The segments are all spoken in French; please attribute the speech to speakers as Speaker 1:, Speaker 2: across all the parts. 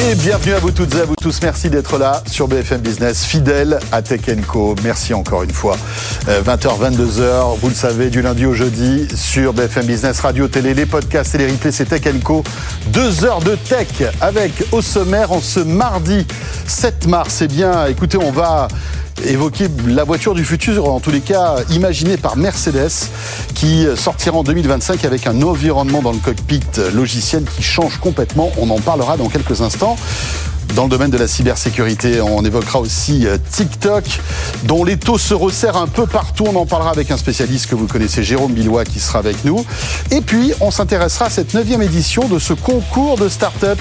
Speaker 1: Et bienvenue à vous toutes et à vous tous. Merci d'être là sur BFM Business, fidèle à Tech Co. Merci encore une fois. 20h, euh, 22h, vous le savez, du lundi au jeudi sur BFM Business, radio, télé, les podcasts et les replays, c'est Tech Co. Deux heures de tech avec au sommaire en ce mardi 7 mars. Eh bien, écoutez, on va évoquer la voiture du futur, en tous les cas imaginée par Mercedes, qui sortira en 2025 avec un environnement dans le cockpit logiciel qui change complètement. On en parlera dans quelques instants. Dans le domaine de la cybersécurité, on évoquera aussi euh, TikTok, dont les taux se resserrent un peu partout. On en parlera avec un spécialiste que vous connaissez, Jérôme Billois, qui sera avec nous. Et puis, on s'intéressera à cette neuvième édition de ce concours de start-up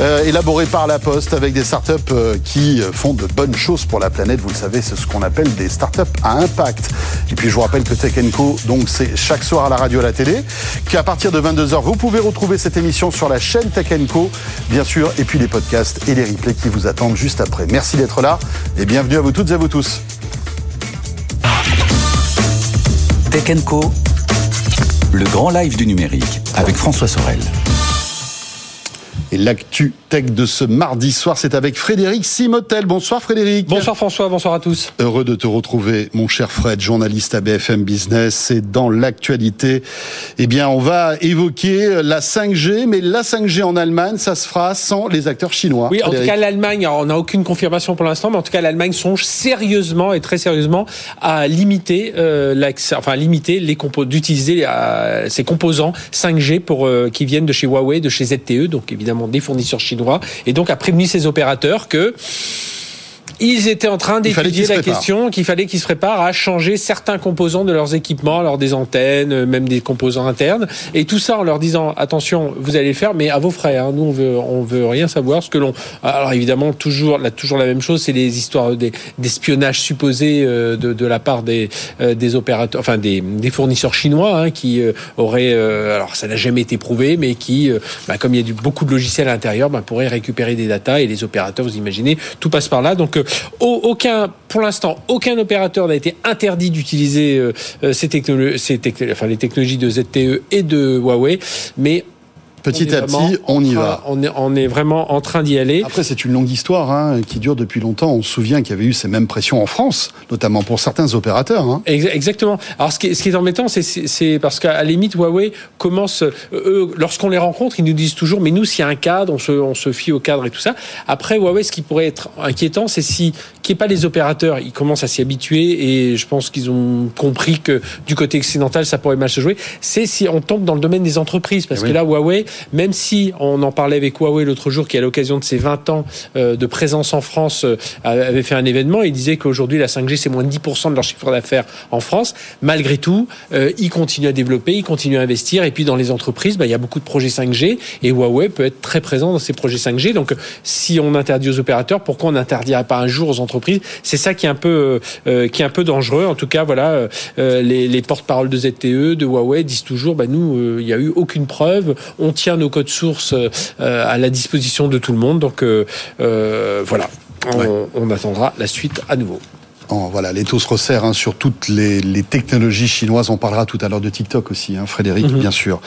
Speaker 1: euh, élaboré par La Poste avec des start-up euh, qui font de bonnes choses pour la planète. Vous le savez, c'est ce qu'on appelle des start-up à impact. Et puis, je vous rappelle que Tech Co, donc, c'est chaque soir à la radio, à la télé, qu'à partir de 22h, vous pouvez retrouver cette émission sur la chaîne Tech Co, bien sûr, et puis les podcasts les replays qui vous attendent juste après. Merci d'être là et bienvenue à vous toutes et à vous tous.
Speaker 2: Tech Co, le grand live du numérique avec François Sorel.
Speaker 1: Et l'actu tech de ce mardi soir, c'est avec Frédéric Simotel. Bonsoir Frédéric.
Speaker 3: Bonsoir François, bonsoir à tous.
Speaker 1: Heureux de te retrouver, mon cher Fred, journaliste à BFM Business. Et dans l'actualité, eh bien, on va évoquer la 5G, mais la 5G en Allemagne, ça se fera sans les acteurs chinois.
Speaker 3: Oui, en tout cas, l'Allemagne, on n'a aucune confirmation pour l'instant, mais en tout cas, l'Allemagne songe sérieusement et très sérieusement à limiter, euh, enfin, limiter les d'utiliser euh, ces composants 5G pour euh, qui viennent de chez Huawei, de chez ZTE, donc évidemment des fournisseurs chinois, et donc a prévenu ses opérateurs que ils étaient en train d'étudier la question qu'il fallait qu'ils se préparent à changer certains composants de leurs équipements, alors des antennes, euh, même des composants internes, et tout ça en leur disant attention, vous allez le faire, mais à vos frais. Hein. Nous, on veut, on veut rien savoir. Ce que l'on, alors évidemment, toujours, là, toujours la même chose, c'est les histoires d'espionnage supposé euh, de, de, la part des, euh, des opérateurs, enfin des, des fournisseurs chinois hein, qui auraient, alors ça n'a jamais été prouvé, mais qui, bah, comme il y a du, beaucoup de logiciels à l'intérieur, bah, pourraient récupérer des datas et les opérateurs, vous imaginez, tout passe par là. Donc pour l'instant, aucun opérateur n'a été interdit d'utiliser euh, euh, ces technologies, ces enfin, les technologies de ZTE et de Huawei, mais
Speaker 1: Petit à petit, on y va.
Speaker 3: On est, on est vraiment en train d'y aller.
Speaker 1: Après, c'est une longue histoire hein, qui dure depuis longtemps. On se souvient qu'il y avait eu ces mêmes pressions en France, notamment pour certains opérateurs. Hein.
Speaker 3: Exactement. Alors, ce qui est, ce qui est embêtant, c'est parce qu'à la limite, Huawei commence, euh, eux, lorsqu'on les rencontre, ils nous disent toujours, mais nous, s'il y a un cadre, on se, on se fie au cadre et tout ça. Après, Huawei, ce qui pourrait être inquiétant, c'est si, qu'il n'y ait pas les opérateurs, ils commencent à s'y habituer et je pense qu'ils ont compris que du côté occidental, ça pourrait mal se jouer. C'est si on tombe dans le domaine des entreprises, parce eh que là, Huawei, même si on en parlait avec Huawei l'autre jour, qui à l'occasion de ses 20 ans euh, de présence en France euh, avait fait un événement, il disait qu'aujourd'hui la 5G c'est moins de 10% de leur chiffre d'affaires en France. Malgré tout, euh, ils continuent à développer, ils continuent à investir, et puis dans les entreprises, bah, il y a beaucoup de projets 5G, et Huawei peut être très présent dans ces projets 5G. Donc si on interdit aux opérateurs, pourquoi on n'interdirait pas un jour aux entreprises? C'est ça qui est un peu qui est un peu dangereux. En tout cas, voilà, les, les porte-paroles de ZTE, de Huawei disent toujours, bah, nous, il n'y a eu aucune preuve, tient nos code source euh, à la disposition de tout le monde. Donc euh, euh, voilà, on attendra la suite à nouveau
Speaker 1: voilà, les taux se resserrent hein, sur toutes les, technologies chinoises. On parlera tout à l'heure de TikTok aussi, hein, Frédéric, mhm. bien sûr.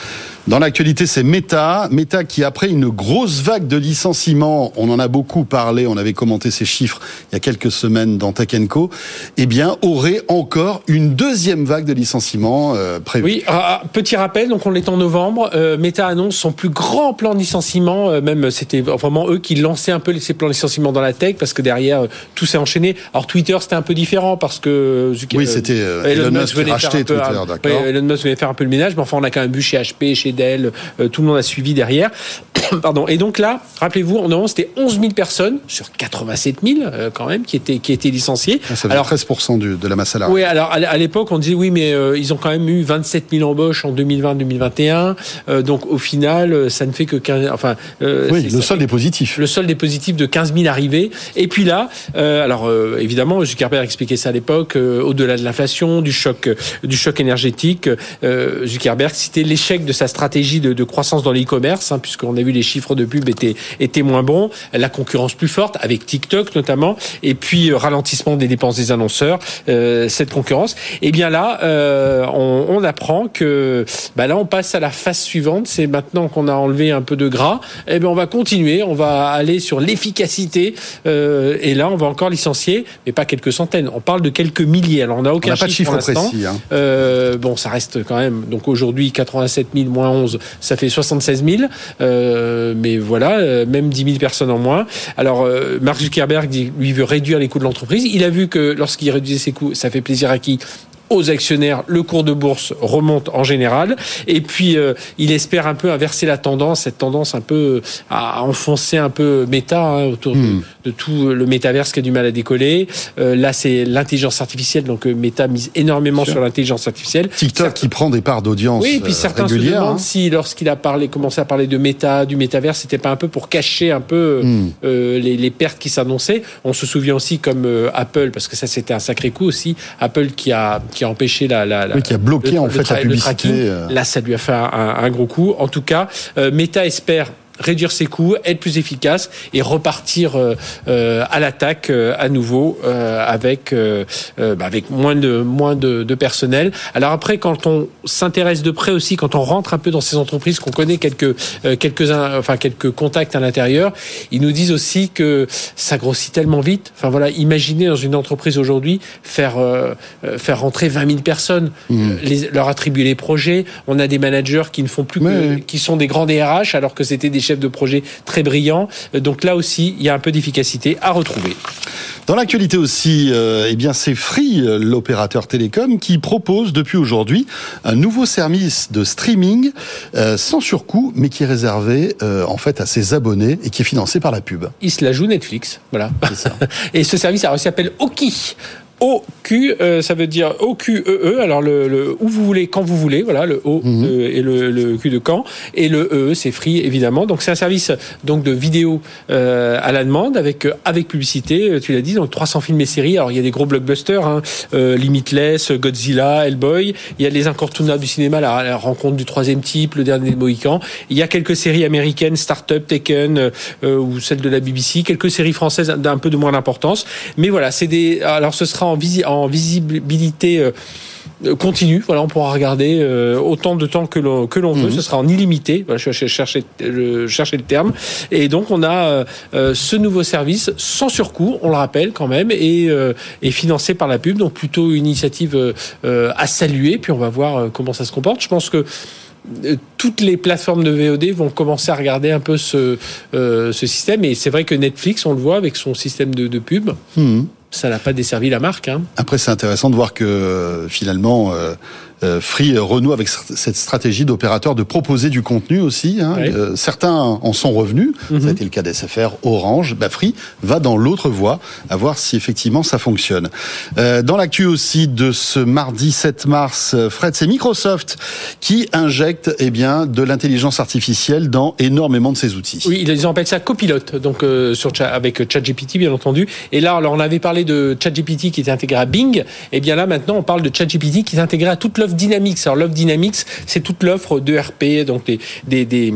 Speaker 1: Dans l'actualité, c'est Meta. Meta qui, après une grosse vague de licenciements, on en a beaucoup parlé, on avait commenté ces chiffres il y a quelques semaines dans Tech Co, eh bien, aurait encore une deuxième vague de licenciements euh, prévue.
Speaker 3: Oui, ah, ah, petit rappel, donc on est en novembre. Euh, Meta annonce son plus grand plan de licenciement. Euh, même, c'était vraiment eux qui lançaient un peu ces plans de licenciement dans la tech parce que derrière, tout s'est enchaîné. Alors Twitter, c'était un peu différent parce que
Speaker 1: oui, c'était euh, Elon, Musk venait racheter Twitter, d'accord.
Speaker 3: Elon Musk venait faire un peu le ménage, mais enfin on a quand même vu chez HP, chez Dell, euh, tout le monde a suivi derrière. Pardon. Et donc là, rappelez-vous, en novembre, c'était 11 000 personnes sur 87 000 euh, quand même qui étaient qui étaient licenciées.
Speaker 1: Ah, ça alors 13 de la masse salariale.
Speaker 3: Oui, alors à l'époque, on disait oui, mais ils ont quand même eu 27 000 embauches en 2020-2021. donc au final, ça ne fait que 15. Enfin,
Speaker 1: oui, le solde est positif.
Speaker 3: Le solde est positif de 15 000 arrivés. Et puis là, alors évidemment, Zuckerberg expliqué ça à l'époque, euh, au-delà de l'inflation, du choc, du choc énergétique. Euh, Zuckerberg citait l'échec de sa stratégie de, croissance dans l'e-commerce, hein, puisqu'on a vu les chiffres de pub étaient, étaient moins bons, la concurrence plus forte, avec TikTok notamment, et puis euh, ralentissement des dépenses des annonceurs, euh, cette concurrence. Et eh bien là, euh, on, apprend que bah là, on passe à la phase suivante. C'est maintenant qu'on a enlevé un peu de gras, eh bien on va continuer, on va aller sur l'efficacité, euh, et là, on va encore licencier, mais pas quelques centaines. On parle de quelques milliers. Alors on n'a aucun
Speaker 1: pas de chiffre précis. Hein.
Speaker 3: Euh, bon, ça reste quand même. Donc aujourd'hui, 87 000 moins 11, ça fait 76 000. Euh, mais voilà, euh, même 10 000 personnes en moins. Alors, Mark Zuckerberg, lui, veut réduire les coûts de l'entreprise. Il a vu que lorsqu'il réduisait ses coûts, ça fait plaisir à qui? Aux actionnaires, le cours de bourse remonte en général. Et puis, euh, il espère un peu inverser la tendance, cette tendance un peu euh, à enfoncer un peu méta hein, autour hmm. de, tout le métaverse qui a du mal à décoller. Euh, là, c'est l'intelligence artificielle, donc méta mise énormément sur l'intelligence artificielle.
Speaker 1: TikTok qui prend des parts d'audience.
Speaker 3: Oui, et puis certains se demandent hein. si, lorsqu'il a parlé, commencé à parler de méta, du métaverse, c'était pas un peu pour cacher un peu hmm. les, les, pertes qui s'annonçaient. On se souvient aussi comme Apple, parce que ça c'était un sacré coup aussi, Apple qui a qui a empêché la, la,
Speaker 1: qui a bloqué en fait la publicité.
Speaker 3: Euh. Là, ça lui a fait un, un gros coup. En tout cas, euh, Meta espère réduire ses coûts, être plus efficace et repartir euh, euh à l'attaque euh, à nouveau euh, avec bah avec moins de moins de, de, personnel. Alors après, quand on s'intéresse de près aussi, quand on rentre un peu dans ces entreprises, qu'on connaît quelques quelques enfin quelques contacts à l'intérieur, ils nous disent aussi que ça grossit tellement vite. Enfin voilà, imaginez dans une entreprise aujourd'hui faire faire rentrer 20 000 personnes, mmh. les, leur attribuer les projets. On a des managers qui ne font plus que, qui sont des grands DRH alors que c'était des chef de projet très brillant. Euh, donc là aussi, il y a un peu d'efficacité à retrouver.
Speaker 1: Dans l'actualité aussi, euh, eh bien c'est Free, euh, l'opérateur télécom, qui propose depuis aujourd'hui un nouveau service de streaming sans surcoût, mais qui est réservé en fait à ses abonnés et qui est financé par la pub.
Speaker 3: Il se la joue Netflix, voilà. Ça. et ce service, s'appelle Oki. OQ, euh, ça veut dire OQEE, e, alors le, le, où vous voulez, quand vous voulez, voilà, le O mhm. euh, et le, le, Q de quand, et le EE, c'est free évidemment. Donc c'est un service donc de vidéo euh, à la demande avec avec publicité, tu l'as dit, donc 300 films et séries. Alors il y a des gros blockbusters, hein, Limitless, Godzilla, Hellboy. Il y a les incontournables du cinéma, la, rencontre du troisième type, le dernier Mohican. Il y a quelques séries américaines, Startup, Taken ou celle de la BBC, quelques séries françaises d'un peu de moins d'importance. Mais voilà, c'est des. Alors ce sera en, visibilité euh, continue. Voilà, on pourra regarder euh, autant de temps que l'on que l'on veut. Mhm. Ce sera en illimité. Voilà, je cherchais le, chercher le terme. Et donc on a euh, ce nouveau service sans surcoût, on le rappelle quand même, et, et financé par la pub. Donc plutôt une initiative à saluer. Puis on va voir comment ça se comporte. Je pense que toutes les plateformes de VOD vont commencer à regarder un peu ce, ce système. Et c'est vrai que Netflix, on le voit avec son système de, de pub. Mhm ça n'a pas desservi la marque. Hein.
Speaker 1: Après, c'est intéressant de voir que finalement, euh, Free renoue avec cette stratégie d'opérateur de proposer du contenu aussi. Hein. Euh, certains en sont revenus, ça a mhm. été le cas d'SFR, Orange. Bah, Free va dans l'autre voie, à voir si effectivement ça fonctionne. Euh, dans l'actu aussi de ce mardi 7 mars, Fred, c'est Microsoft qui injecte eh bien de l'intelligence artificielle dans énormément de ses outils.
Speaker 3: Oui, ils appellent ça copilote, donc sur avec ChatGPT bien entendu. Et là, alors on avait parlé de ChatGPT qui était intégré à Bing. Et eh bien là maintenant, on parle de ChatGPT qui est intégré à toute l'offre Dynamics. Alors l'offre Dynamics, c'est toute l'offre d'ERP, donc des, des, des,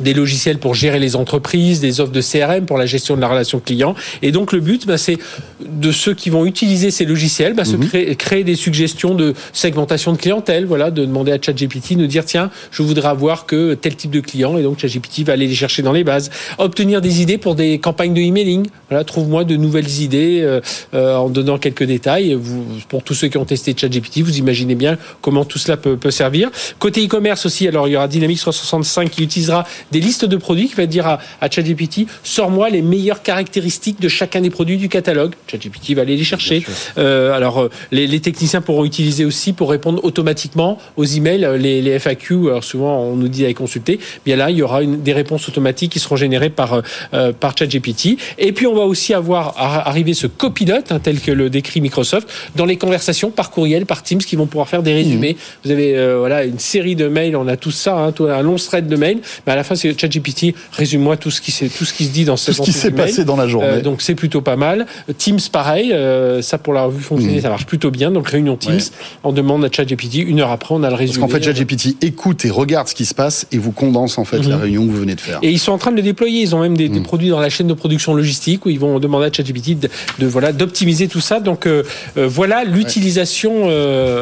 Speaker 3: des, logiciels pour gérer les entreprises, des offres de CRM pour la gestion de la relation client. Et donc le but, bah, c'est de ceux qui vont utiliser ces logiciels, bah, se mhm. créer, créer, des suggestions de segmentation de clientèle. Voilà, de demander à ChatGPT de dire tiens, je voudrais avoir que tel type de client, et donc ChatGPT va aller les chercher dans les bases. Obtenir des idées pour des campagnes de emailing. Voilà, trouve-moi de nouvelles idées euh, euh, en donnant quelques détails. Vous, pour tous ceux qui ont testé ChatGPT, vous imaginez bien comment tout cela peut, peut servir. Côté e-commerce aussi, alors il y aura Dynamics 365 qui utilisera des listes de produits, qui va dire à, à ChatGPT, sors-moi les meilleures caractéristiques de chacun des produits du catalogue. ChatGPT va aller les chercher. Euh, alors euh, les, les, techniciens pourront utiliser aussi pour répondre automatiquement aux emails, euh, les, les FAQ. Alors souvent on nous dit à consulter. Bien là, il y aura une, des réponses automatiques qui seront générées par euh, par ChatGPT. Et puis on va aussi avoir arriver ce copilote hein, tel que le décrit Microsoft dans les conversations par courriel, par Teams, qui vont pouvoir faire des résumés. Mmh. Vous avez euh, voilà une série de mails, on a tout ça, hein, tout, un long thread de mails. Mais à la fin, c'est ChatGPT. Résume-moi tout ce qui tout ce qui se dit dans
Speaker 1: tout ce qui s'est passé dans la journée. Euh,
Speaker 3: donc c'est plutôt pas mal. Teams pareil, euh, ça pour la revue fonctionner, mmh. ça marche plutôt bien. Donc réunion Teams, on demande à ChatGPT une heure après, on a le résumé.
Speaker 1: Parce qu'en fait ChatGPT écoute et regarde ce qui se passe et vous condense en fait la mmh. réunion que vous venez de faire.
Speaker 3: Et ils sont en train de le déployer. Ils ont même des, produits dans la chaîne de production logistique où ils vont demander à ChatGPT de, voilà d'optimiser tout ça. Donc voilà l'utilisation.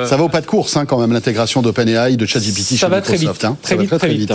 Speaker 1: Ça va au pas de course hein, quand même l'intégration d'OpenAI de ChatGPT
Speaker 3: chez Microsoft. Hein. Très vite, très, vite,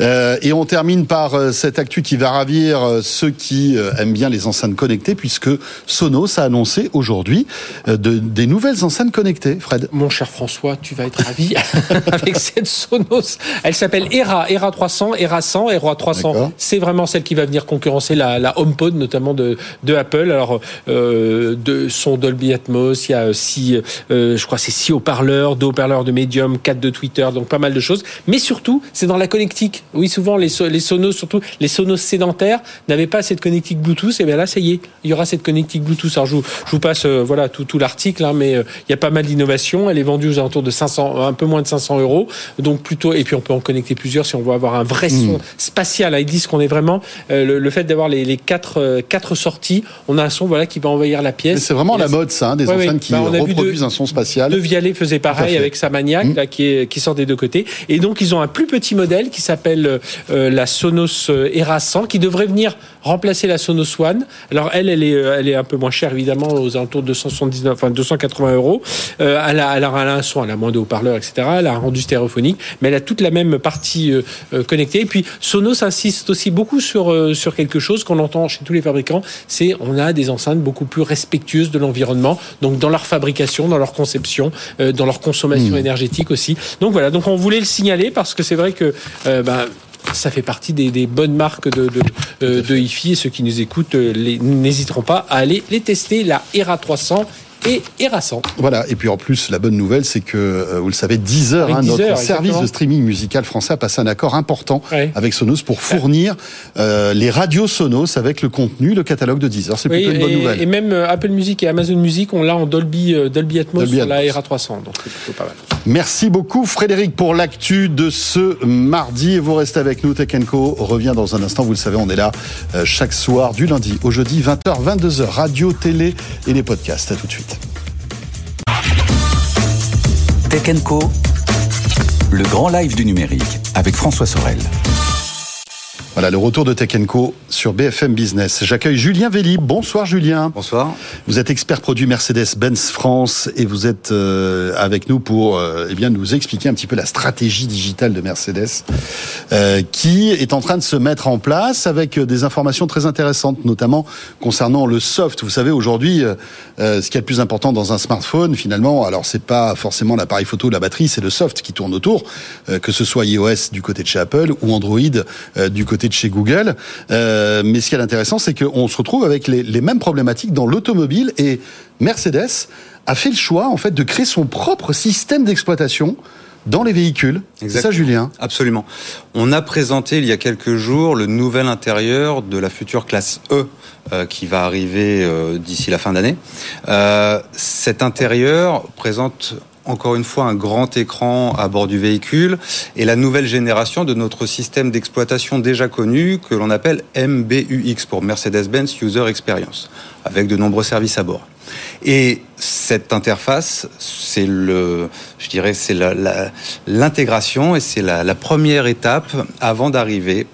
Speaker 1: euh, et on termine par euh, cette actu qui va ravir euh, ceux qui aiment bien les enceintes connectées, puisque Sonos a annoncé aujourd'hui des nouvelles enceintes connectées. Fred.
Speaker 3: Mon cher François, tu vas être ravi avec cette Sonos. Elle s'appelle Era, Era 300, Era 100, Era 300. C'est vraiment celle qui va venir concurrencer la, la HomePod, notamment de, de Apple. Alors, de son Dolby Atmos, il y a six, je crois, c'est six haut-parleurs, deux haut-parleurs de Medium, quatre de Twitter, donc pas mal de choses. Mais surtout, c'est dans la connectique. Oui, souvent les, les Sonos, surtout les Sonos sédentaires, n'avaient pas cette connectique Bluetooth. Et bien là, ça y est, il y aura cette connectique Bluetooth. Alors je vous, je vous passe euh, voilà tout, tout l'article, hein, mais euh, il y a pas mal d'innovations. Elle est vendue aux alentours de 500, un peu moins de 500 euros. Donc plutôt, et puis on peut en connecter plusieurs si on veut avoir un vrai son hmm. spatial. Ils disent qu'on est vraiment euh, le, fait d'avoir les, les quatre, quatre sorties, on a un son voilà qui va envahir la pièce.
Speaker 1: C'est vraiment la mode, ça, hein, des enceintes qui bah, reproduisent un son spatial.
Speaker 3: De Vialet faisait pareil avec sa maniaque hmm. là, qui, est, qui sort des deux côtés. Et donc ils ont un plus petit modèle qui s'appelle euh, la Sonos euh, Era 100 qui devrait venir remplacer la Sonos One. Alors elle, elle est, euh, elle est un peu moins chère évidemment, aux alentours de 279, enfin 280 euros. elle, a, elle, a, elle a un son, elle a moins de haut-parleurs, etc. Elle a un rendu stéréophonique, mais elle a toute la même partie connectée. Et puis Sonos insiste aussi beaucoup sur sur quelque chose qu'on entend chez tous les fabricants, c'est on a des enceintes beaucoup plus respectueuses de l'environnement, donc dans leur fabrication, dans leur conception, dans leur consommation mmh. énergétique aussi. Donc voilà, donc on voulait le signaler parce que c'est vrai que ben, ça fait partie des, bonnes marques de, de, euh, de, hi et ceux qui nous écoutent euh, n'hésiteront pas à aller les tester. La ERA 300 et Erasan.
Speaker 1: Voilà, et puis en plus, la bonne nouvelle, c'est que, euh, vous le savez, Deezer, hein, notre service de streaming musical français, a passé un accord important avec Sonos pour fournir euh, les radios Sonos avec le contenu, le catalogue de Deezer. C'est plutôt une bonne nouvelle.
Speaker 3: Et même euh, Apple Music et Amazon Music, on l'a en Dolby, Dolby Atmos sur la Era 300, donc c'est plutôt pas mal.
Speaker 1: Merci beaucoup Frédéric pour l'actu de ce mardi. Et vous restez avec nous, Tech Co revient dans un instant. Vous le savez, on est là chaque soir du lundi au jeudi, 20h, 22h, radio, télé et les podcasts. À tout de suite.
Speaker 2: Tech Co, le grand live du numérique avec François Sorel.
Speaker 1: Voilà, le retour de Tech Co sur BFM Business. J'accueille Julien Velli. Bonsoir Julien.
Speaker 4: Bonsoir.
Speaker 1: Vous êtes expert produit Mercedes-Benz France et vous êtes euh, avec nous pour euh, eh bien nous expliquer un petit peu la stratégie digitale de Mercedes euh, qui est en train de se mettre en place avec des informations très intéressantes, notamment concernant le soft. Vous savez aujourd'hui, ce qui est le plus important dans un smartphone, finalement, alors c'est pas forcément l'appareil photo ou la batterie, c'est le soft qui tourne autour, que ce soit iOS du côté de chez Apple ou Android du côté de chez Google. Euh, mais ce qui est intéressant, c'est qu'on se retrouve avec les, les mêmes problématiques dans l'automobile et Mercedes a fait le choix en fait de créer son propre système d'exploitation dans les véhicules. C'est ça, Julien?
Speaker 4: Absolument. On a présenté il y a quelques jours le nouvel intérieur de la future classe E euh, qui va arriver euh, d'ici la fin d'année. Euh, cet intérieur présente encore une fois un grand écran à bord du véhicule et la nouvelle génération de notre système d'exploitation déjà connu que l'on appelle MBUX pour Mercedes-Benz User Experience avec de nombreux services à bord. Et cette interface, c'est le, je dirais, c'est l'intégration et c'est la, la première étape avant d'arriver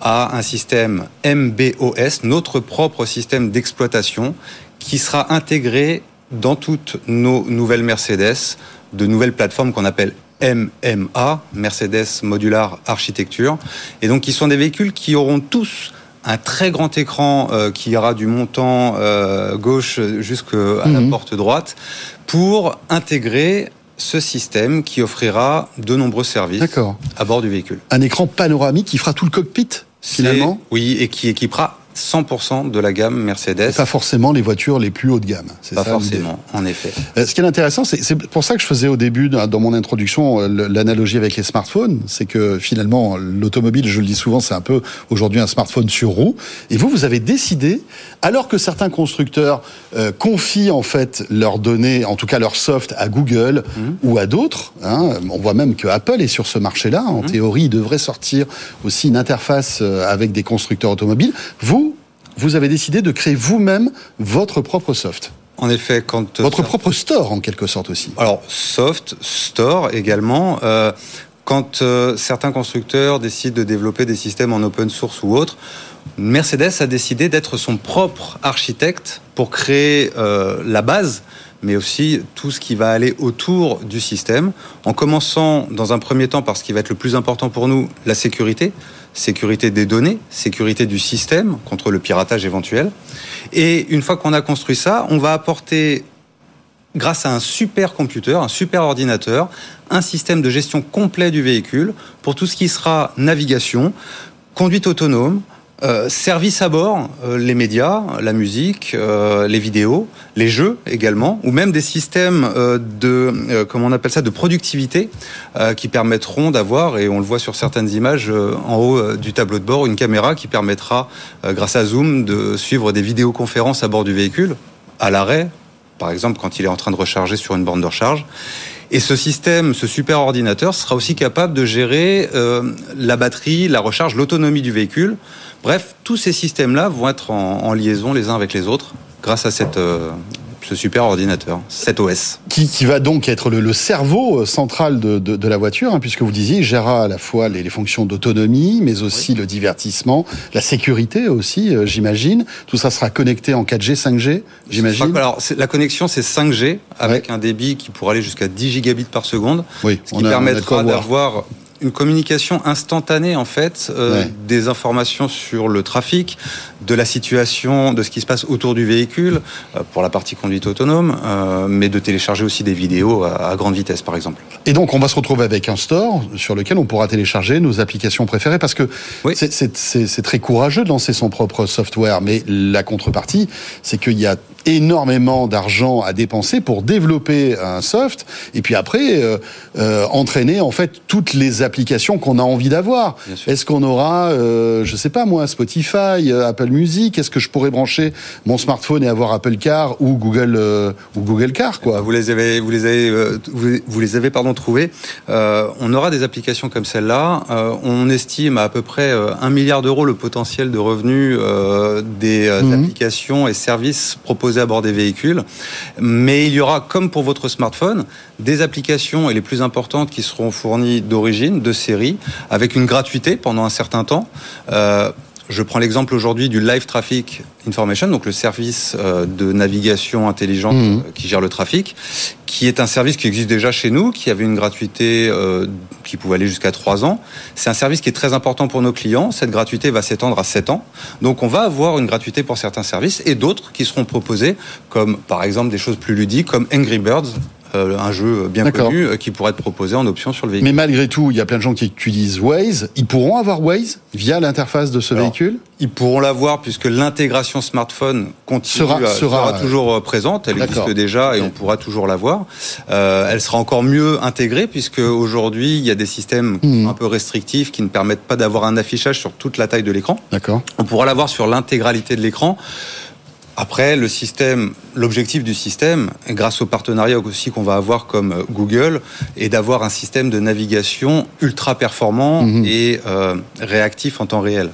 Speaker 4: à un système MBOS, notre propre système d'exploitation, qui sera intégré dans toutes nos nouvelles Mercedes, de nouvelles plateformes qu'on appelle MMA, Mercedes Modular Architecture, et donc qui sont des véhicules qui auront tous un très grand écran euh, qui ira du montant euh, gauche jusqu'à la mhm. porte droite pour intégrer ce système qui offrira de nombreux services à bord du véhicule.
Speaker 1: Un écran panoramique qui fera tout le cockpit finalement?
Speaker 4: Oui, et qui équipera 100% de la gamme Mercedes.
Speaker 1: pas forcément les voitures les plus haut de gamme.
Speaker 4: C'est pas forcément, en effet.
Speaker 1: Euh, ce qui est intéressant, c'est pour ça que je faisais au début, dans mon introduction, euh, l'analogie avec les smartphones. C'est que finalement, l'automobile, je le dis souvent, c'est un peu aujourd'hui un smartphone sur roue. Et vous, vous avez décidé, alors que certains constructeurs euh, confient en fait leurs données, en tout cas leur soft, à Google mhm. ou à d'autres, hein, on voit même que Apple est sur ce marché-là. En mhm. théorie, il devrait sortir aussi une interface avec des constructeurs automobiles. Vous, vous avez décidé de créer vous-même votre propre soft.
Speaker 4: En effet, quand
Speaker 1: euh, votre propre store en quelque sorte aussi.
Speaker 4: Alors soft, store également. Euh, quand euh, certains constructeurs décident de développer des systèmes en open source ou autre, Mercedes a décidé d'être son propre architecte pour créer la base mais aussi tout ce qui va aller autour du système, en commençant dans un premier temps par ce qui va être le plus important pour nous, la sécurité, sécurité des données, sécurité du système contre le piratage éventuel. Et une fois qu'on a construit ça, on va apporter, grâce à un super computer, un super ordinateur, un système de gestion complet du véhicule pour tout ce qui sera navigation, conduite autonome, euh, service à bord, euh, les médias, la musique, euh, les vidéos, les jeux également, ou même des systèmes de, comment on appelle ça, de productivité, qui permettront d'avoir, et on le voit sur certaines images en haut du tableau de bord, une caméra qui permettra, grâce à Zoom, de suivre des vidéoconférences à bord du véhicule, à l'arrêt, par exemple quand il est en train de recharger sur une borne de recharge. Et ce système, ce super ordinateur, sera aussi capable de gérer la batterie, la recharge, l'autonomie du véhicule Bref, tous ces systèmes-là vont être en, liaison les uns avec les autres grâce à cette, euh, ce super ordinateur, cet OS.
Speaker 1: Qui, va donc être le, cerveau euh, central de, la voiture, hein, puisque vous disiez, il gérera à la fois les, fonctions d'autonomie, mais aussi le divertissement, la sécurité aussi, euh, j'imagine. Tout ça sera connecté en 4G, 5G, j'imagine.
Speaker 4: Alors, la connexion, c'est 5G, avec un débit qui pourrait aller jusqu'à 10 gigabits par seconde, oui, ce qui permettra d'avoir une communication instantanée en fait euh, des informations sur le trafic, de la situation, de ce qui se passe autour du véhicule euh, pour la partie conduite autonome, euh, mais de télécharger aussi des vidéos à, grande vitesse par exemple.
Speaker 1: Et donc on va se retrouver avec un store sur lequel on pourra télécharger nos applications préférées parce que c'est très courageux de lancer son propre software, mais la contrepartie, c'est qu'il y a énormément d'argent à dépenser pour développer un soft et puis après euh, euh, entraîner en fait toutes les applications qu'on a envie d'avoir. Est-ce qu'on aura, euh, je sais pas moi, Spotify, euh, Apple Music? Est-ce que je pourrais brancher mon smartphone et avoir Apple Car ou Google ou Google Car quoi?
Speaker 4: Vous les avez, vous les avez, vous, les avez pardon trouvés. on aura des applications comme celle-là. on estime à, à peu près un milliard d'euros le potentiel de revenus des mhm. applications et services proposés à bord des véhicules. Mais il y aura, comme pour votre smartphone, des applications et les plus importantes qui seront fournies d'origine, de série, avec une gratuité pendant un certain temps. Euh, je prends l'exemple aujourd'hui du Live Traffic Information, donc le service euh, de navigation intelligente mmh. euh, qui gère le trafic, qui est un service qui existe déjà chez nous, qui avait une gratuité euh, qui pouvait aller jusqu'à 3 ans. C'est un service qui est très important pour nos clients. Cette gratuité va s'étendre à 7 ans. Donc on va avoir une gratuité pour certains services et d'autres qui seront proposés, comme par exemple des choses plus ludiques, comme Angry Birds, un jeu bien connu euh, qui pourrait être proposé en option sur le véhicule.
Speaker 1: Mais malgré tout, il y a plein de gens qui utilisent Waze. Ils pourront avoir Waze via l'interface de ce véhicule
Speaker 4: Ils pourront l'avoir puisque l'intégration smartphone continue, sera, sera, toujours présente. Elle existe déjà et on pourra toujours l'avoir. Euh, elle sera encore mieux intégrée puisque aujourd'hui il y a des systèmes hmm. un peu restrictifs qui ne permettent pas d'avoir un affichage sur toute la taille de l'écran.
Speaker 1: D'accord.
Speaker 4: On pourra l'avoir sur l'intégralité de l'écran. Après, le système, l'objectif du système, grâce aux partenariats aussi qu'on va avoir comme Google, est d'avoir un système de navigation ultra performant mhm. et euh, réactif en temps réel.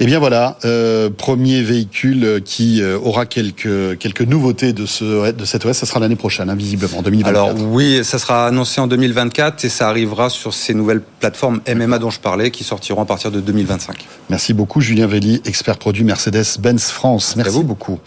Speaker 1: Eh bien voilà, euh, premier véhicule qui euh, aura quelques quelques nouveautés de ce de cette OS, ça sera l'année prochaine, hein, visiblement, en 2024.
Speaker 4: Alors oui, ça sera annoncé en 2024 et ça arrivera sur ces nouvelles plateformes MMA dont je parlais, qui sortiront à partir de 2025.
Speaker 1: Merci beaucoup, Julien Velli, expert produit Mercedes-Benz France. Merci beaucoup.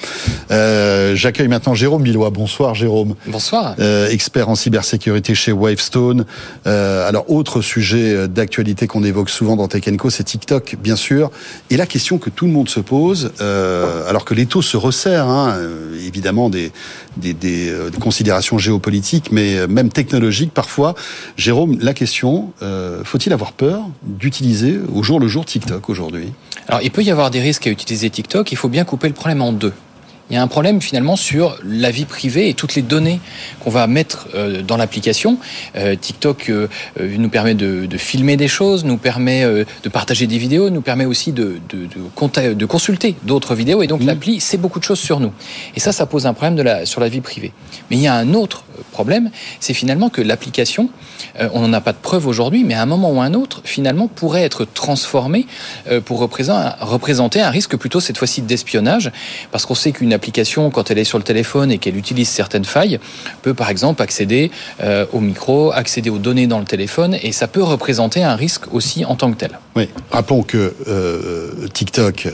Speaker 1: Euh, J'accueille maintenant Jérôme Billois. Bonsoir, Jérôme.
Speaker 5: Bonsoir.
Speaker 1: Euh, expert en cybersécurité chez Wavestone. Euh, alors autre sujet d'actualité qu'on évoque souvent dans Tech Co, c'est TikTok, bien sûr. Et Et la question que tout le monde se pose, euh, alors que les taux se resserrent, hein, euh, évidemment euh, des, considérations géopolitiques, mais même technologiques parfois. Jérôme, la question, faut-il avoir peur d'utiliser au jour le jour TikTok aujourd'hui?
Speaker 5: Alors il peut y avoir des risques à utiliser TikTok, il faut bien couper le problème en deux il y a un problème finalement sur la vie privée et toutes les données qu'on va mettre euh, dans l'application. Euh, TikTok euh, nous permet de, de, filmer des choses, nous permet de partager des vidéos, nous permet aussi de, de, de, de consulter d'autres vidéos. Et donc mmh. l'appli, c'est beaucoup de choses sur nous. Et ça, ça pose un problème de la, sur la vie privée. Mais il y a un autre problème, c'est finalement que l'application, on n'en a pas de preuve aujourd'hui, mais à un moment ou à un autre, finalement, pourrait être transformée pour représenter un risque plutôt cette fois-ci d'espionnage, parce qu'on sait qu'une application, quand elle est sur le téléphone et qu'elle utilise certaines failles, peut par exemple accéder euh, au micro, accéder aux données dans le téléphone, et ça peut représenter un risque aussi en tant que tel.
Speaker 1: Oui, rappelons que euh, TikTok,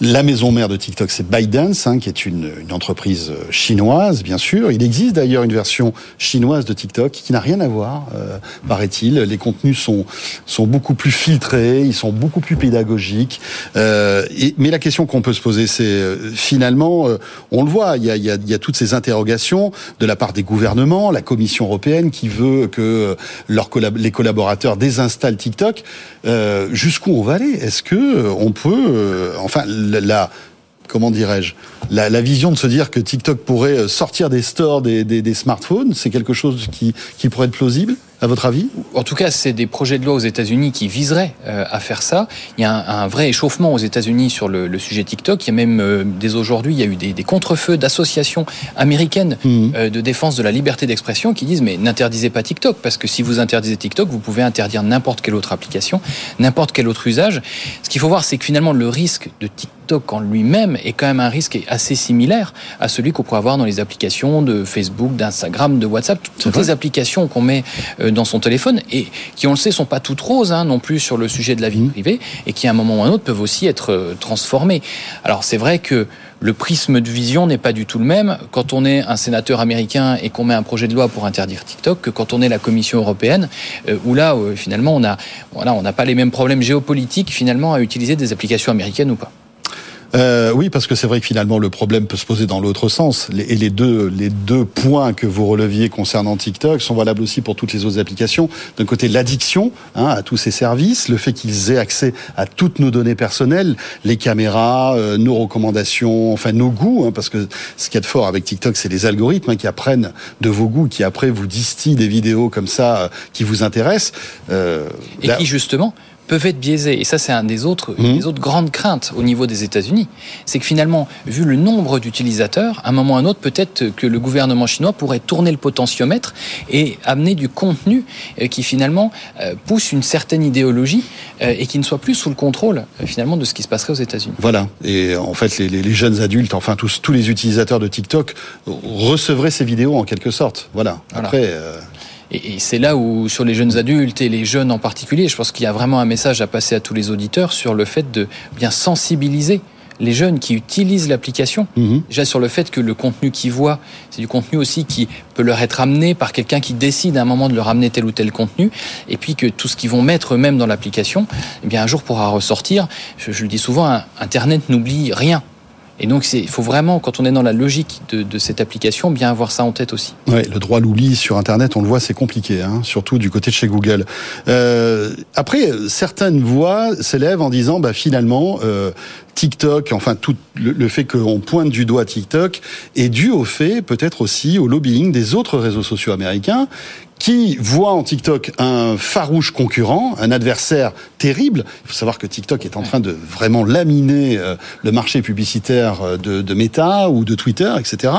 Speaker 1: la maison mère de TikTok, c'est ByteDance, hein, qui est une, une, entreprise chinoise, bien sûr. Il existe d'ailleurs une version chinoise de TikTok qui n'a rien à voir, euh, paraît-il. Les contenus sont, sont beaucoup plus filtrés, ils sont beaucoup plus pédagogiques. Euh, mais la question qu'on peut se poser, c'est euh, finalement, euh, on le voit, il y, a, il, y a, il y a, toutes ces interrogations de la part des gouvernements, la Commission européenne qui veut que leurs collab les collaborateurs désinstallent TikTok. Euh, Jusqu'où on va aller? Est-ce que euh, on peut, euh, enfin, la, comment dirais-je, la, la, vision de se dire que TikTok pourrait sortir des stores des, des, des smartphones, c'est quelque chose qui, qui pourrait être plausible à votre avis?
Speaker 5: En tout cas, c'est des projets de loi aux États-Unis qui viseraient euh, à faire ça. Il y a un, un vrai échauffement aux États-Unis sur le, le, sujet TikTok. Il y a même euh, dès aujourd'hui, il y a eu des, des contre-feux d'associations américaines mmh. euh, de défense de la liberté d'expression qui disent mais n'interdisez pas TikTok parce que si vous interdisez TikTok, vous pouvez interdire n'importe quelle autre application, n'importe quel autre usage. Ce qu'il faut voir, c'est que finalement le risque de TikTok en lui-même est quand même un risque assez similaire à celui qu'on pourrait avoir dans les applications de Facebook, d'Instagram, de WhatsApp, toutes les applications qu'on met dans son téléphone et qui, on le sait, sont pas toutes roses hein, non plus sur le sujet de la vie mmh. privée et qui, à un moment ou à un autre, peuvent aussi être euh, transformées. Alors, c'est vrai que le prisme de vision n'est pas du tout le même quand on est un sénateur américain et qu'on met un projet de loi pour interdire TikTok que quand on est la Commission européenne, euh, où là, euh, finalement, on a, voilà, on n'a pas les mêmes problèmes géopolitiques finalement à utiliser des applications américaines ou pas.
Speaker 1: Euh, oui, parce que c'est vrai que finalement le problème peut se poser dans l'autre sens. Et les deux, les deux points que vous releviez concernant TikTok sont valables aussi pour toutes les autres applications. D'un côté, l'addiction hein, à tous ces services, le fait qu'ils aient accès à toutes nos données personnelles, les caméras, euh, nos recommandations, enfin nos goûts, hein, parce que ce qu'il y a de fort avec TikTok, c'est les algorithmes hein, qui apprennent de vos goûts, qui après vous distillent des vidéos comme ça euh, qui vous intéressent.
Speaker 5: Euh, Et là... qui justement peuvent être biaisés. Et ça, c'est un des autres, mmh. des autres grandes craintes au niveau des États-Unis. C'est que finalement, vu le nombre d'utilisateurs, à un moment ou à un autre, peut-être que le gouvernement chinois pourrait tourner le potentiomètre et amener du contenu euh, qui finalement euh, pousse une certaine idéologie euh, et qui ne soit plus sous le contrôle finalement de ce qui se passerait aux États-Unis.
Speaker 1: Voilà. Et en fait, les, les, jeunes adultes, enfin tous, tous les utilisateurs de TikTok recevraient ces vidéos en quelque sorte. Voilà. Après. Voilà.
Speaker 5: Et, c'est là où, sur les jeunes adultes et les jeunes en particulier, je pense qu'il y a vraiment un message à passer à tous les auditeurs sur le fait de bien sensibiliser les jeunes qui utilisent l'application, mmh. déjà sur le fait que le contenu qu'ils voient, c'est du contenu aussi qui peut leur être amené par quelqu'un qui décide à un moment de leur amener tel ou tel contenu, et puis que tout ce qu'ils vont mettre eux-mêmes dans l'application, eh bien un jour pourra ressortir. Je, je le dis souvent, Internet n'oublie rien. Et donc, il faut vraiment, quand on est dans la logique de, cette application, bien avoir ça en tête aussi.
Speaker 1: Ouais, le droit à sur Internet, on le voit, c'est compliqué, hein, surtout du côté de chez Google. Euh, après, certaines voix s'élèvent en disant, bah, finalement, euh, TikTok, enfin tout le, le fait qu'on pointe du doigt TikTok est dû au fait, peut-être aussi au lobbying des autres réseaux sociaux américains qui voit en TikTok un farouche concurrent, un adversaire terrible. Il faut savoir que TikTok est en train de vraiment laminer le marché publicitaire de, de Meta ou de Twitter, etc.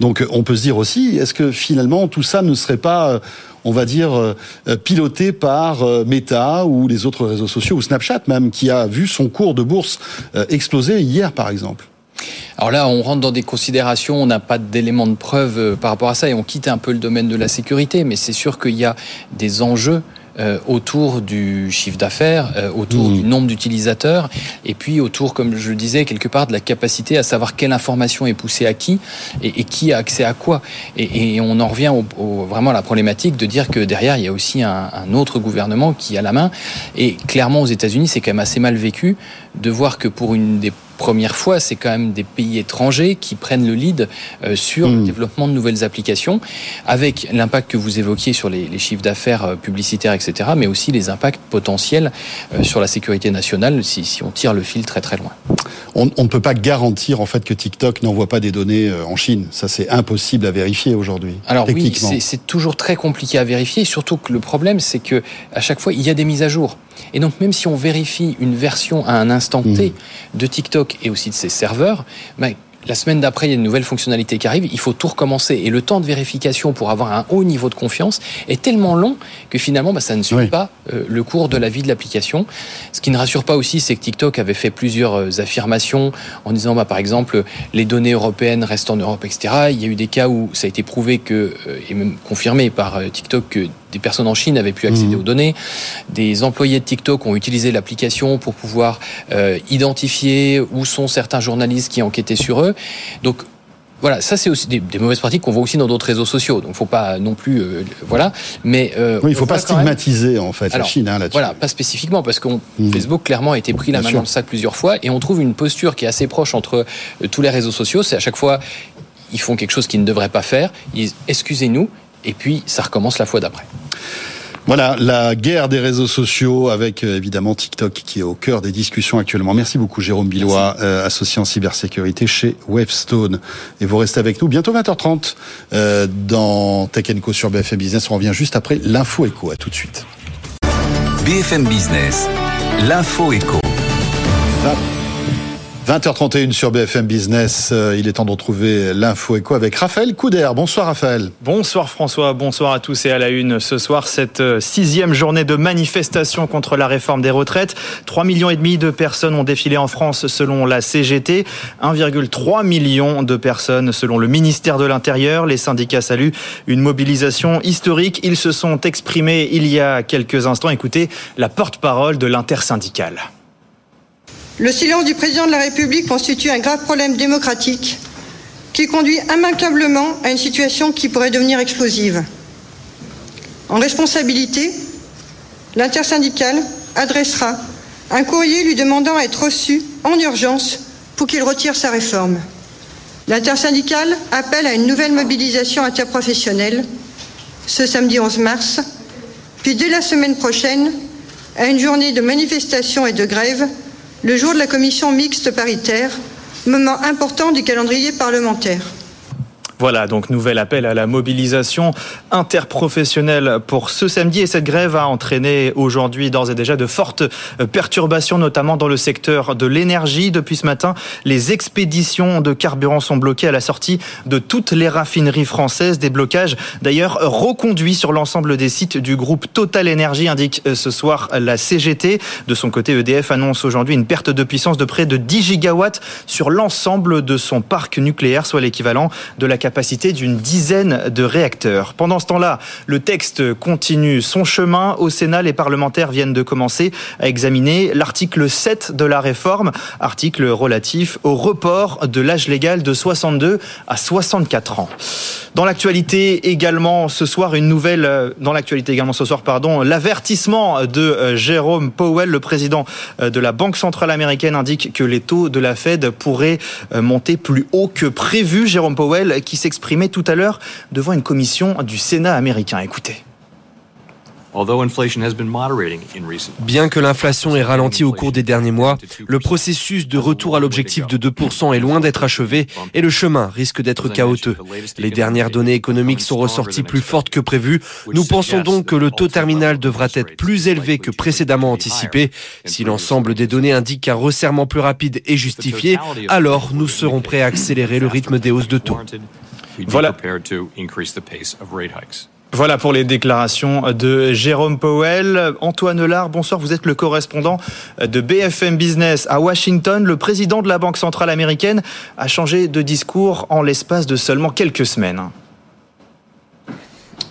Speaker 1: Donc on peut se dire aussi, est-ce que finalement tout ça ne serait pas on va dire, piloté par Meta ou les autres réseaux sociaux, ou Snapchat même, qui a vu son cours de bourse exploser hier, par exemple?
Speaker 5: Alors là, on rentre dans des considérations, on n'a pas d'éléments de preuve par rapport à ça et on quitte un peu le domaine de la sécurité, mais c'est sûr qu'il y a des enjeux euh, autour du chiffre d'affaires, euh, autour
Speaker 1: Mmh.
Speaker 5: du nombre d'utilisateurs, et puis autour, comme je le disais, quelque part de la capacité à savoir quelle information est poussée à qui et, et qui a accès à quoi. Et, et on en revient au, au- vraiment à la problématique de dire que derrière, il y a aussi un, un autre gouvernement qui a la main. Et clairement, aux États-Unis, c'est quand même assez mal vécu de voir que pour une des premières fois, c'est quand même des pays étrangers qui prennent le lead euh, sur le
Speaker 1: Mm.
Speaker 5: développement de nouvelles applications, avec l'impact que vous évoquiez sur les, les chiffres d'affaires euh, publicitaires, etc., mais aussi les impacts potentiels euh, sur la sécurité nationale si, si on tire le fil très très loin.
Speaker 1: On, on ne peut pas garantir en fait que TikTok n'envoie pas des données en Chine. Ça, c'est impossible à vérifier aujourd'hui.
Speaker 5: Alors oui, c'est toujours très compliqué à vérifier, surtout que le problème, c'est que à chaque fois, il y a des mises à jour. Et donc, même si on vérifie une version à un instant T de TikTok et aussi de ses serveurs, ben, la semaine d'après, il y a une nouvelle fonctionnalité qui arrive, il faut tout recommencer. Et le temps de vérification pour avoir un haut niveau de confiance est tellement long que finalement, ben, ça ne suit
Speaker 1: Oui.
Speaker 5: pas euh, le cours de la vie de l'application. Ce qui ne rassure pas aussi, c'est que TikTok avait fait plusieurs euh, affirmations en disant, bah, par exemple, les données européennes restent en Europe, etc. Il y a eu des cas où ça a été prouvé que, euh, et même confirmé par euh, TikTok, que des personnes en Chine avaient pu accéder
Speaker 1: Mhm.
Speaker 5: aux données. Des employés de TikTok ont utilisé l'application pour pouvoir euh, identifier où sont certains journalistes qui enquêtaient sur eux. Donc, voilà, ça c'est aussi des, des mauvaises pratiques qu'on voit aussi dans d'autres réseaux sociaux. Donc, faut pas non plus, euh, voilà. Mais euh,
Speaker 1: Oui, il faut pas
Speaker 5: même-
Speaker 1: stigmatiser en fait la Chine hein, là-dessus.
Speaker 5: voilà, pas spécifiquement, parce que
Speaker 1: Mhm.
Speaker 5: Facebook clairement a été pris la
Speaker 1: Bien
Speaker 5: main
Speaker 1: sûr.
Speaker 5: dans le sac plusieurs fois, et on trouve une posture qui est assez proche entre tous les réseaux sociaux. C'est à chaque fois, ils font quelque chose qu'ils ne devraient pas faire, ils disent excusez-nous, et puis ça recommence la fois d'après.
Speaker 1: Voilà, la guerre des réseaux sociaux avec euh, évidemment TikTok qui est au cœur des discussions actuellement. Merci beaucoup Jérôme Billois, euh, associé en cybersécurité chez Wavestone. Et vous restez avec nous bientôt 20h30 euh, dans Tech Co sur BFM Business. On revient juste après l'info écho. À tout de suite.
Speaker 2: BFM Business, l'info éco.
Speaker 1: 20h31 sur BFM Business. Euh, Il est temps de retrouver l'info écho avec Raphaël Couder. Bonsoir Raphaël.
Speaker 6: Bonsoir François, bonsoir à tous et à la une. Ce soir, cette euh, sixième journée de manifestation contre la réforme des retraites. 3 millions et demi de personnes ont défilé en France selon la CGT. 1,3 million de personnes selon le ministère de l'Intérieur. Les syndicats saluent une mobilisation historique. Ils se sont exprimés il y a quelques instants. Écoutez la porte-parole de l'intersyndicale.
Speaker 7: Le silence du président de la République constitue un grave problème démocratique qui conduit immanquablement à une situation qui pourrait devenir explosive. En responsabilité, l'intersyndicale adressera un courrier lui demandant à être reçu en urgence pour qu'il retire sa réforme. L'intersyndicale appelle à une nouvelle mobilisation interprofessionnelle ce samedi 11 mars, puis dès la semaine prochaine, à une journée de manifestation et de grève le jour de la commission mixte paritaire, moment important du calendrier parlementaire.
Speaker 6: Voilà, donc nouvel appel à la mobilisation interprofessionnelle pour ce samedi. Et cette grève a entraîné aujourd'hui d'ores et déjà de fortes perturbations, notamment dans le secteur de l'énergie. Depuis ce matin, les expéditions de carburant sont bloquées à la sortie de toutes les raffineries françaises. Des blocages d'ailleurs reconduits sur l'ensemble des sites du groupe Total Energy, indique ce soir la CGT. De son côté, EDF annonce aujourd'hui une perte de puissance de près de 10 gigawatts sur l'ensemble de son parc nucléaire, soit l'équivalent de la capacité d'une dizaine de réacteurs. Pendant ce temps-là, le texte continue son chemin. Au Sénat, les parlementaires viennent de commencer à examiner l'article 7 de la réforme, article relatif au report de l'âge légal de 62 à 64 ans. Dans l'actualité également ce soir, une nouvelle, euh, dans l'actualité également ce soir, pardon, l'avertissement de euh, Jérôme Powell, le président euh, de la Banque centrale américaine, indique que les taux de la Fed pourraient monter plus haut que prévu. Jérôme Powell qui s'exprimait tout à l'heure devant une commission du Sénat américain. Écoutez.
Speaker 8: Bien que l'inflation ait ralenti au cours des derniers mois, le processus de retour à l'objectif de 2% est loin d'être achevé et le chemin risque d'être chaotique. Les dernières données économiques sont ressorties plus fortes que prévu. Nous pensons donc que le taux terminal devra être plus élevé que précédemment anticipé. Si l'ensemble des données indique qu'un resserrement plus rapide est justifié, alors nous serons prêts à accélérer le rythme des hausses de taux.
Speaker 6: Voilà. Voilà pour les déclarations de Jérôme Powell. Antoine Lard, bonsoir, vous êtes le correspondant de BFM Business à Washington. Le président de la Banque centrale américaine a changé de discours en l'espace de seulement quelques semaines.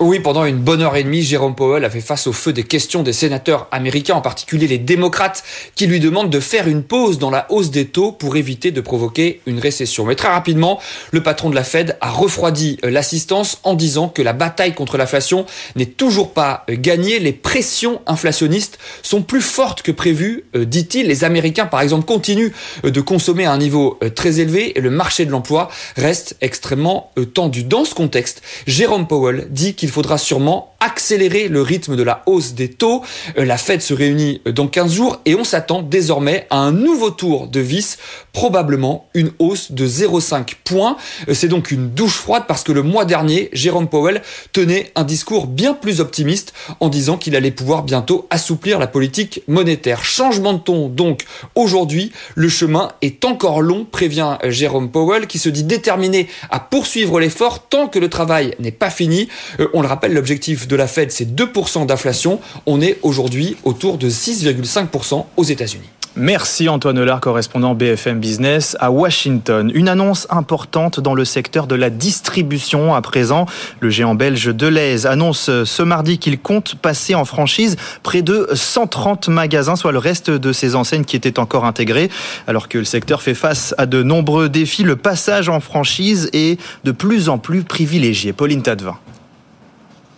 Speaker 9: Oui, pendant une bonne heure et demie, Jérôme Powell a fait face au feu des questions des sénateurs américains, en particulier les démocrates, qui lui demandent de faire une pause dans la hausse des taux pour éviter de provoquer une récession. Mais très rapidement, le patron de la Fed a refroidi euh, l'assistance en disant que la bataille contre l'inflation n'est toujours pas euh, gagnée. Les pressions inflationnistes sont plus fortes que prévues, euh, dit-il. Les Américains, par exemple, continuent de consommer à un niveau très élevé et le marché de l'emploi reste extrêmement tendu. Dans ce contexte, Jérôme Powell dit qu'il faudra sûrement accélérer le rythme de la hausse des taux. La Fed se réunit dans 15 jours et on s'attend désormais à un nouveau tour de vis, probablement une hausse de 0,5 points. C'est donc une douche froide parce que le mois dernier, Jérôme Powell tenait un discours bien plus optimiste en disant qu'il allait pouvoir bientôt assouplir la politique monétaire. Changement de ton donc aujourd'hui, le chemin est encore long, prévient Jérôme Powell qui se dit déterminé à poursuivre l'effort tant que le travail n'est pas fini. Euh, on le rappelle, l'objectif de la Fed c'est 2% d'inflation. On est aujourd'hui autour de 6,5% aux États-Unis.
Speaker 6: Merci Antoine Hollard, correspondant BFM Business à Washington. Une annonce importante dans le secteur de la distribution à présent. Le géant belge Deleuze annonce ce mardi qu'il compte passer en franchise près de 130 magasins, soit le reste de ses enseignes qui étaient encore intégrées. Alors que le secteur fait face à de nombreux défis, le passage en franchise est de plus en plus privilégié. Pauline Tadevin.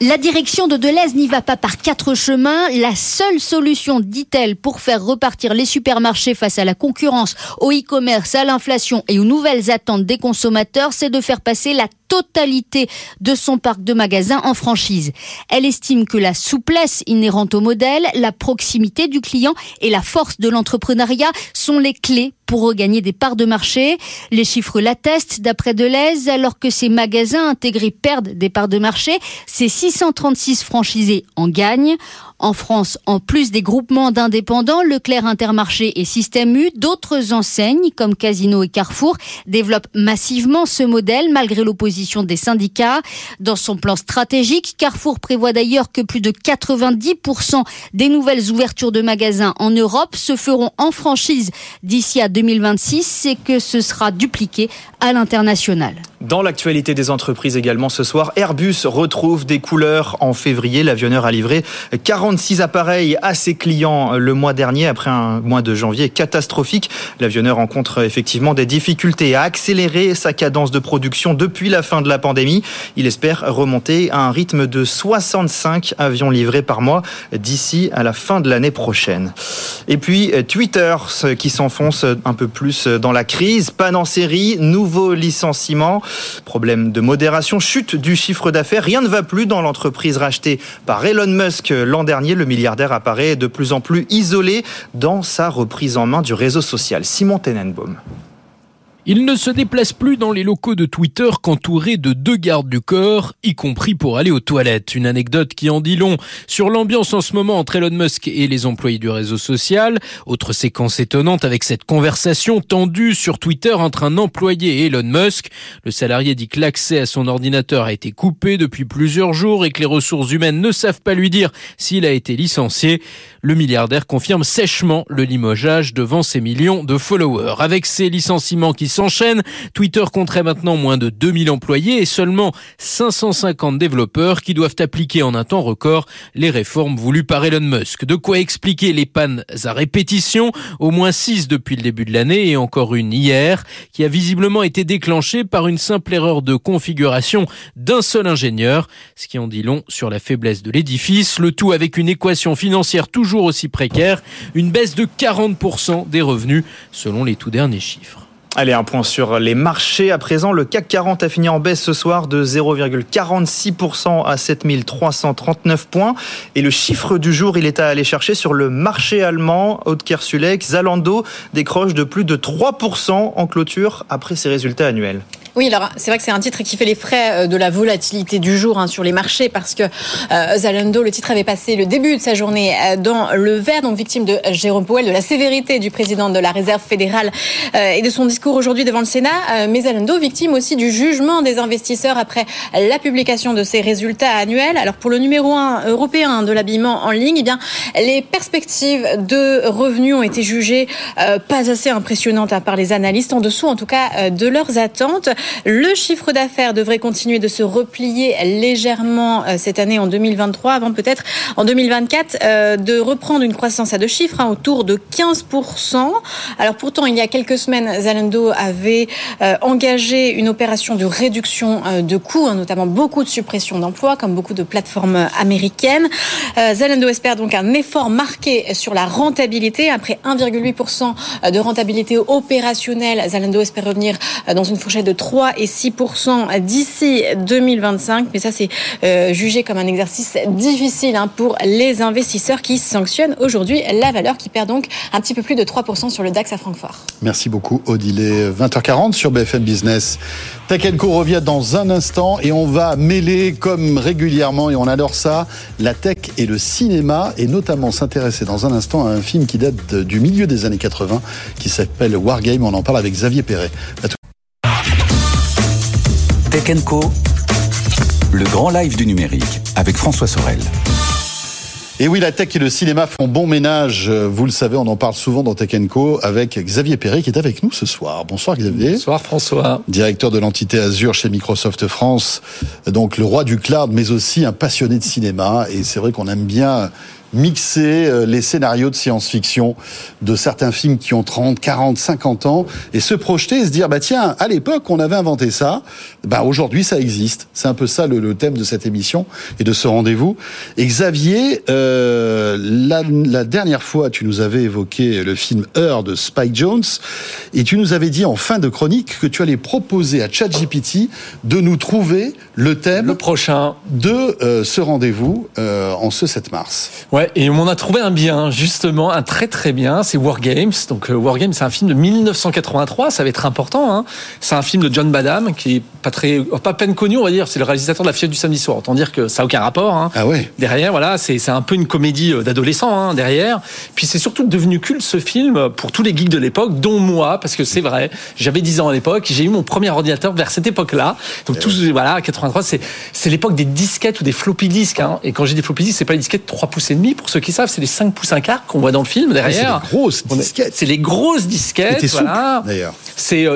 Speaker 10: La direction de Deleuze n'y va pas par quatre chemins. La seule solution, dit-elle, pour faire repartir les supermarchés face à la concurrence, au e-commerce, à l'inflation et aux nouvelles attentes des consommateurs, c'est de faire passer la totalité de son parc de magasins en franchise. Elle estime que la souplesse inhérente au modèle, la proximité du client et la force de l'entrepreneuriat sont les clés pour regagner des parts de marché. Les chiffres l'attestent d'après Deleuze, alors que ces magasins intégrés perdent des parts de marché, ces 636 franchisés en gagnent. En France, en plus des groupements d'indépendants, Leclerc Intermarché et Système U, d'autres enseignes comme Casino et Carrefour développent massivement ce modèle malgré l'opposition des syndicats. Dans son plan stratégique, Carrefour prévoit d'ailleurs que plus de 90% des nouvelles ouvertures de magasins en Europe se feront en franchise d'ici à 2026 et que ce sera dupliqué à l'international.
Speaker 6: Dans l'actualité des entreprises également ce soir, Airbus retrouve des couleurs en février. L'avionneur a livré 46 appareils à ses clients le mois dernier après un mois de janvier catastrophique. L'avionneur rencontre effectivement des difficultés à accélérer sa cadence de production depuis la fin de la pandémie. Il espère remonter à un rythme de 65 avions livrés par mois d'ici à la fin de l'année prochaine. Et puis Twitter qui s'enfonce un peu plus dans la crise, panne en série, nouveau licenciement. Problème de modération, chute du chiffre d'affaires. Rien ne va plus dans l'entreprise rachetée par Elon Musk l'an dernier. Le milliardaire apparaît de plus en plus isolé dans sa reprise en main du réseau social. Simon Tenenbaum.
Speaker 11: Il ne se déplace plus dans les locaux de Twitter qu'entouré de deux gardes du corps, y compris pour aller aux toilettes. Une anecdote qui en dit long sur l'ambiance en ce moment entre Elon Musk et les employés du réseau social. Autre séquence étonnante avec cette conversation tendue sur Twitter entre un employé et Elon Musk. Le salarié dit que l'accès à son ordinateur a été coupé depuis plusieurs jours et que les ressources humaines ne savent pas lui dire s'il a été licencié. Le milliardaire confirme sèchement le limogeage devant ses millions de followers. Avec ces licenciements qui s'enchaînent. Twitter compterait maintenant moins de 2000 employés et seulement 550 développeurs qui doivent appliquer en un temps record les réformes voulues par Elon Musk. De quoi expliquer les pannes à répétition, au moins 6 depuis le début de l'année et encore une hier, qui a visiblement été déclenchée par une simple erreur de configuration d'un seul ingénieur, ce qui en dit long sur la faiblesse de l'édifice, le tout avec une équation financière toujours aussi précaire, une baisse de 40% des revenus selon les tout derniers chiffres.
Speaker 6: Allez, un point sur les marchés. À présent, le CAC 40 a fini en baisse ce soir de 0,46% à 7339 points. Et le chiffre du jour, il est à aller chercher sur le marché allemand. Haute-Kersulek, Zalando décroche de plus de 3% en clôture après ses résultats annuels.
Speaker 12: Oui, alors c'est vrai que c'est un titre qui fait les frais euh, de la volatilité du jour hein, sur les marchés parce que euh, Zalando, le titre avait passé le début de sa journée euh, dans le vert, donc victime de Jérôme Powell, de la sévérité du président de la Réserve fédérale et de son discours aujourd'hui devant le Sénat, mais Zalando victime aussi du jugement des investisseurs après la publication de ses résultats annuels. Alors pour le numéro 1 européen de l'habillement en ligne, eh bien les perspectives de revenus ont été jugées pas assez impressionnantes à part les analystes, en dessous en tout cas de leurs attentes. Le chiffre d'affaires devrait continuer de se replier légèrement euh, cette année en 2023, avant peut-être en 2024 euh, de reprendre une croissance à deux chiffres, hein, autour de 15%. Alors pourtant, il y a quelques semaines, Zalando avait euh, engagé une opération de réduction de coûts, hein, notamment beaucoup de suppression d'emplois, comme beaucoup de plateformes américaines. Zalando espère donc un effort marqué sur la rentabilité. Après 1,8% de rentabilité opérationnelle, Zalando espère revenir dans une fourchette de 3 et 6% d'ici 2025. Mais ça, c'est euh, jugé comme un exercice difficile hein, pour les investisseurs qui sanctionnent aujourd'hui la valeur qui perd donc un petit peu plus de 3% sur le DAX à Francfort.
Speaker 1: Merci beaucoup, Odile. 20h40 sur BFM Business. Tech Co revient dans un instant et on va mêler comme régulièrement, et on adore ça, la tech et le cinéma, et notamment s'intéresser dans un instant à un film qui date du milieu des années 80, qui s'appelle Wargame. On en parle avec Xavier Perret.
Speaker 2: Tech Co, le grand live du numérique avec François Sorel.
Speaker 1: Et oui, la tech et le cinéma font bon ménage. Vous le savez, on en parle souvent dans Tech Co avec Xavier Perret qui est avec nous ce soir. Bonsoir Xavier.
Speaker 13: Bonsoir François.
Speaker 1: Directeur de l'entité Azure chez Microsoft France. Donc le roi du cloud, mais aussi un passionné de cinéma. Et c'est vrai qu'on aime bien mixer euh, les scénarios de science-fiction de certains films qui ont 30, 40, 50 ans et se projeter et se dire bah tiens à l'époque on avait inventé ça. Bah aujourd'hui ça existe. C'est un peu ça le, thème de cette émission et de ce rendez-vous. Et Xavier euh, la, la, dernière fois tu nous avais évoqué le film Heure de Spike Jones et tu nous avais dit en fin de chronique que tu allais proposer à ChatGPT de nous trouver le thème
Speaker 13: le prochain.
Speaker 1: de euh, ce rendez-vous euh, en ce 7 mars.
Speaker 13: Ouais et on a trouvé un bien, justement, un très très bien, c'est War Games. Donc euh, War Games, c'est un film de 1983, ça va être important. Hein. C'est un film de John Badham, qui est pas très, pas peine connu, on va dire. C'est le réalisateur de La Fièvre du samedi soir. Autant dire que ça n'a aucun rapport. Hein.
Speaker 1: Ah ouais.
Speaker 13: Derrière, voilà, c'est un peu une comédie euh, d'adolescent hein, derrière. Puis c'est surtout devenu culte ce film pour tous les geeks de l'époque, dont moi, parce que c'est vrai. J'avais 10 ans à l'époque, j'ai eu mon premier ordinateur vers cette époque-là. Donc tous, voilà, 83, c'est c'est l'époque des disquettes ou des floppy disques. Et quand j'ai des floppy disques, c'est pas les disquettes 3 pouces et demi pour ceux qui savent, c'est les 5 pouces un quart qu'on voit dans le film derrière.
Speaker 1: c'est les grosses disquettes.
Speaker 13: C'est les grosses disquettes.
Speaker 1: Voilà. d'ailleurs.
Speaker 13: C'est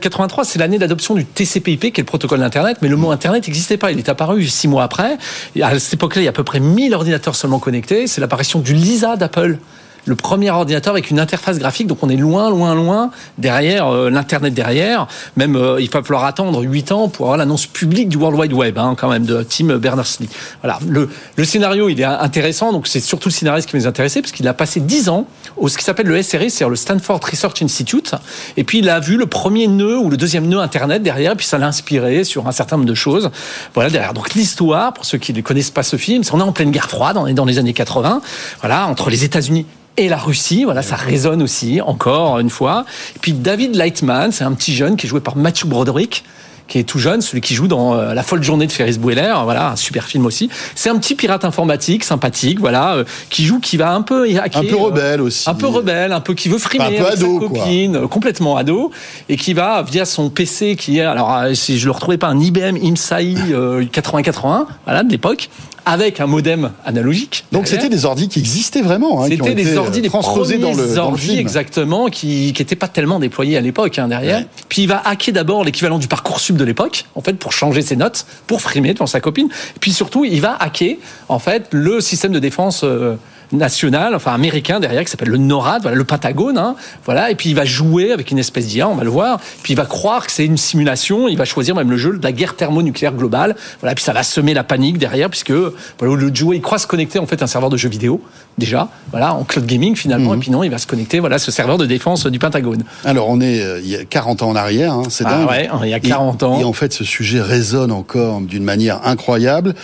Speaker 13: 83, euh, c'est l'année d'adoption du TCP/IP, qui est le protocole d'Internet, mais le mot Internet n'existait pas. Il est apparu six mois après. à cette époque-là, il y a à peu près 1000 ordinateurs seulement connectés. C'est l'apparition du Lisa d'Apple le premier ordinateur avec une interface graphique. Donc on est loin, loin, loin derrière euh, l'internet derrière. Même euh, il va falloir attendre 8 ans pour avoir l'annonce publique du World Wide Web, hein, quand même de Tim Berners-Lee. Voilà. Le, scénario il est intéressant. Donc c'est surtout le scénariste qui m'est intéressé parce qu'il a passé 10 ans au ce qui s'appelle le SRI, c'est-à-dire le Stanford Research Institute. Et puis il a vu le premier nœud ou le deuxième nœud internet derrière. Et puis ça l'a inspiré sur un certain nombre de choses. Voilà derrière. Donc l'histoire, pour ceux qui ne connaissent pas ce film, c'est on est en pleine guerre froide, on est dans les années 80. Voilà entre les États-Unis et la Russie. Voilà, ça résonne aussi, encore une fois. Et puis David Lightman, c'est un petit jeune qui est joué par Matthew Broderick qui est tout jeune, celui qui joue dans euh, La folle journée de Ferris Bueller, voilà, un super film aussi. C'est un petit pirate informatique, sympathique, voilà, euh, qui joue, qui va un peu
Speaker 1: hacker, un peu rebelle aussi,
Speaker 13: un peu rebelle, un peu qui veut frimer
Speaker 1: un peu
Speaker 13: avec
Speaker 1: ado,
Speaker 13: sa copine, complètement ado, et qui va via son PC qui est, alors euh, si je le retrouvais pas, un IBM IMSAI 8081, voilà, de l'époque, avec un modem analogique.
Speaker 1: Donc c'était des ordis qui existaient vraiment.
Speaker 13: Hein, c'était des ordis des
Speaker 1: transposés dans le,
Speaker 13: ordis exactement qui n'étaient pas tellement déployés à l'époque hein, derrière. Puis il va hacker d'abord l'équivalent du parcours sub de l'époque en fait pour changer ses notes, pour frimer devant sa copine. Et puis surtout il va hacker en fait le système de défense. Euh, national, enfin américain derrière, qui s'appelle le NORAD, voilà, le Pentagone, hein, voilà, et puis il va jouer avec une espèce d'IA, on va le voir, puis il va croire que c'est une simulation, il va choisir même le jeu de la guerre thermonucléaire globale, voilà, puis ça va semer la panique derrière, puisque voilà, le joueur, il croit se connecter en fait à un serveur de jeux vidéo, déjà, voilà, en cloud gaming finalement, mhm. et puis non, il va se connecter, voilà, ce serveur de défense du Pentagone.
Speaker 1: Alors on est euh, il y a 40 ans en arrière, hein, c'est ah,
Speaker 13: Ouais, il y a 40 ans.
Speaker 1: Et en fait, ce sujet résonne encore d'une manière incroyable.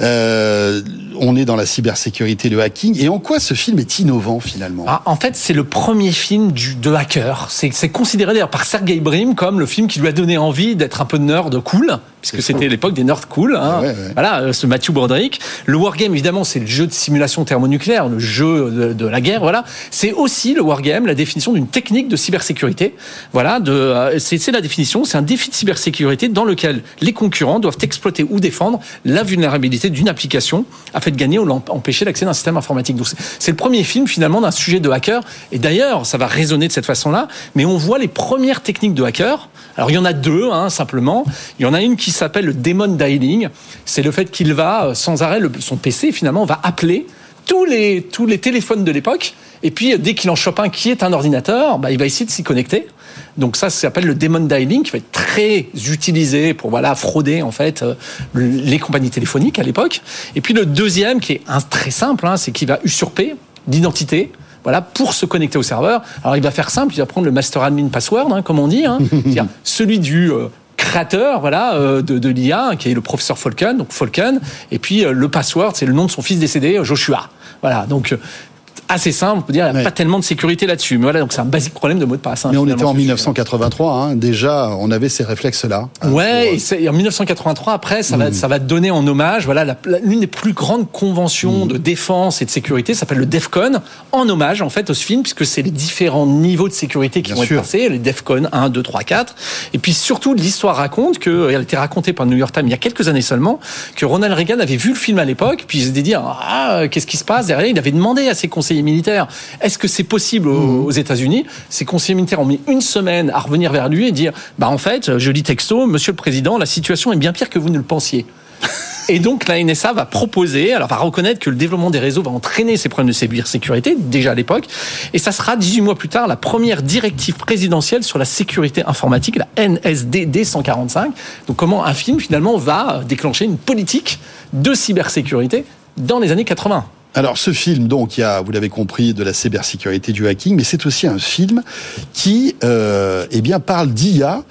Speaker 1: Euh, on est dans la cybersécurité, le hacking, et en quoi ce film est innovant finalement?
Speaker 13: Ah, En fait, c'est le premier film de hacker. C'est considéré d'ailleurs par Sergey Brim comme le film qui lui a donné envie d'être un peu nerd, cool, puisque c'était l'époque des Nord Cool. Hein. Voilà, euh, ce Matthew Broderick. Le wargame, évidemment, c'est le jeu de simulation thermonucléaire, le jeu de, de la guerre. Voilà, c'est aussi le wargame, la définition d'une technique de cybersécurité. Voilà, de, euh, c'est la définition. C'est un défi de cybersécurité dans lequel les concurrents doivent exploiter ou défendre la vulnérabilité d'une application afin de gagner ou empêcher l'accès d'un système informatique. Donc c'est le premier film finalement d'un sujet de hacker. Et d'ailleurs, ça va résonner de cette façon-là. Mais on voit les premières techniques de hacker. Alors il y en a deux, hein, simplement. Il y en a une qui s'appelle le demon dialing. C'est le fait qu'il va euh, sans arrêt, son PC finalement va appeler tous les, tous les téléphones de l'époque. Et puis, dès qu'il en chope un qui est un ordinateur, bah, il va essayer de s'y connecter. Donc ça, ça s'appelle le demon dialing, qui va être très utilisé pour voilà frauder en fait euh, les compagnies téléphoniques à l'époque. Et puis le deuxième, qui est un, très simple, hein, c'est qu'il va usurper l'identité voilà, pour se connecter au serveur. Alors il va faire simple, il va prendre le master admin password, hein, comme on dit, hein, c'est-à-dire celui du euh, créateur voilà euh, de, de l'IA qui est le professeur Falken donc et puis le password c'est le nom de son fils décédé Joshua. Voilà donc assez simple. On peut dire, il n'y a pas tellement de sécurité là-dessus. Mais voilà, donc c'est un basique problème de mot de passe.
Speaker 1: Hein, mais on était en 1983, hein, déjà, on avait ces réflexes-là.
Speaker 13: Hein, ouais, et, en 1983, après, ça, va, hmm. ça va donner en hommage, voilà, l'une des plus grandes conventions hmm. de défense et de sécurité s'appelle le DEFCON, en hommage, en fait, au film, puisque c'est les différents niveaux de sécurité qui vont être passés, les DEFCON 1, 2, 3, 4. Et puis surtout, l'histoire raconte que, elle a été racontée par le New York Times il y a quelques années seulement, que Ronald Reagan avait vu le film à l'époque, puis il s'était dit, ah, qu'est-ce qui se passe derrière? Il avait demandé à ses conseillers militaires. Est-ce que c'est possible aux, mmh. États-Unis? Ces conseillers militaires ont mis une semaine à revenir vers lui et dire bah en fait, je lis texto, Monsieur le Président, la situation est bien pire que vous ne le pensiez. Et donc la NSA va proposer, alors va reconnaître que le développement des réseaux va entraîner ces problèmes de cybersécurité déjà à l'époque, et ça sera 18 mois plus tard la première directive présidentielle sur la sécurité informatique, la NSDD 145. Donc comment un film finalement va déclencher une politique de cybersécurité dans les années 80.
Speaker 1: Alors ce film, donc, il y a, vous l'avez compris, de la cybersécurité du hacking, mais c'est aussi un film qui, euh, eh bien, parle d'IA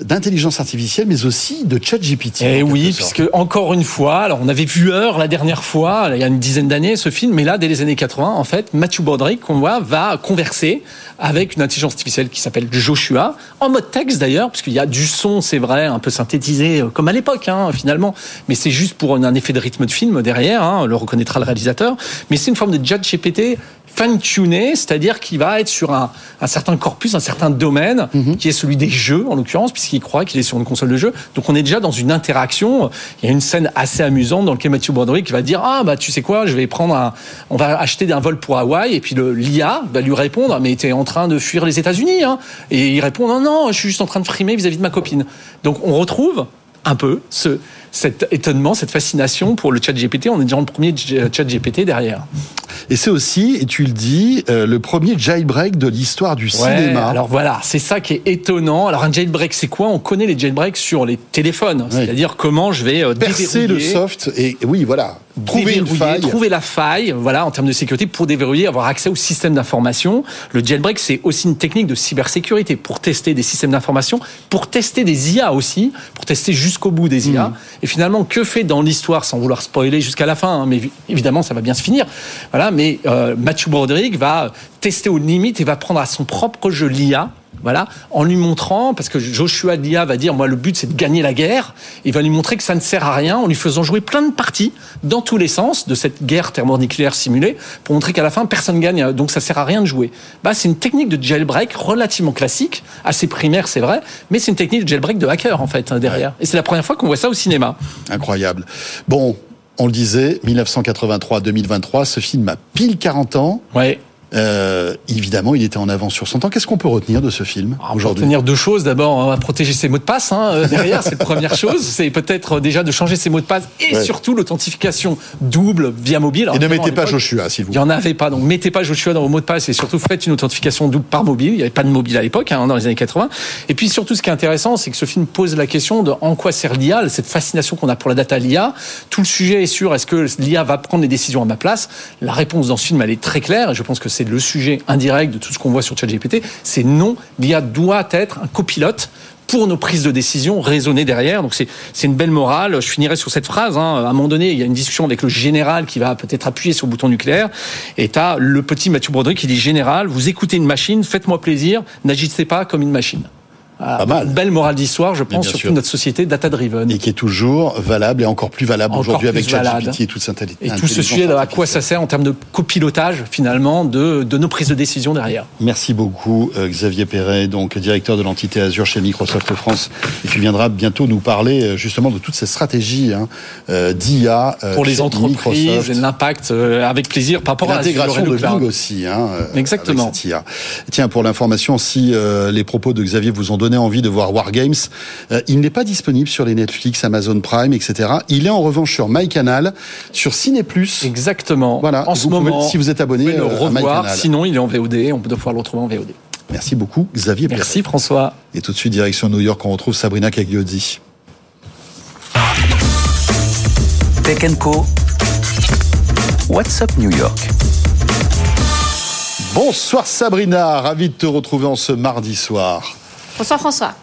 Speaker 1: d'intelligence artificielle, mais aussi de chat GPT.
Speaker 13: Et eh oui, puisque encore une fois, alors on avait vu Heure la dernière fois, il y a une dizaine d'années, ce film, mais là, dès les années 80, en fait, Matthew Broderick, qu'on voit, va converser avec une intelligence artificielle qui s'appelle Joshua, en mode texte d'ailleurs, puisqu'il y a du son, c'est vrai, un peu synthétisé, euh, comme à l'époque, hein, finalement, mais c'est juste pour un effet de rythme de film derrière, hein, le reconnaîtra le réalisateur, mais c'est une forme de chat GPT fine-tuné, c'est-à-dire qu'il va être sur un, certain corpus, un certain domaine, mhm. qui est celui des jeux, en l'occurrence, puisqu'il croit qu'il est sur une console de jeu. Donc on est déjà dans une interaction. Il y a une scène assez amusante dans laquelle Matthew Broderick va dire Ah, bah tu sais quoi, je vais prendre un. On va acheter un vol pour Hawaï, et puis l'IA va lui répondre Mais tu es en train de fuir les États-Unis. Hein. Et il répond Non, non, je suis juste en train de frimer vis-à-vis de ma copine. Donc on retrouve un peu ce, cet étonnement, cette fascination pour le chat GPT. On est déjà le premier chat GPT derrière.
Speaker 1: Et c'est aussi, et tu le dis, euh, le premier jailbreak de l'histoire du cinéma.
Speaker 13: Alors voilà, c'est ça qui est étonnant. Alors un jailbreak, c'est quoi? On connaît les jailbreaks sur les téléphones, c'est-à-dire comment je vais euh,
Speaker 1: percer le soft et oui, voilà, trouver une faille,
Speaker 13: trouver la faille, voilà, en termes de sécurité pour déverrouiller, avoir accès au système d'information. Le jailbreak, c'est aussi une technique de cybersécurité pour tester des systèmes d'information, pour tester des IA aussi, pour tester jusqu'au bout des IA. Mm. Et finalement, que fait dans l'histoire, sans vouloir spoiler jusqu'à la fin, hein, mais évidemment, ça va bien se finir. Voilà, mais euh, Matthew Broderick va tester aux limites et va prendre à son propre jeu l'IA voilà, en lui montrant, parce que Joshua Dia va dire, moi le but c'est de gagner la guerre, il va lui montrer que ça ne sert à rien en lui faisant jouer plein de parties dans tous les sens de cette guerre thermonucléaire simulée, pour montrer qu'à la fin personne gagne, donc ça sert à rien de jouer. Bah, c'est une technique de jailbreak relativement classique, assez primaire c'est vrai, mais c'est une technique de jailbreak de hacker en fait hein, derrière. Et c'est la première fois qu'on voit ça au cinéma.
Speaker 1: Incroyable. Bon, on le disait, 1983-2023, ce film a pile 40 ans.
Speaker 13: Ouais.
Speaker 1: Euh, évidemment, il était en avance sur son temps. Qu'est-ce qu'on peut retenir de ce film
Speaker 13: aujourd'hui Retenir deux choses. D'abord, on va protéger ses mots de passe. Hein, euh, derrière, c'est la première chose. C'est peut-être déjà de changer ses mots de passe et surtout l'authentification double via mobile.
Speaker 1: et ne mettez pas Joshua, s'il vous
Speaker 13: plaît. Il n'y en avait pas. Donc, mettez pas Joshua dans vos mots de passe et surtout faites une authentification double par mobile. Il n'y avait pas de mobile à l'époque, hein, dans les années 80. Et puis surtout, ce qui est intéressant, c'est que ce film pose la question de en quoi sert l'IA, cette fascination qu'on a pour la data l'IA. Tout le sujet est sur est-ce que l'IA va prendre les décisions à ma place? La réponse dans ce film, elle est très claire. Et je pense que c'est le sujet direct de tout ce qu'on voit sur ChatGPT, c'est non, l'IA doit être un copilote pour nos prises de décision raisonnées derrière. Donc c'est une belle morale. Je finirai sur cette phrase. Hein. À un moment donné, il y a une discussion avec le général qui va peut-être appuyer sur le bouton nucléaire. Et tu as le petit Mathieu Broderick qui dit Général, vous écoutez une machine, faites-moi plaisir, n'agissez pas comme une machine.
Speaker 1: Pas mal.
Speaker 13: Une belle morale d'histoire, je pense,
Speaker 1: bien
Speaker 13: sur
Speaker 1: sûr.
Speaker 13: toute notre société data-driven.
Speaker 1: Et qui est toujours valable et encore plus valable aujourd'hui avec. ChatGPT et toute cette
Speaker 13: Et tout ce sujet à quoi ça sert en termes de copilotage, finalement, de, de nos prises de décision derrière.
Speaker 1: Merci beaucoup euh, Xavier Perret, donc directeur de l'entité Azure chez Microsoft France. Et tu viendras bientôt nous parler euh, justement de toutes ces stratégies hein, euh, d'IA euh,
Speaker 13: Pour les entreprises,
Speaker 1: Microsoft.
Speaker 13: et l'impact, avec plaisir, par rapport à
Speaker 1: L'intégration de. Bing aussi. Hein,
Speaker 13: Exactement.
Speaker 1: avec cette IA. Tiens, pour l'information, si les propos de Xavier vous ont donné envie de voir Wargames, euh, il n'est pas disponible sur les Netflix, Amazon Prime, etc. Il est en revanche sur MyCanal, sur Ciné+.
Speaker 13: Exactement.
Speaker 1: Voilà,
Speaker 13: En ce
Speaker 1: pouvez-
Speaker 13: moment,
Speaker 1: si vous êtes abonné
Speaker 13: Vous le
Speaker 1: euh, à
Speaker 13: revoir, sinon il est en VOD, on peut pouvoir le retrouver en VOD.
Speaker 1: Merci beaucoup Xavier.
Speaker 13: Merci François.
Speaker 1: Et tout de suite, direction New York, on retrouve Sabrina Cagliozzi.
Speaker 2: Tech Co. What's up New York?
Speaker 1: Bonsoir Sabrina, ravi de te retrouver en ce mardi soir.
Speaker 12: Bonsoir François.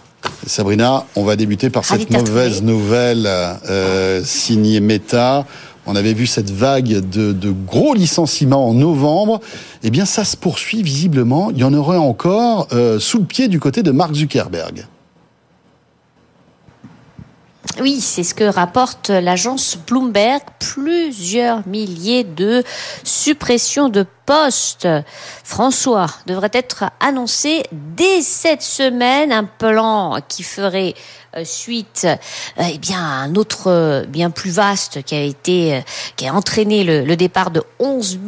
Speaker 1: Sabrina, on va débuter par
Speaker 12: Ravi
Speaker 1: cette mauvaise nouvelle euh, signée Meta. On avait vu cette vague de, de gros licenciements en novembre. Eh bien, ça se poursuit visiblement. Il y en aurait encore euh, sous le pied du côté de Mark Zuckerberg.
Speaker 14: Oui, c'est ce que rapporte l'agence Bloomberg. Plusieurs milliers de suppressions de postes. François devrait être annoncé dès cette semaine un plan qui ferait suite euh, eh bien à un autre euh, bien plus vaste qui a été euh, qui a entraîné le, le départ de 11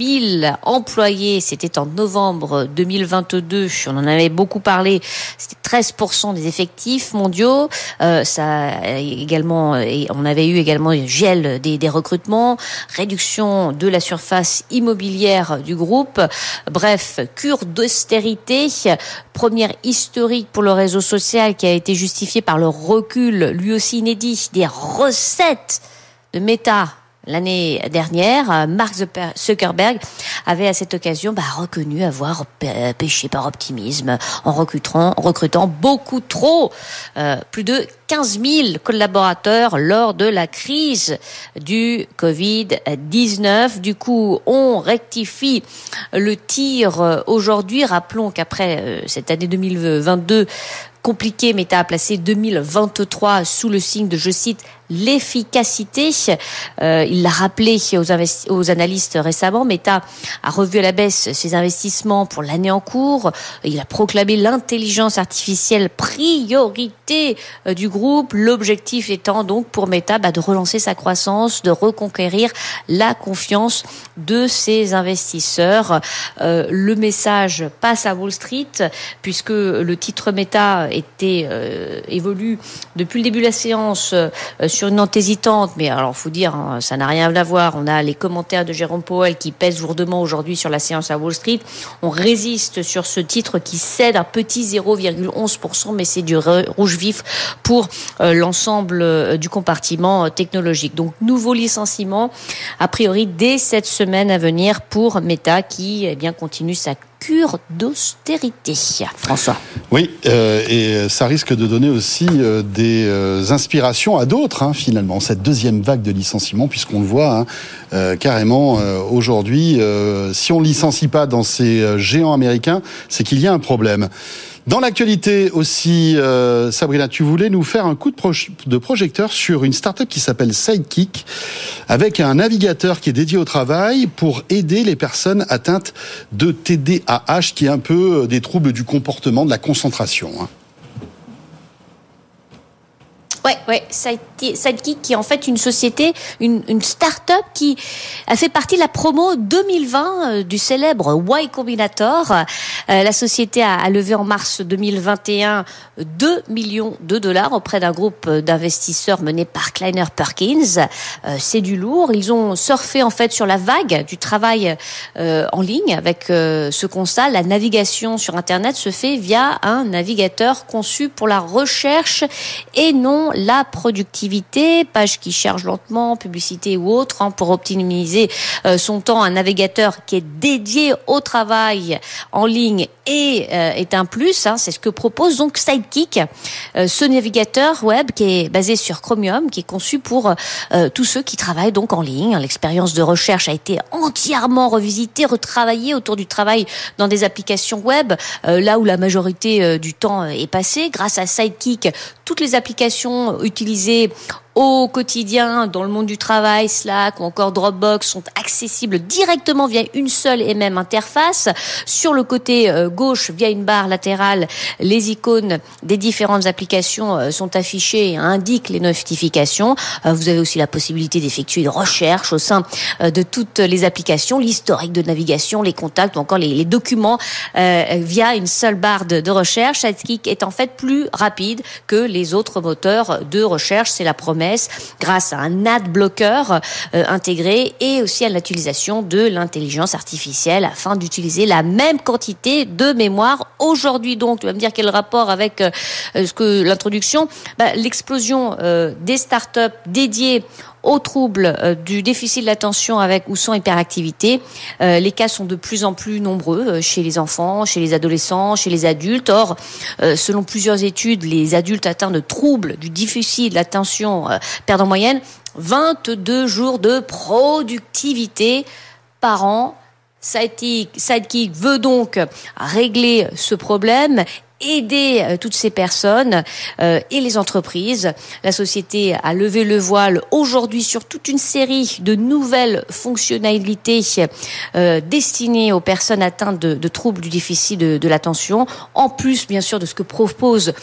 Speaker 14: 000 employés. C'était en novembre 2022 on en avait beaucoup parlé. C'était 13 des effectifs mondiaux. Euh, ça également on avait eu également un gel des, des recrutements réduction de la surface immobilière du groupe. Bref cure d'austérité première historique pour le réseau social qui a été justifié par le recul, lui aussi inédit, des recettes de Meta l'année dernière. Mark Zuckerberg avait à cette occasion bah, reconnu avoir péché par optimisme en recrutant, beaucoup trop, euh, plus de 15 000 collaborateurs lors de la crise du Covid-19. Du coup, on rectifie le tir euh, aujourd'hui. Rappelons qu'après euh, cette année 2022, compliqué, Meta a placé 2023 sous le signe de, je cite, l'efficacité. Euh, il l'a rappelé aux, aux analystes récemment. Meta a revu à la baisse ses investissements pour l'année en cours. Il a proclamé l'intelligence artificielle priorité euh, du groupe. L'objectif étant donc pour Meta bah, de relancer sa croissance, de reconquérir la confiance de ses investisseurs. Euh, le message passe à Wall Street puisque le titre Meta était euh, évolue depuis le début de la séance euh, sur une note hésitante, mais alors faut dire hein, ça n'a rien à voir. On a les commentaires de Jérôme Powell qui pèsent lourdement aujourd'hui sur la séance à Wall Street. On résiste sur ce titre qui cède un petit 0,11%, mais c'est du rouge vif pour euh, l'ensemble euh, du compartiment euh, technologique. Donc nouveau licenciement a priori dès cette semaine à venir pour Meta qui eh bien continue sa cure d'austérité. François.
Speaker 1: Oui, euh, et ça risque de donner aussi euh, des euh, inspirations à d'autres, hein, finalement, cette deuxième vague de licenciements, puisqu'on le voit hein, euh, carrément euh, aujourd'hui, euh, si on ne licencie pas dans ces géants américains, c'est qu'il y a un problème. Dans l'actualité aussi, euh, Sabrina, tu voulais nous faire un coup de, proj- de projecteur sur une start-up qui s'appelle Sidekick, avec un navigateur qui est dédié au travail pour aider les personnes atteintes de TDAH, qui est un peu euh, des troubles du comportement, de la concentration. hein.
Speaker 14: Ouais, ouais, Side- Sidekick qui est en fait une société, une, start-up qui a fait partie de la promo 2020 euh, du célèbre Y Combinator. Euh, la société a, levé en mars 2021 2 millions de dollars auprès d'un groupe d'investisseurs mené par Kleiner Perkins. Euh, C'est du lourd. Ils ont surfé en fait sur la vague du travail euh, en ligne avec euh, ce constat. La navigation sur Internet se fait via un navigateur conçu pour la recherche et non la productivité, page qui charge lentement, publicité ou autre, hein, pour optimiser euh, son temps. Un navigateur qui est dédié au travail en ligne et euh, est un plus. Hein, c'est ce que propose donc Sidekick, euh, ce navigateur web qui est basé sur Chromium, qui est conçu pour tous ceux qui travaillent donc en ligne. L'expérience de recherche a été entièrement revisitée, retravaillée autour du travail dans des applications web, là où la majorité du temps est passé. Grâce à Sidekick, toutes les applications utilisées au quotidien dans le monde du travail, Slack ou encore Dropbox sont accessibles directement via une seule et même interface. Sur le côté euh, gauche, via une barre latérale, les icônes des différentes applications euh, sont affichées et indiquent les notifications. Euh, vous avez aussi la possibilité d'effectuer une recherche au sein de toutes les applications, l'historique de navigation, les contacts ou encore les, documents via une seule barre de, recherche. Sidekick est en fait plus rapide que les autres moteurs de recherche. C'est la promesse grâce à un ad blocker euh, intégré et aussi à l'utilisation de l'intelligence artificielle afin d'utiliser la même quantité de mémoire aujourd'hui. Donc, tu vas me dire quel rapport avec euh, ce que l'introduction, bah, l'explosion euh, des startups dédiées aux troubles euh, du déficit de l'attention avec ou sans hyperactivité. Euh, les cas sont de plus en plus nombreux euh, chez les enfants, chez les adolescents, chez les adultes. Or, selon plusieurs études, les adultes atteints de troubles du déficit de l'attention perdent en moyenne 22 jours de productivité par an Sidekick veut donc régler ce problème aider euh, toutes ces personnes euh, et les entreprises. La société a levé le voile aujourd'hui sur toute une série de nouvelles fonctionnalités euh, destinées aux personnes atteintes de, troubles du déficit de, l'attention, en plus bien sûr de ce que propose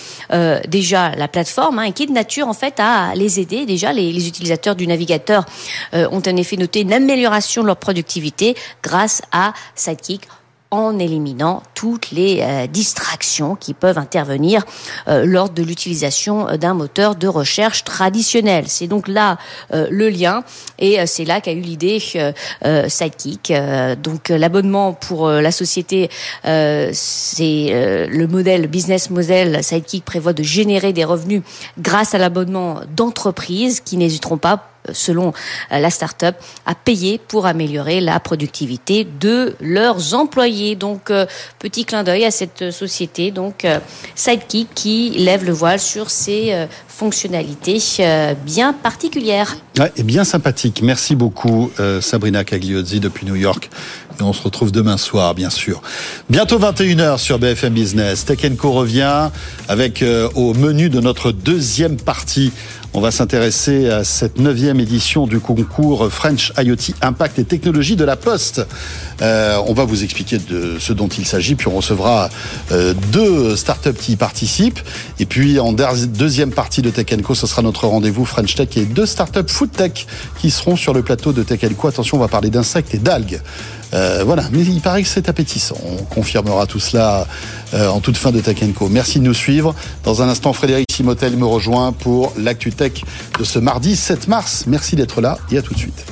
Speaker 14: déjà la plateforme, hein, et qui est de nature en fait à les aider. Déjà, les, les utilisateurs du navigateur ont en effet noté une amélioration de leur productivité grâce à Sidekick en éliminant toutes les euh, distractions qui peuvent intervenir euh, lors de l'utilisation d'un moteur de recherche traditionnel. C'est donc là euh, le lien et c'est là qu'a eu l'idée Sidekick. donc l'abonnement pour la société, c'est le modèle business model Sidekick prévoit de générer des revenus grâce à l'abonnement d'entreprises qui n'hésiteront pas selon euh, la start-up, à payer pour améliorer la productivité de leurs employés. Donc, euh, petit clin d'œil à cette société, donc euh, Sidekick, qui lève le voile sur ces fonctionnalités bien particulières.
Speaker 1: et bien sympathique. Merci beaucoup, Sabrina Cagliozzi depuis New York. On se retrouve demain soir, bien sûr. Bientôt 21h sur BFM Business. Tech Co revient avec au menu de notre deuxième partie on va s'intéresser à cette neuvième édition du concours French IoT Impact et Technologie de la Poste. Euh, on va vous expliquer de ce dont il s'agit, puis on recevra euh, deux startups qui y participent. Et puis en deuxième partie de Tech Co, ce sera notre rendez-vous French Tech et deux startups Food Tech qui seront sur le plateau de Tech Co. Attention, on va parler d'insectes et d'algues. Euh, voilà, mais il paraît que c'est appétissant. On confirmera tout cela euh, en toute fin de Tech Co. Merci de nous suivre. Dans un instant, Frédéric Simotel me rejoint pour l'actu tech de ce mardi 7 mars. Merci d'être là et à tout de suite.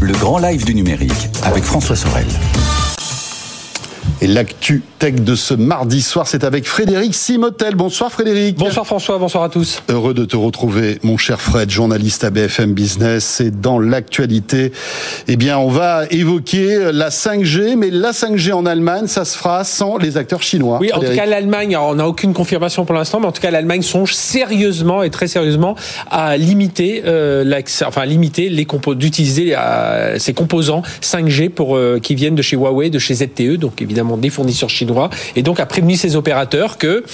Speaker 2: Le grand live du numérique avec François Sorel.
Speaker 1: Et l'actu tech de ce mardi soir, c'est avec Frédéric Simotel. Bonsoir Frédéric.
Speaker 3: Bonsoir François, bonsoir à tous.
Speaker 1: Heureux de te retrouver, mon cher Fred, journaliste à BFM Business. Et dans l'actualité, eh bien, on va évoquer la 5G, mais la 5G en Allemagne, ça se fera sans les acteurs chinois.
Speaker 3: Oui, en tout cas, l'Allemagne, on n'a aucune confirmation pour l'instant, mais en tout cas, l'Allemagne songe sérieusement et très sérieusement à limiter euh, l'accès, enfin, limiter les d'utiliser euh, ces composants 5G pour euh, qui viennent de chez Huawei, de chez ZTE, donc évidemment des fournisseurs chinois, et donc a prévenu ses opérateurs que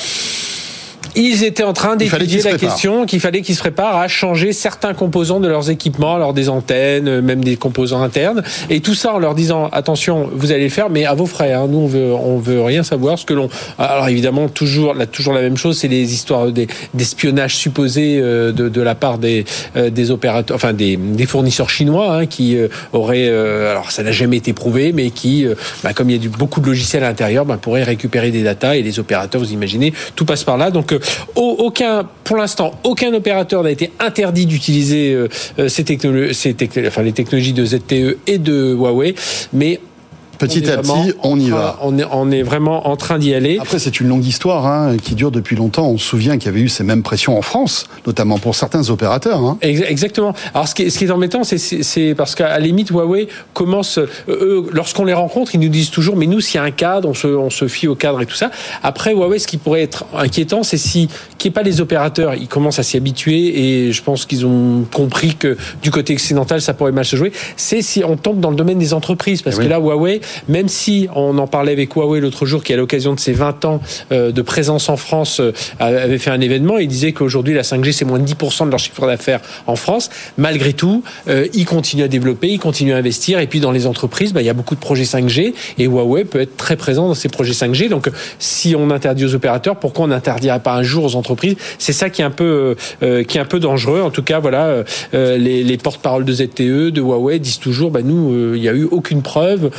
Speaker 3: ils étaient en train d'étudier la question qu'il fallait qu'ils se préparent à changer certains composants de leurs équipements, alors des antennes, même des composants internes, et tout ça en leur disant attention, vous allez le faire, mais à vos frais. Hein. Nous, on veut, on veut rien savoir. Ce que l'on, alors évidemment, toujours, là, toujours la même chose, c'est les histoires d'espionnage supposé euh, de, de, la part des, euh, des opérateurs, enfin des, des fournisseurs chinois hein, qui euh, auraient, alors ça n'a jamais été prouvé, mais qui, bah, comme il y a du, beaucoup de logiciels à l'intérieur, bah, pourraient récupérer des datas et les opérateurs, vous imaginez, tout passe par là. Donc aucun, pour l'instant, aucun opérateur n'a été interdit d'utiliser euh, euh, ces technologies, enfin les technologies de ZTE et de Huawei, mais
Speaker 1: Petit
Speaker 3: est
Speaker 1: à petit, on y
Speaker 3: train-
Speaker 1: va.
Speaker 3: On est, on est vraiment en train d'y aller.
Speaker 1: Après, c'est une longue histoire hein, qui dure depuis longtemps. On se souvient qu'il y avait eu ces mêmes pressions en France, notamment pour certains opérateurs. Hein.
Speaker 3: Ex- Exactement. Alors, ce qui est, ce qui est embêtant, c'est- parce qu'à la limite, Huawei commence, euh, eux, lorsqu'on les rencontre, ils nous disent toujours, mais nous, s'il y a un cadre, on se, on se fie au cadre et tout ça. Après, Huawei, ce qui pourrait être inquiétant, c'est si, qu'il n'y ait pas les opérateurs, ils commencent à s'y habituer et je pense qu'ils ont compris que du côté occidental, ça pourrait mal se jouer. C'est si on tombe dans le domaine des entreprises, parce
Speaker 1: Eh
Speaker 3: que là, Huawei, même si on en parlait avec Huawei l'autre jour, qui à l'occasion de ses 20 ans euh, de présence en France euh, avait fait un événement, il disait qu'aujourd'hui la 5G c'est moins de 10% de leur chiffre d'affaires en France. Malgré tout, euh, ils continuent à développer, ils continuent à investir, et puis dans les entreprises, bah, il y a beaucoup de projets 5G, et Huawei peut être très présent dans ces projets 5G. Donc, si on interdit aux opérateurs, pourquoi on n'interdirait pas un jour aux entreprises? C'est ça qui est un peu, qui est un peu dangereux. En tout cas, voilà, les, les porte-paroles de ZTE, de Huawei disent toujours, bah, nous, il n'y a eu aucune preuve,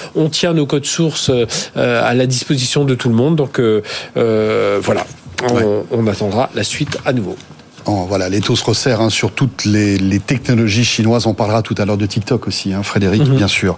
Speaker 3: nos codes sources euh, à la disposition de tout le monde. Donc, euh, euh, voilà, on, on attendra la suite à nouveau.
Speaker 1: Oh, voilà, les taux se resserrent hein, sur toutes les, les technologies chinoises. On parlera tout à l'heure de TikTok aussi, hein, Frédéric,
Speaker 3: Mhm.
Speaker 1: bien sûr.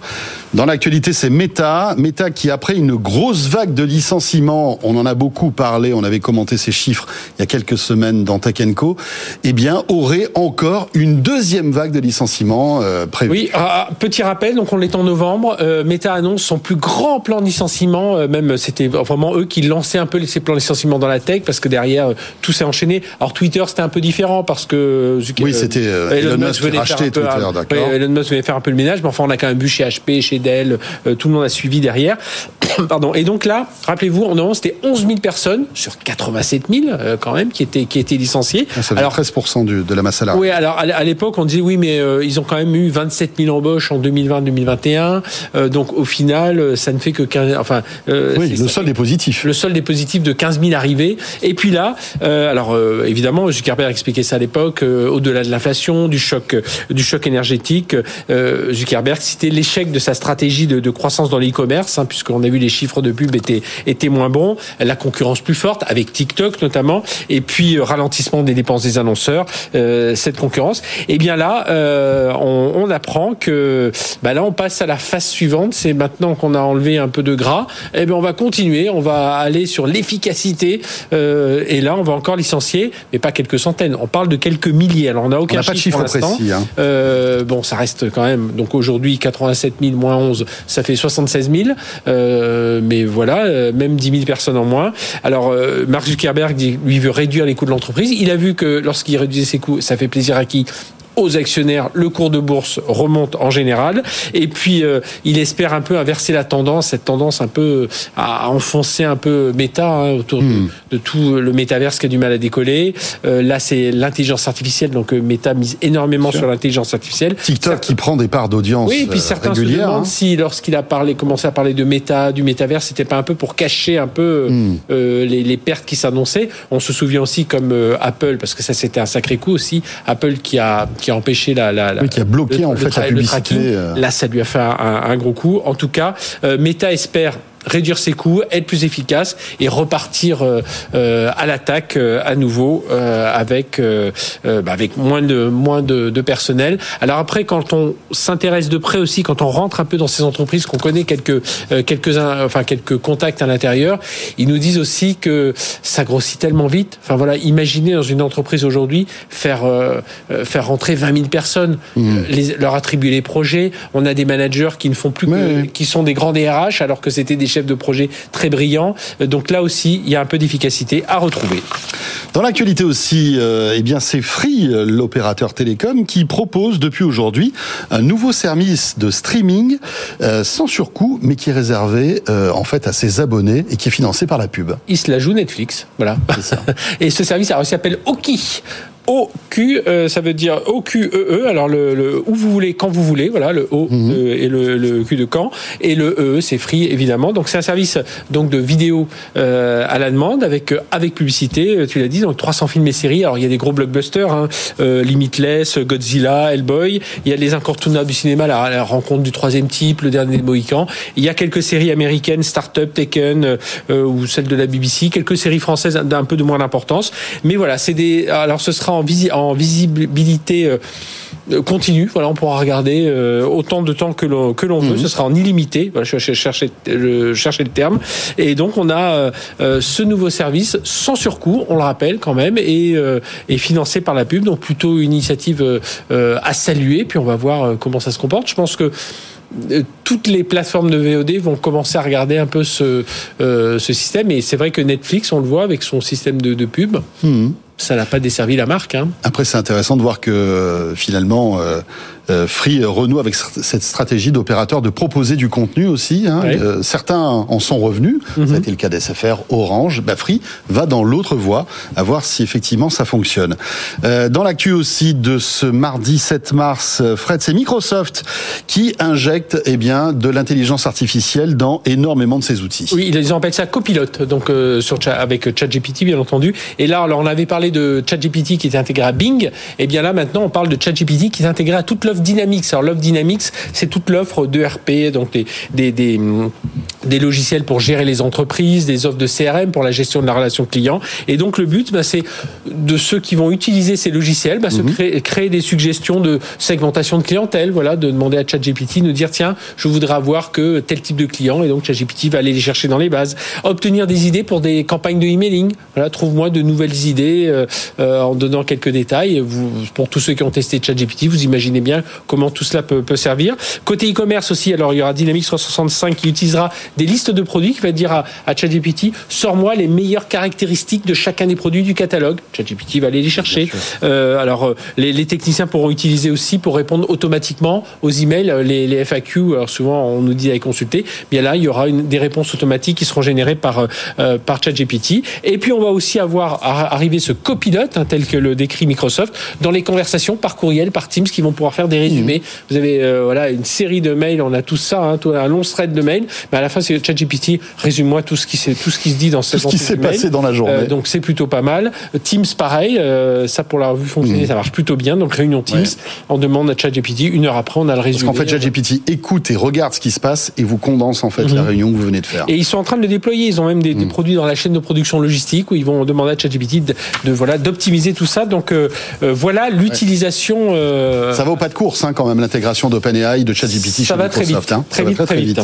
Speaker 1: Dans l'actualité, c'est Meta. Meta qui, après une grosse vague de licenciements, on en a beaucoup parlé, on avait commenté ces chiffres il y a quelques semaines dans Tech Co, eh bien, aurait encore une deuxième vague de licenciements euh, prévue.
Speaker 3: Oui, ah, ah, petit rappel, donc on est en novembre. Euh, Meta annonce son plus grand plan de licenciement. Euh, même c'était vraiment eux qui lançaient un peu ces plans de licenciement dans la tech parce que derrière euh, tout s'est enchaîné. Alors Twitter c'était un peu différent parce que
Speaker 1: Oui, c'était, euh, Elon Musk
Speaker 3: venait faire un peu
Speaker 1: Twitter,
Speaker 3: un- Elon Musk venait faire un peu le ménage, mais enfin on a quand même vu chez HP, chez Dell, euh, tout le monde a suivi derrière. Pardon. Et donc là, rappelez-vous, en novembre c'était 11 000 personnes sur 87 000 euh, quand même qui étaient qui étaient licenciées.
Speaker 1: Ça fait
Speaker 3: Alors
Speaker 1: 13% du- de la masse salariale.
Speaker 3: oui, alors à l'époque, on disait oui, mais ils ont quand même eu 27 000 embauches en 2020-2021. Euh, donc au final, ça ne fait que 15. Enfin,
Speaker 1: Oui, le solde est positif.
Speaker 3: le solde est positif de 15 000 arrivés. Et puis là, alors évidemment, Zuckerberg expliquait ça à l'époque, euh, au-delà de l'inflation, du choc, du choc énergétique, euh, Zuckerberg citait l'échec de sa stratégie de, de croissance dans l'e-commerce, hein, puisqu'on a vu les chiffres de pub étaient, étaient moins bons, la concurrence plus forte, avec TikTok notamment, et puis euh, ralentissement des dépenses des annonceurs, euh, cette concurrence. Et bien là, euh, on, on apprend que bah là, on passe à la phase suivante. C'est maintenant qu'on a enlevé un peu de gras, et bien on va continuer, on va aller sur l'efficacité, et là, on va encore licencier, mais pas quelques centaines. On parle de quelques milliers. Alors on n'a aucun
Speaker 1: n'a pas de
Speaker 3: chiffre, pour
Speaker 1: chiffre précis, hein.
Speaker 3: Euh, bon, ça reste quand même. Donc aujourd'hui, 87 000 moins 11, ça fait 76 000. Euh, mais voilà, euh, même 10 000 personnes en moins. Alors, Mark Zuckerberg, dit, lui, veut réduire les coûts de l'entreprise. Il a vu que lorsqu'il réduisait ses coûts, ça fait plaisir à qui? Aux actionnaires, le cours de bourse remonte en général, et puis euh, il espère un peu inverser la tendance, cette tendance un peu à enfoncer un peu méta hein, autour
Speaker 1: Hmm.
Speaker 3: de, de tout le métaverse qui a du mal à décoller. Euh, là, c'est l'intelligence artificielle, donc euh, Meta mise énormément sur l'intelligence artificielle.
Speaker 1: TikTok qui prend des parts d'audience
Speaker 3: Oui, et puis
Speaker 1: euh,
Speaker 3: certains se demandent
Speaker 1: hein.
Speaker 3: si, lorsqu'il a parlé, commencé à parler de méta, du métavers, c'était pas un peu pour cacher un peu
Speaker 1: Hmm.
Speaker 3: euh, les, les pertes qui s'annonçaient. On se souvient aussi comme euh, Apple, parce que ça c'était un sacré coup aussi, Apple qui a qui a empêché la, la, la-
Speaker 1: Oui, qui a bloqué, en fait, la publicité,
Speaker 3: tracking.
Speaker 1: euh.
Speaker 3: Là, ça lui a fait un, un- un gros coup. En tout cas, euh, Meta espère réduire ses coûts, être plus efficace et repartir euh, euh, à l'attaque euh, à nouveau euh, avec bah, avec moins de moins de, de personnel. Alors après, quand on s'intéresse de près aussi, quand on rentre un peu dans ces entreprises, qu'on connaît quelques euh, quelques enfin quelques contacts à l'intérieur, ils nous disent aussi que ça grossit tellement vite. Enfin voilà, imaginez dans une entreprise aujourd'hui faire euh, faire rentrer 20 000 personnes, euh, les- leur attribuer les projets. On a des managers qui ne font plus que, qui sont des grands DRH alors que c'était des chefs de projet très brillants. Euh, Donc là aussi, il y a un peu d'efficacité à retrouver.
Speaker 1: Dans l'actualité aussi, euh, eh bien c'est Free, euh, l'opérateur télécom, qui propose depuis aujourd'hui un nouveau service de streaming euh, sans surcoût, mais qui est réservé euh, en fait à ses abonnés et qui est financé par la pub.
Speaker 3: Il se la joue Netflix, voilà. Et ce service, s'appelle Oki. OQ, euh, ça veut dire OQEE, E. alors le, le où vous voulez, quand vous voulez, voilà, le O euh, et le, le Q de quand, et le EE, c'est free évidemment. Donc c'est un service donc de vidéo euh, à la demande avec euh, avec publicité, euh, tu l'as dit, donc 300 films et séries. Alors il y a des gros blockbusters, hein, euh, Limitless, Godzilla, Hellboy. Il y a les incontournables du cinéma, la, la rencontre du troisième type, le dernier Mohican. Il y a quelques séries américaines, Startup, Taken ou celle de la BBC, quelques séries françaises d'un peu de moins d'importance. Mais voilà, c'est des. Alors ce sera en, visi- en visibilité. euh, euh, continue. Voilà, on pourra regarder euh, autant de temps que l'on que l'on veut.
Speaker 1: Mhm.
Speaker 3: Ce sera en illimité. Voilà, je cherchais le, cherchais le terme. Et donc on a euh, ce nouveau service sans surcoût, on le rappelle quand même, et, euh, et financé par la pub. Donc plutôt une initiative euh, à saluer. Puis on va voir comment ça se comporte. Je pense que toutes les plateformes de VOD vont commencer à regarder un peu ce, ce système. Et c'est vrai que Netflix, on le voit avec son système de, de pub,
Speaker 1: Mhm.
Speaker 3: Ça n'a pas desservi la marque. Hein.
Speaker 1: Après, c'est intéressant de voir que euh, finalement, euh, Free renoue avec cette stratégie d'opérateur de proposer du contenu aussi. hein.
Speaker 3: Ouais.
Speaker 1: Euh, certains en sont revenus. Ça a été le cas d'SFR, Orange. Bah, Free va dans l'autre voie, à voir si effectivement ça fonctionne. Euh, dans l'actu aussi de ce mardi 7 mars, euh, Fred, c'est Microsoft qui injecte eh bien de l'intelligence artificielle dans énormément de ses outils.
Speaker 3: Oui, ils appellent ça copilote, donc euh, sur avec ChatGPT bien entendu. Et là, alors on avait parlé de ChatGPT qui était intégré à Bing. Et bien là maintenant, on parle de ChatGPT qui est intégré à toute l'offre Dynamics. Alors l'offre Dynamics, c'est toute l'offre de RP, donc des, des, des, hum, des logiciels pour gérer les entreprises, des offres de CRM pour la gestion de la relation client. Et donc le but, bah, c'est de ceux qui vont utiliser ces logiciels, bah, se créer, créer des suggestions de segmentation de clientèle. Voilà, de demander à ChatGPT de nous dire tiens, je voudrais avoir que tel type de client, et donc ChatGPT va aller les chercher dans les bases. Obtenir des idées pour des campagnes de emailing. Voilà, trouve-moi de nouvelles idées euh, euh, en donnant quelques détails. Vous, pour tous ceux qui ont testé ChatGPT, vous imaginez bien comment tout cela peut, peut servir. Côté e-commerce aussi, alors il y aura Dynamics 365 qui utilisera des listes de produits, qui va dire à, à ChatGPT, sors-moi les meilleures caractéristiques de chacun des produits du catalogue. ChatGPT va aller les chercher. Euh, alors euh, les, les techniciens pourront utiliser aussi pour répondre automatiquement aux emails, euh, les, les FAQ. Alors souvent on nous dit d'aller consulter. Bien là, il y aura une, des réponses automatiques qui seront générées par euh, euh, par ChatGPT. Et puis on va aussi avoir arriver ce copilote hein, tel que le décrit Microsoft dans les conversations par courriel, par Teams, qui vont pouvoir faire des résumés. Vous avez euh, voilà une série de mails, on a tout ça, hein, tout un long thread de mails. Mais à la fin, c'est ChatGPT. Résume-moi tout ce qui s'est tout ce qui se dit dans ce
Speaker 1: Tout ce qui s'est passé dans la journée.
Speaker 3: Euh, donc c'est plutôt pas mal. Teams pareil, euh, ça pour la revue fonctionner, ça marche plutôt bien. Donc réunion Teams, on demande à ChatGPT, une heure après on a le
Speaker 1: Parce
Speaker 3: résumé.
Speaker 1: qu'en fait, ChatGPT écoute et regarde ce qui se passe et vous condense en fait la
Speaker 3: Mhm.
Speaker 1: réunion que vous venez de faire.
Speaker 3: Et ils sont en train de le déployer. Ils ont même des, des produits dans la chaîne de production logistique où ils vont demander à ChatGPT de, de, voilà d'optimiser tout ça. Donc voilà l'utilisation. euh,
Speaker 1: Ça va au pas de course hein, quand même l'intégration d'OpenAI, de ChatGPT
Speaker 3: Ça
Speaker 1: chez
Speaker 3: va très
Speaker 1: Microsoft.
Speaker 3: vite,
Speaker 1: hein.
Speaker 3: très
Speaker 1: Ça va
Speaker 3: vite, très vite.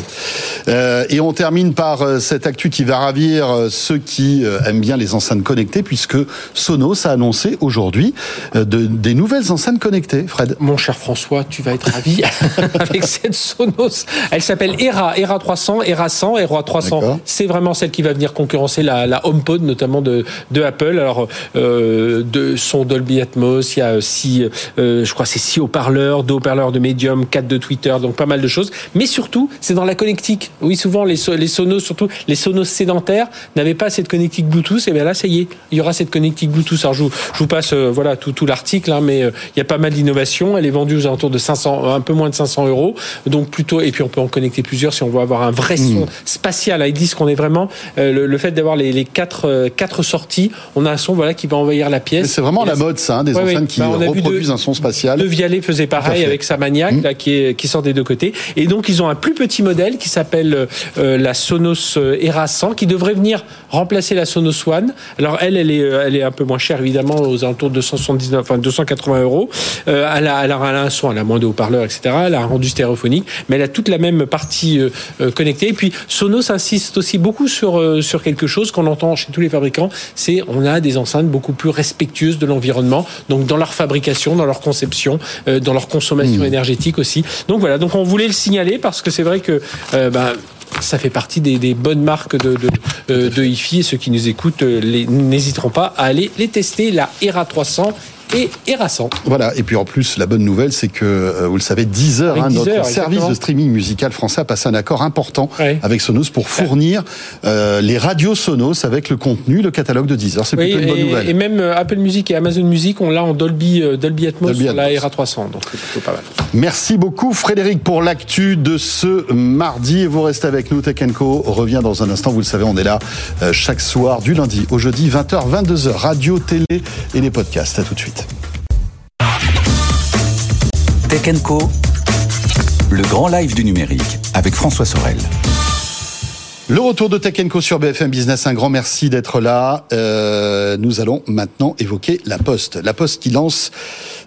Speaker 1: Euh, et on termine par euh, cette actu qui va ravir euh, ceux qui euh, aiment bien les enceintes connectées, puisque Sonos a annoncé aujourd'hui euh, de- des nouvelles enceintes connectées. Fred.
Speaker 3: Mon cher François, tu vas être ravi avec cette Sonos. Elle s'appelle ERA, ERA 300, ERA 100, ERA 300. C'est vraiment celle qui va venir concurrencer la, la HomePod, notamment de, de Apple. Alors, euh, de son Dolby Atmos, il y a six, euh, je crois, c'est six haut-parleurs, deux haut-parleurs de Medium, quatre de Twitter, donc pas mal de choses. Mais surtout, c'est dans la connectique. Oui, souvent les, so- les Sonos, surtout les Sonos sédentaires, n'avaient pas cette connectique Bluetooth. Et bien là, ça y est, il y aura cette connectique Bluetooth. Alors, je vous, je vous passe euh, voilà tout, tout l'article, hein, mais euh, il y a pas mal d'innovations. Elle est vendue aux alentours de 500, un peu moins de 500 euros. Donc plutôt, et puis on peut en connecter plusieurs si on veut avoir un vrai son spatial. Ils disent qu'on est vraiment euh, le, le fait d'avoir les, les quatre, euh, quatre sorties, on a un son voilà qui va envahir la pièce.
Speaker 1: C'est vraiment la mode, ça, hein, des
Speaker 3: Ouais, ouais.
Speaker 1: enceintes qui
Speaker 3: Bah,
Speaker 1: reproduisent
Speaker 3: deux-
Speaker 1: un son spatial.
Speaker 3: De Vialet faisait pareil avec sa Maniac là, qui, est, qui sort des deux côtés. Et donc ils ont un plus petit modèle qui s'appelle euh, la Sonos euh, Era 100 qui devrait venir remplacer la Sonos One. Alors elle, elle est, euh, elle est un peu moins chère évidemment aux alentours de 279, enfin 280 euros. Euh, elle, a, elle, a, elle a un son, elle a moins de haut-parleurs, etc. Elle a un rendu stéréophonique, mais elle a toute la même partie euh, euh, connectée. Et puis Sonos insiste aussi beaucoup sur euh, sur quelque chose qu'on entend chez tous les fabricants, c'est on a des enceintes beaucoup plus respectueuses de l'environnement, donc dans leur fabrication, dans leur conception, euh, dans leur consommation énergétique aussi. Donc voilà, donc on voulait le signaler parce que c'est vrai que euh, ben, ça fait partie des, des bonnes marques de, de, euh, de hi-fi et ceux qui nous écoutent euh, les- n'hésiteront pas à aller les tester, la ERA 300 et ERA 100.
Speaker 1: Voilà, et puis en plus, la bonne nouvelle, c'est que, euh, vous le savez, Deezer, hein, notre
Speaker 3: Deezer,
Speaker 1: service
Speaker 3: exactement.
Speaker 1: de streaming musical français, a passé un accord important avec Sonos pour fournir euh, les radios Sonos avec le contenu, le catalogue de Deezer. C'est
Speaker 3: Oui,
Speaker 1: plutôt une bonne
Speaker 3: et,
Speaker 1: nouvelle.
Speaker 3: et même euh, Apple Music et Amazon Music, on l'a en Dolby, Dolby Atmos
Speaker 1: Dolby
Speaker 3: sur la
Speaker 1: Atmos.
Speaker 3: ERA 300, donc c'est plutôt pas mal.
Speaker 1: Merci beaucoup Frédéric pour l'actu de ce mardi. Et vous restez avec nous, Tech Co revient dans un instant. Vous le savez, on est là chaque soir du lundi au jeudi, 20h, 22h, radio, télé et les podcasts. À tout de suite.
Speaker 2: Tech Co, le grand live du numérique avec François Sorel.
Speaker 1: Le retour de Tech Co sur BFM Business, un grand merci d'être là. Euh, nous allons maintenant évoquer La Poste. La Poste qui lance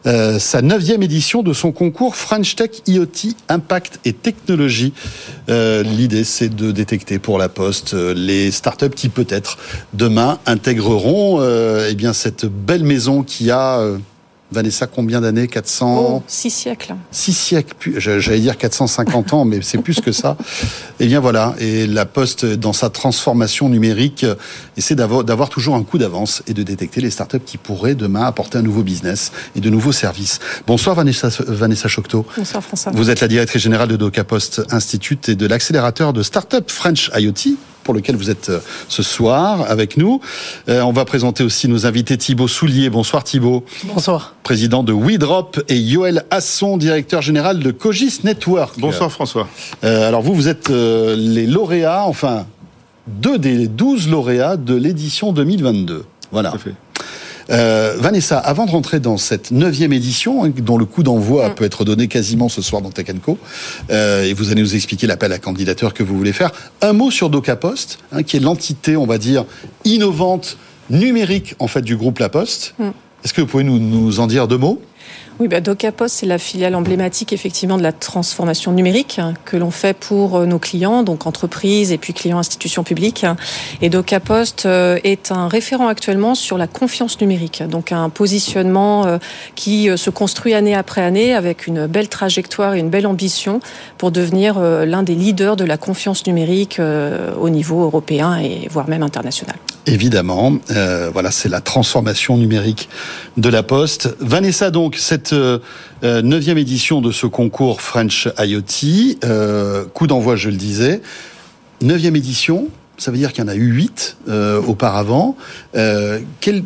Speaker 1: euh, sa neuvième édition de son concours French Tech IoT Impact et Technologie. Euh, L'idée, c'est de détecter pour La Poste les startups qui peut-être demain intégreront eh cette belle maison qui a Vanessa, combien d'années? 400
Speaker 15: Oh, six siècles.
Speaker 1: Six siècles, j'allais dire 450 ans, mais c'est plus que ça. Et bien voilà, et la Poste, dans sa transformation numérique, euh, essaie d'avoir toujours un coup d'avance et de détecter les startups qui pourraient demain apporter un nouveau business et de nouveaux services. Bonsoir Vanessa, Vanessa Chocteau.
Speaker 15: Bonsoir François.
Speaker 1: Vous êtes la directrice générale de DocaPost Institute et de l'accélérateur de start-up French IoT pour lequel vous êtes euh, ce soir avec nous. Euh, on va présenter aussi nos invités Thibaut Soulier. Bonsoir Thibaut.
Speaker 16: Bonsoir.
Speaker 1: Président de WeDrop et Yoël Asson, directeur général de Cogis Network.
Speaker 17: Bonsoir François.
Speaker 1: Euh, alors vous, vous êtes euh, les lauréats, enfin deux des douze lauréats de l'édition 2022. Voilà. Euh, Vanessa, avant de rentrer dans cette neuvième édition, hein, dont le coup d'envoi peut être donné quasiment ce soir dans Tech Co, euh, et vous allez nous expliquer l'appel à candidature que vous voulez faire, un mot sur DocaPost, hein, qui est l'entité, on va dire, innovante, numérique, en fait, du groupe La Poste.
Speaker 15: Mm.
Speaker 1: Est-ce que vous pouvez nous, nous en dire deux mots?
Speaker 15: Oui, bah, DocaPost, c'est la filiale emblématique effectivement de la transformation numérique hein, que l'on fait pour euh, nos clients, donc entreprises et puis clients institutions publiques. Et DocaPost euh, est un référent actuellement sur la confiance numérique, donc un positionnement euh, qui se construit année après année avec une belle trajectoire et une belle ambition pour devenir l'un des leaders de la confiance numérique au niveau européen et voire même international.
Speaker 1: Évidemment, voilà, c'est la transformation numérique de la Poste. Vanessa, donc, cette euh, euh, neuvième édition de ce concours French IoT, euh, coup d'envoi, je le disais, neuvième édition. Ça veut dire qu'il y en a eu huit auparavant.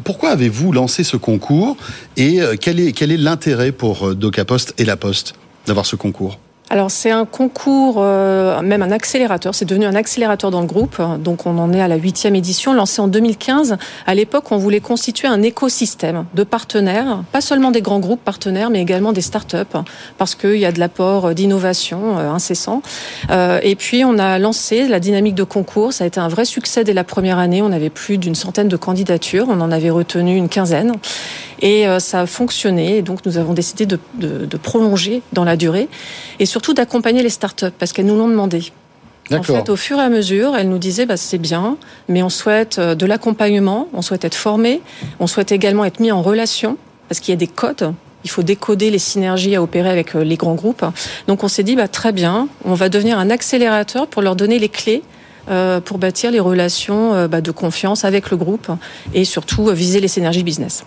Speaker 1: Pourquoi avez-vous lancé ce concours et quel est quel est l'intérêt pour DocaPost et la Poste d'avoir ce concours?
Speaker 15: Alors c'est un concours, euh, même un accélérateur, c'est devenu un accélérateur dans le groupe, donc on en est à la huitième édition, lancé en 2015. À l'époque, on voulait constituer un écosystème de partenaires, pas seulement des grands groupes partenaires, mais également des startups, parce qu'il y a de l'apport d'innovation euh, incessant. Euh, et puis on a lancé la dynamique de concours, ça a été un vrai succès dès la première année, on avait plus d'une centaine de candidatures, on en avait retenu une quinzaine. Et euh, ça a fonctionné. Et donc, nous avons décidé de, de- de prolonger dans la durée et surtout d'accompagner les startups parce qu'elles nous l'ont demandé. En fait, au fur et à mesure, elles nous disaient bah, c'est bien, mais on souhaite euh, de l'accompagnement, on souhaite être formé, on souhaite également être mis en relation parce qu'il y a des codes. Il faut décoder les synergies à opérer avec euh, les grands groupes. Donc on s'est dit bah, très bien, on va devenir un accélérateur pour leur donner les clés pour bâtir les relations euh, bah, de confiance avec le groupe et surtout euh, viser les synergies business.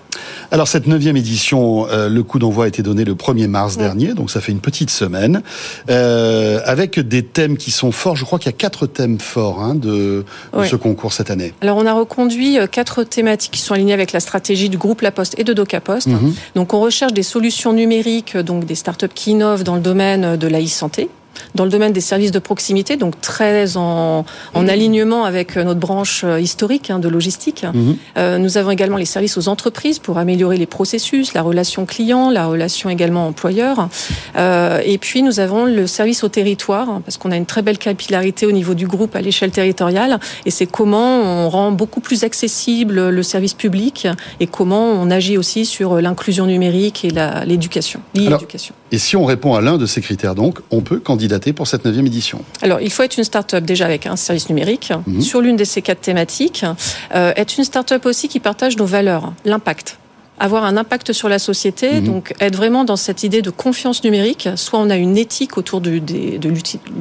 Speaker 1: Alors cette neuvième édition, euh, le coup d'envoi a été donné le 1er mars dernier, donc ça fait une petite semaine, euh, avec des thèmes qui sont forts. Je crois qu'il y a quatre thèmes forts hein, de, ce concours cette année.
Speaker 15: Alors, on a reconduit euh, quatre thématiques qui sont alignées avec la stratégie du groupe La Poste et de DocaPost.
Speaker 1: Mhm.
Speaker 15: Donc, on recherche des solutions numériques, euh, donc des startups qui innovent dans le domaine euh, de la e-santé dans le domaine des services de proximité, donc très en, en alignement avec euh, notre branche euh, historique hein, de logistique.
Speaker 18: Mhm.
Speaker 15: Euh, nous avons également les services aux entreprises pour améliorer les processus, la relation client, la relation également employeur. Euh, et puis nous avons le service au territoire, hein, parce qu'on a une très belle capillarité au niveau du groupe à l'échelle territoriale. Et c'est comment on rend beaucoup plus accessible le service public et comment on agit aussi sur l'inclusion numérique et l'éducation, l'éducation.
Speaker 1: Et si on répond à l'un de ces critères, donc, on peut candidater pour cette neuvième édition.
Speaker 15: Alors, il faut être une start-up déjà avec un service numérique
Speaker 1: Mhm.
Speaker 15: sur l'une de ces quatre thématiques. Euh, être une start-up aussi qui partage nos valeurs, l'impact. Avoir un impact sur la société,
Speaker 18: Mhm.
Speaker 15: donc être vraiment dans cette idée de confiance numérique. Soit on a une éthique autour de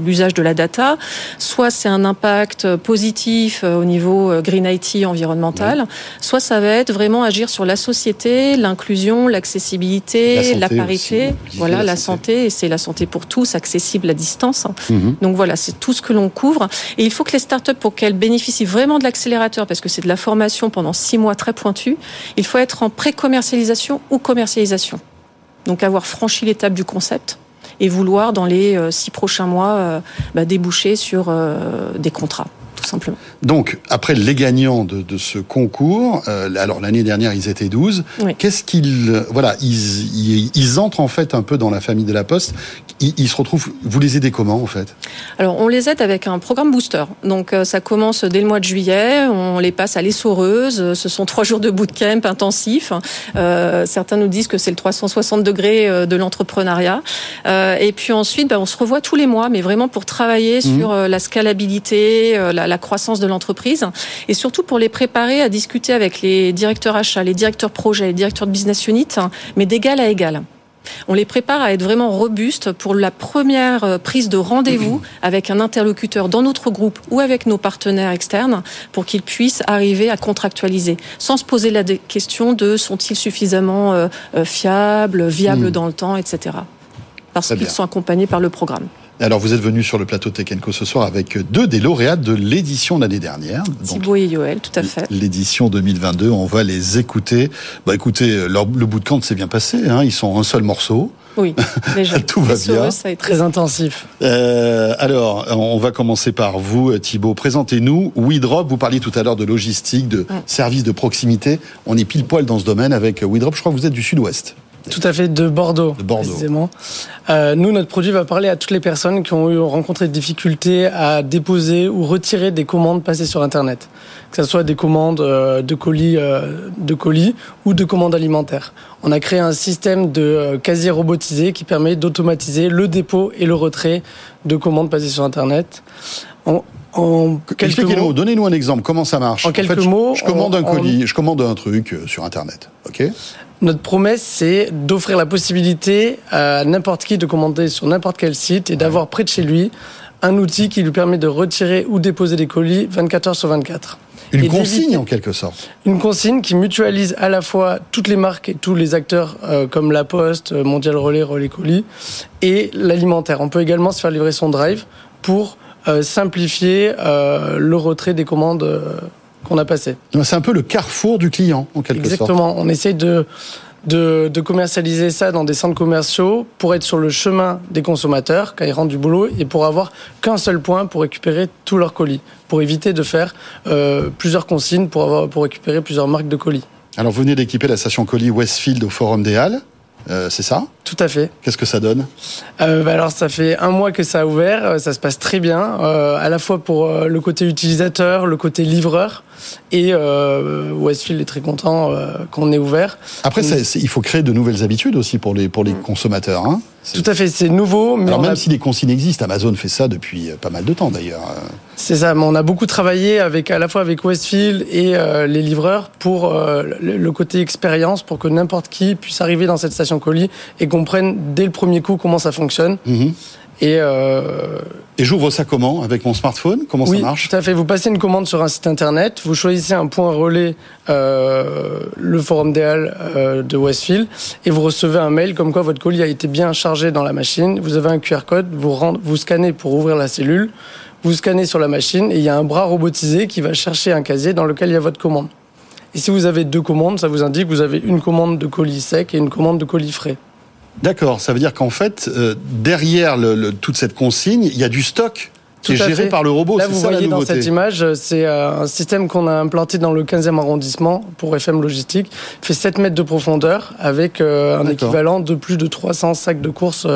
Speaker 15: l'usage de la data, soit c'est un impact positif euh, au niveau euh, green IT environnemental, soit ça va être vraiment agir sur la société, l'inclusion, l'accessibilité,
Speaker 18: La
Speaker 15: parité,
Speaker 18: aussi,
Speaker 15: voilà
Speaker 18: la
Speaker 15: la santé, et c'est la santé pour tous, accessible à distance.
Speaker 18: Mhm.
Speaker 15: Donc voilà, c'est tout ce que l'on couvre. Et il faut que les startups, pour qu'elles bénéficient vraiment de l'accélérateur, parce que c'est de la formation pendant six mois très pointue, il faut être en pré-commercialisation ou commercialisation. Donc avoir franchi l'étape du concept et vouloir, dans les euh, six prochains mois, euh, bah, déboucher sur euh, des contrats. Tout simplement.
Speaker 1: Donc, après les gagnants de, de ce concours, euh, alors l'année dernière, ils étaient 12.
Speaker 15: Oui.
Speaker 1: Qu'est-ce qu'ils... Voilà, ils, ils, ils entrent en fait un peu dans la famille de la Poste. Ils, ils se retrouvent... Vous les aidez comment, en fait?
Speaker 15: Alors, on les aide avec un programme booster. Donc, euh, ça commence dès le mois de juillet. On les passe à l'essoreuse. Ce sont trois jours de bootcamp intensif. Euh, certains nous disent que c'est le 360 degrés euh, de l'entrepreneuriat. Euh, et puis ensuite, bah, on se revoit tous les mois, mais vraiment pour travailler
Speaker 1: Mhm.
Speaker 15: sur euh, la scalabilité, euh, la, la croissance de l'entreprise, et surtout pour les préparer à discuter avec les directeurs achats, les directeurs projets, les directeurs de business unit, hein, mais d'égal à égal. On les prépare à être vraiment robustes pour la première euh, prise de rendez-vous avec un interlocuteur dans notre groupe ou avec nos partenaires externes pour qu'ils puissent arriver à contractualiser sans se poser la question de sont-ils suffisamment euh, euh, fiables, viables
Speaker 1: Mm.
Speaker 15: dans le temps, etc. Parce qu'ils sont accompagnés par le programme.
Speaker 1: Alors, vous êtes venu sur le plateau Tech Co ce soir avec deux des lauréats de l'édition de l'année dernière.
Speaker 15: Thibaut et Yoël, tout à fait.
Speaker 1: L'édition 2022, on va les écouter. Bah écoutez, leur- le bootcamp s'est bien passé. Hein, ils sont un seul morceau.
Speaker 15: Oui, déjà.
Speaker 1: Tout va bien.
Speaker 15: ça a été
Speaker 16: Très intensif.
Speaker 1: Euh, alors, on va commencer par vous, Thibaut. Présentez-nous WeDrop. Vous parliez tout à l'heure de logistique, de services de proximité. On est pile poil dans ce domaine avec WeDrop. Je crois que vous êtes du Sud-Ouest.
Speaker 16: Tout à fait, de Bordeaux.
Speaker 1: De Bordeaux.
Speaker 16: Précisément. Euh, nous, notre produit va parler à toutes les personnes qui ont eu rencontré des difficultés à déposer ou retirer des commandes passées sur Internet. Que ce soit des commandes euh, de colis, euh, de colis ou de commandes alimentaires. On a créé un système de euh, casier robotisé qui permet d'automatiser le dépôt et le retrait de commandes passées sur Internet. En, en quelques
Speaker 1: Expliquez-nous,
Speaker 16: mots,
Speaker 1: donnez-nous un exemple. Comment ça marche
Speaker 16: En quelques
Speaker 1: fait,
Speaker 16: mots,
Speaker 1: je, commande
Speaker 16: on-
Speaker 1: un
Speaker 16: on-
Speaker 1: colis, je commande un truc euh, sur Internet. Ok?
Speaker 16: Notre promesse, c'est d'offrir la possibilité à n'importe qui de commander sur n'importe quel site et d'avoir près de chez lui un outil qui lui permet de retirer ou déposer des colis 24 heures sur 24.
Speaker 1: Une consigne en quelque sorte.
Speaker 16: Une consigne qui mutualise à la fois toutes les marques et tous les acteurs euh, comme La Poste, euh, Mondial Relais, Relais Colis et l'alimentaire. On peut également se faire livrer son drive pour euh, simplifier euh, le retrait des commandes qu'on a passées.
Speaker 1: C'est un peu le carrefour du client en quelque sorte.
Speaker 16: Exactement. On essaye de, de, de commercialiser ça dans des centres commerciaux pour être sur le chemin des consommateurs quand ils rentrent du boulot et pour avoir qu'un seul point pour récupérer tous leurs colis, pour éviter de faire euh, plusieurs consignes pour, avoir, pour récupérer plusieurs marques de colis.
Speaker 1: Alors vous venez d'équiper la station colis Westfield au Forum des Halles. Euh, c'est ça?
Speaker 16: Tout à fait.
Speaker 1: Qu'est-ce que ça donne?
Speaker 16: Euh, bah alors ça fait un mois que ça a ouvert, ça se passe très bien, euh, à la fois pour le côté utilisateur, le côté livreur, et euh, Westfield est très content euh, qu'on ait ouvert.
Speaker 1: Après, il faut créer de nouvelles habitudes aussi pour les, pour les consommateurs. Hein
Speaker 16: Tout à fait, c'est nouveau, mais
Speaker 1: Alors même
Speaker 16: a-
Speaker 1: si les consignes existent, Amazon fait ça depuis euh, pas mal de temps d'ailleurs.
Speaker 16: C'est ça, mais on a beaucoup travaillé avec à la fois avec Westfield et euh, les livreurs pour euh, le, côté expérience, pour que n'importe qui puisse arriver dans cette station colis et comprenne dès le premier coup comment ça fonctionne.
Speaker 1: Mhm.
Speaker 16: Et, euh,
Speaker 1: Et j'ouvre ça comment Avec mon smartphone Comment
Speaker 16: oui,
Speaker 1: ça marche?
Speaker 16: tout à fait. Vous passez une commande sur un site internet, vous choisissez un point relais, euh, le forum des Halles euh, de Westfield, et vous recevez un mail comme quoi votre colis a été bien chargé dans la machine. Vous avez un QR code, vous, rend- vous scannez pour ouvrir la cellule, vous scannez sur la machine, et il y a un bras robotisé qui va chercher un casier dans lequel il y a votre commande. Et si vous avez deux commandes, ça vous indique que vous avez une commande de colis sec et une commande de colis frais.
Speaker 1: D'accord, ça veut dire qu'en fait, euh, derrière le- le- toute cette consigne, il y a du stock qui est
Speaker 16: Tout à
Speaker 1: géré
Speaker 16: fait.
Speaker 1: par le robot.
Speaker 16: Là, vous
Speaker 1: ça la
Speaker 16: voyez dans cette image, euh, c'est euh, un système qu'on a implanté dans le 15e arrondissement pour FM Logistique. Il fait 7 mètres de profondeur avec un équivalent de plus de 300 sacs de course.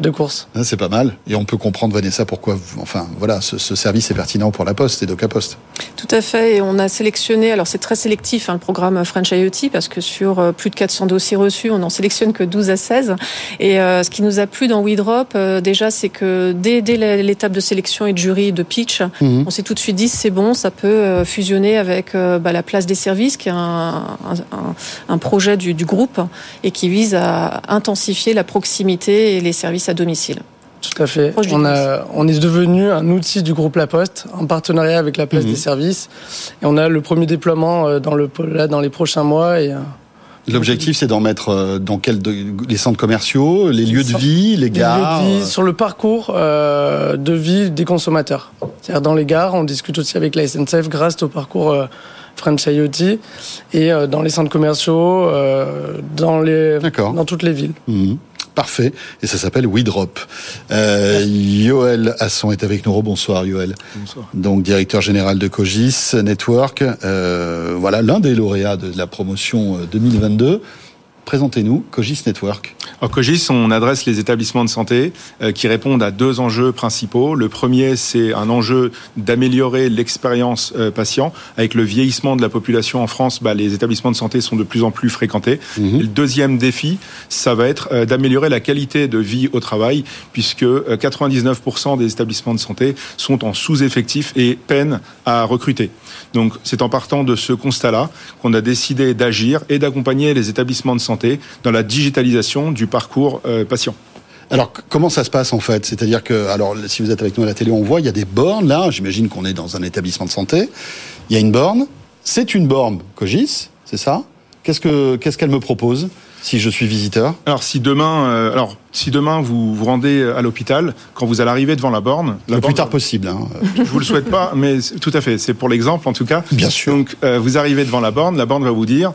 Speaker 16: De course.
Speaker 1: Ah, C'est pas mal. Et on peut comprendre, Vanessa, pourquoi, vous- enfin, voilà, ce, ce service est pertinent pour la Poste et Doca Poste.
Speaker 15: Tout à fait. Et on a sélectionné, alors c'est très sélectif, hein, le programme French IoT, parce que sur euh, plus de 400 dossiers reçus, on n'en sélectionne que 12 à 16. Et euh, ce qui nous a plu dans WeDrop, euh, déjà, c'est que dès, dès l'étape de sélection et de jury de pitch,
Speaker 19: Mhm.
Speaker 15: on s'est tout de suite dit, c'est bon, ça peut euh, fusionner avec euh, bah, la place des services, qui est un, un, un- un projet du, du groupe et qui vise à intensifier la proximité et les services à domicile.
Speaker 16: Tout à fait. On, a, on est devenu un outil du groupe La Poste en partenariat avec la place
Speaker 1: Mhm.
Speaker 16: des services. Et on a le premier déploiement euh, dans, le, là, dans les prochains mois. Et, euh,
Speaker 1: L'objectif, c'est d'en mettre euh, dans quel, de- les centres commerciaux, les lieux de vie, les
Speaker 16: Les
Speaker 1: gares.
Speaker 16: lieux de vie, sur le parcours euh, de vie des consommateurs. C'est-à-dire dans les gares, on discute aussi avec la SNCF grâce au parcours euh, French IoT et euh, dans les centres commerciaux, euh, dans, les, dans toutes les villes.
Speaker 1: Mhm. Parfait. Et ça s'appelle WeDrop. Euh, Yoël Asson est avec nous. Bonsoir Yoël.
Speaker 19: Bonsoir.
Speaker 1: Donc directeur général de Cogis Network. Euh, voilà l'un des lauréats de la promotion 2022. Présentez-nous Cogis Network.
Speaker 19: Alors Cogis, on adresse les établissements de santé euh, qui répondent à deux enjeux principaux. Le premier, c'est un enjeu d'améliorer l'expérience euh, patient. Avec le vieillissement de la population en France, bah, les établissements de santé sont de plus en plus fréquentés.
Speaker 1: Mhm.
Speaker 19: Le deuxième défi, ça va être euh, d'améliorer la qualité de vie au travail, puisque euh, 99% des établissements de santé sont en sous-effectif et peinent à recruter. Donc c'est en partant de ce constat-là qu'on a décidé d'agir et d'accompagner les établissements de santé dans la digitalisation du parcours euh, patient.
Speaker 1: Alors comment ça se passe en fait? C'est-à-dire que, alors si vous êtes avec nous à la télé, on voit il y a des bornes là. J'imagine qu'on est dans un établissement de santé. Il y a une borne. C'est une borne Cogis, c'est ça? Qu'est-ce que qu'est-ce qu'elle me propose si je suis visiteur?
Speaker 19: Alors si demain, euh, alors si demain vous vous rendez à l'hôpital, quand vous allez arriver devant la borne, la
Speaker 1: Le
Speaker 19: borne-
Speaker 1: plus tard possible. Hein.
Speaker 19: Je vous le souhaite pas, mais tout à fait. C'est pour l'exemple en tout cas.
Speaker 1: Bien sûr.
Speaker 19: Donc euh, vous arrivez devant la borne, la borne va vous dire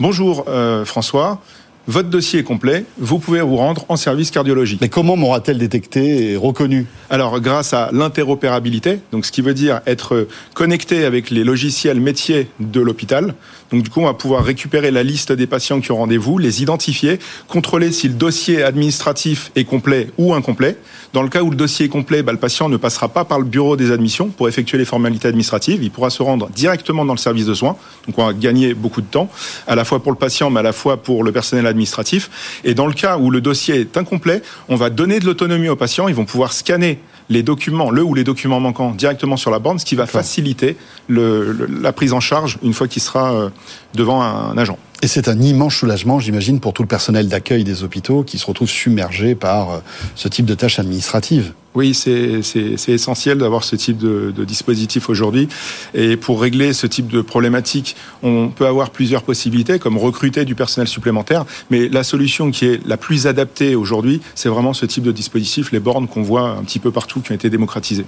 Speaker 19: bonjour euh, François, votre dossier est complet, vous pouvez vous rendre en service cardiologie.
Speaker 1: Mais comment m'aura-t-elle détecté et reconnu?
Speaker 19: Alors grâce à l'interopérabilité, donc ce qui veut dire être connecté avec les logiciels métiers de l'hôpital. Donc du coup, on va pouvoir récupérer la liste des patients qui ont rendez-vous, les identifier, contrôler si le dossier administratif est complet ou incomplet. Dans le cas où le dossier est complet, bah, le patient ne passera pas par le bureau des admissions pour effectuer les formalités administratives. Il pourra se rendre directement dans le service de soins. Donc on va gagner beaucoup de temps, à la fois pour le patient, mais à la fois pour le personnel administratif. Et dans le cas où le dossier est incomplet, on va donner de l'autonomie aux patients. Ils vont pouvoir scanner les documents, le ou les documents manquants directement sur la borne, ce qui va faciliter le- le- la prise en charge une fois qu'il sera euh, devant un agent.
Speaker 1: Et c'est un immense soulagement, j'imagine, pour tout le personnel d'accueil des hôpitaux qui se retrouve submergé par euh, ce type de tâches administratives.
Speaker 19: Oui, c'est essentiel d'avoir ce type de, de dispositif aujourd'hui. Et pour régler ce type de problématique, on peut avoir plusieurs possibilités, comme recruter du personnel supplémentaire. Mais la solution qui est la plus adaptée aujourd'hui, c'est vraiment ce type de dispositif, les bornes qu'on voit un petit peu partout, qui ont été démocratisées.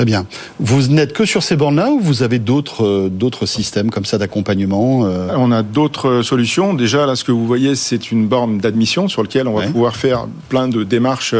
Speaker 1: Très bien. Vous n'êtes que sur ces bornes-là ou vous avez d'autres euh, d'autres systèmes comme ça d'accompagnement euh?
Speaker 19: On a d'autres solutions. Déjà, là, ce que vous voyez, c'est une borne d'admission sur laquelle on va pouvoir faire plein de démarches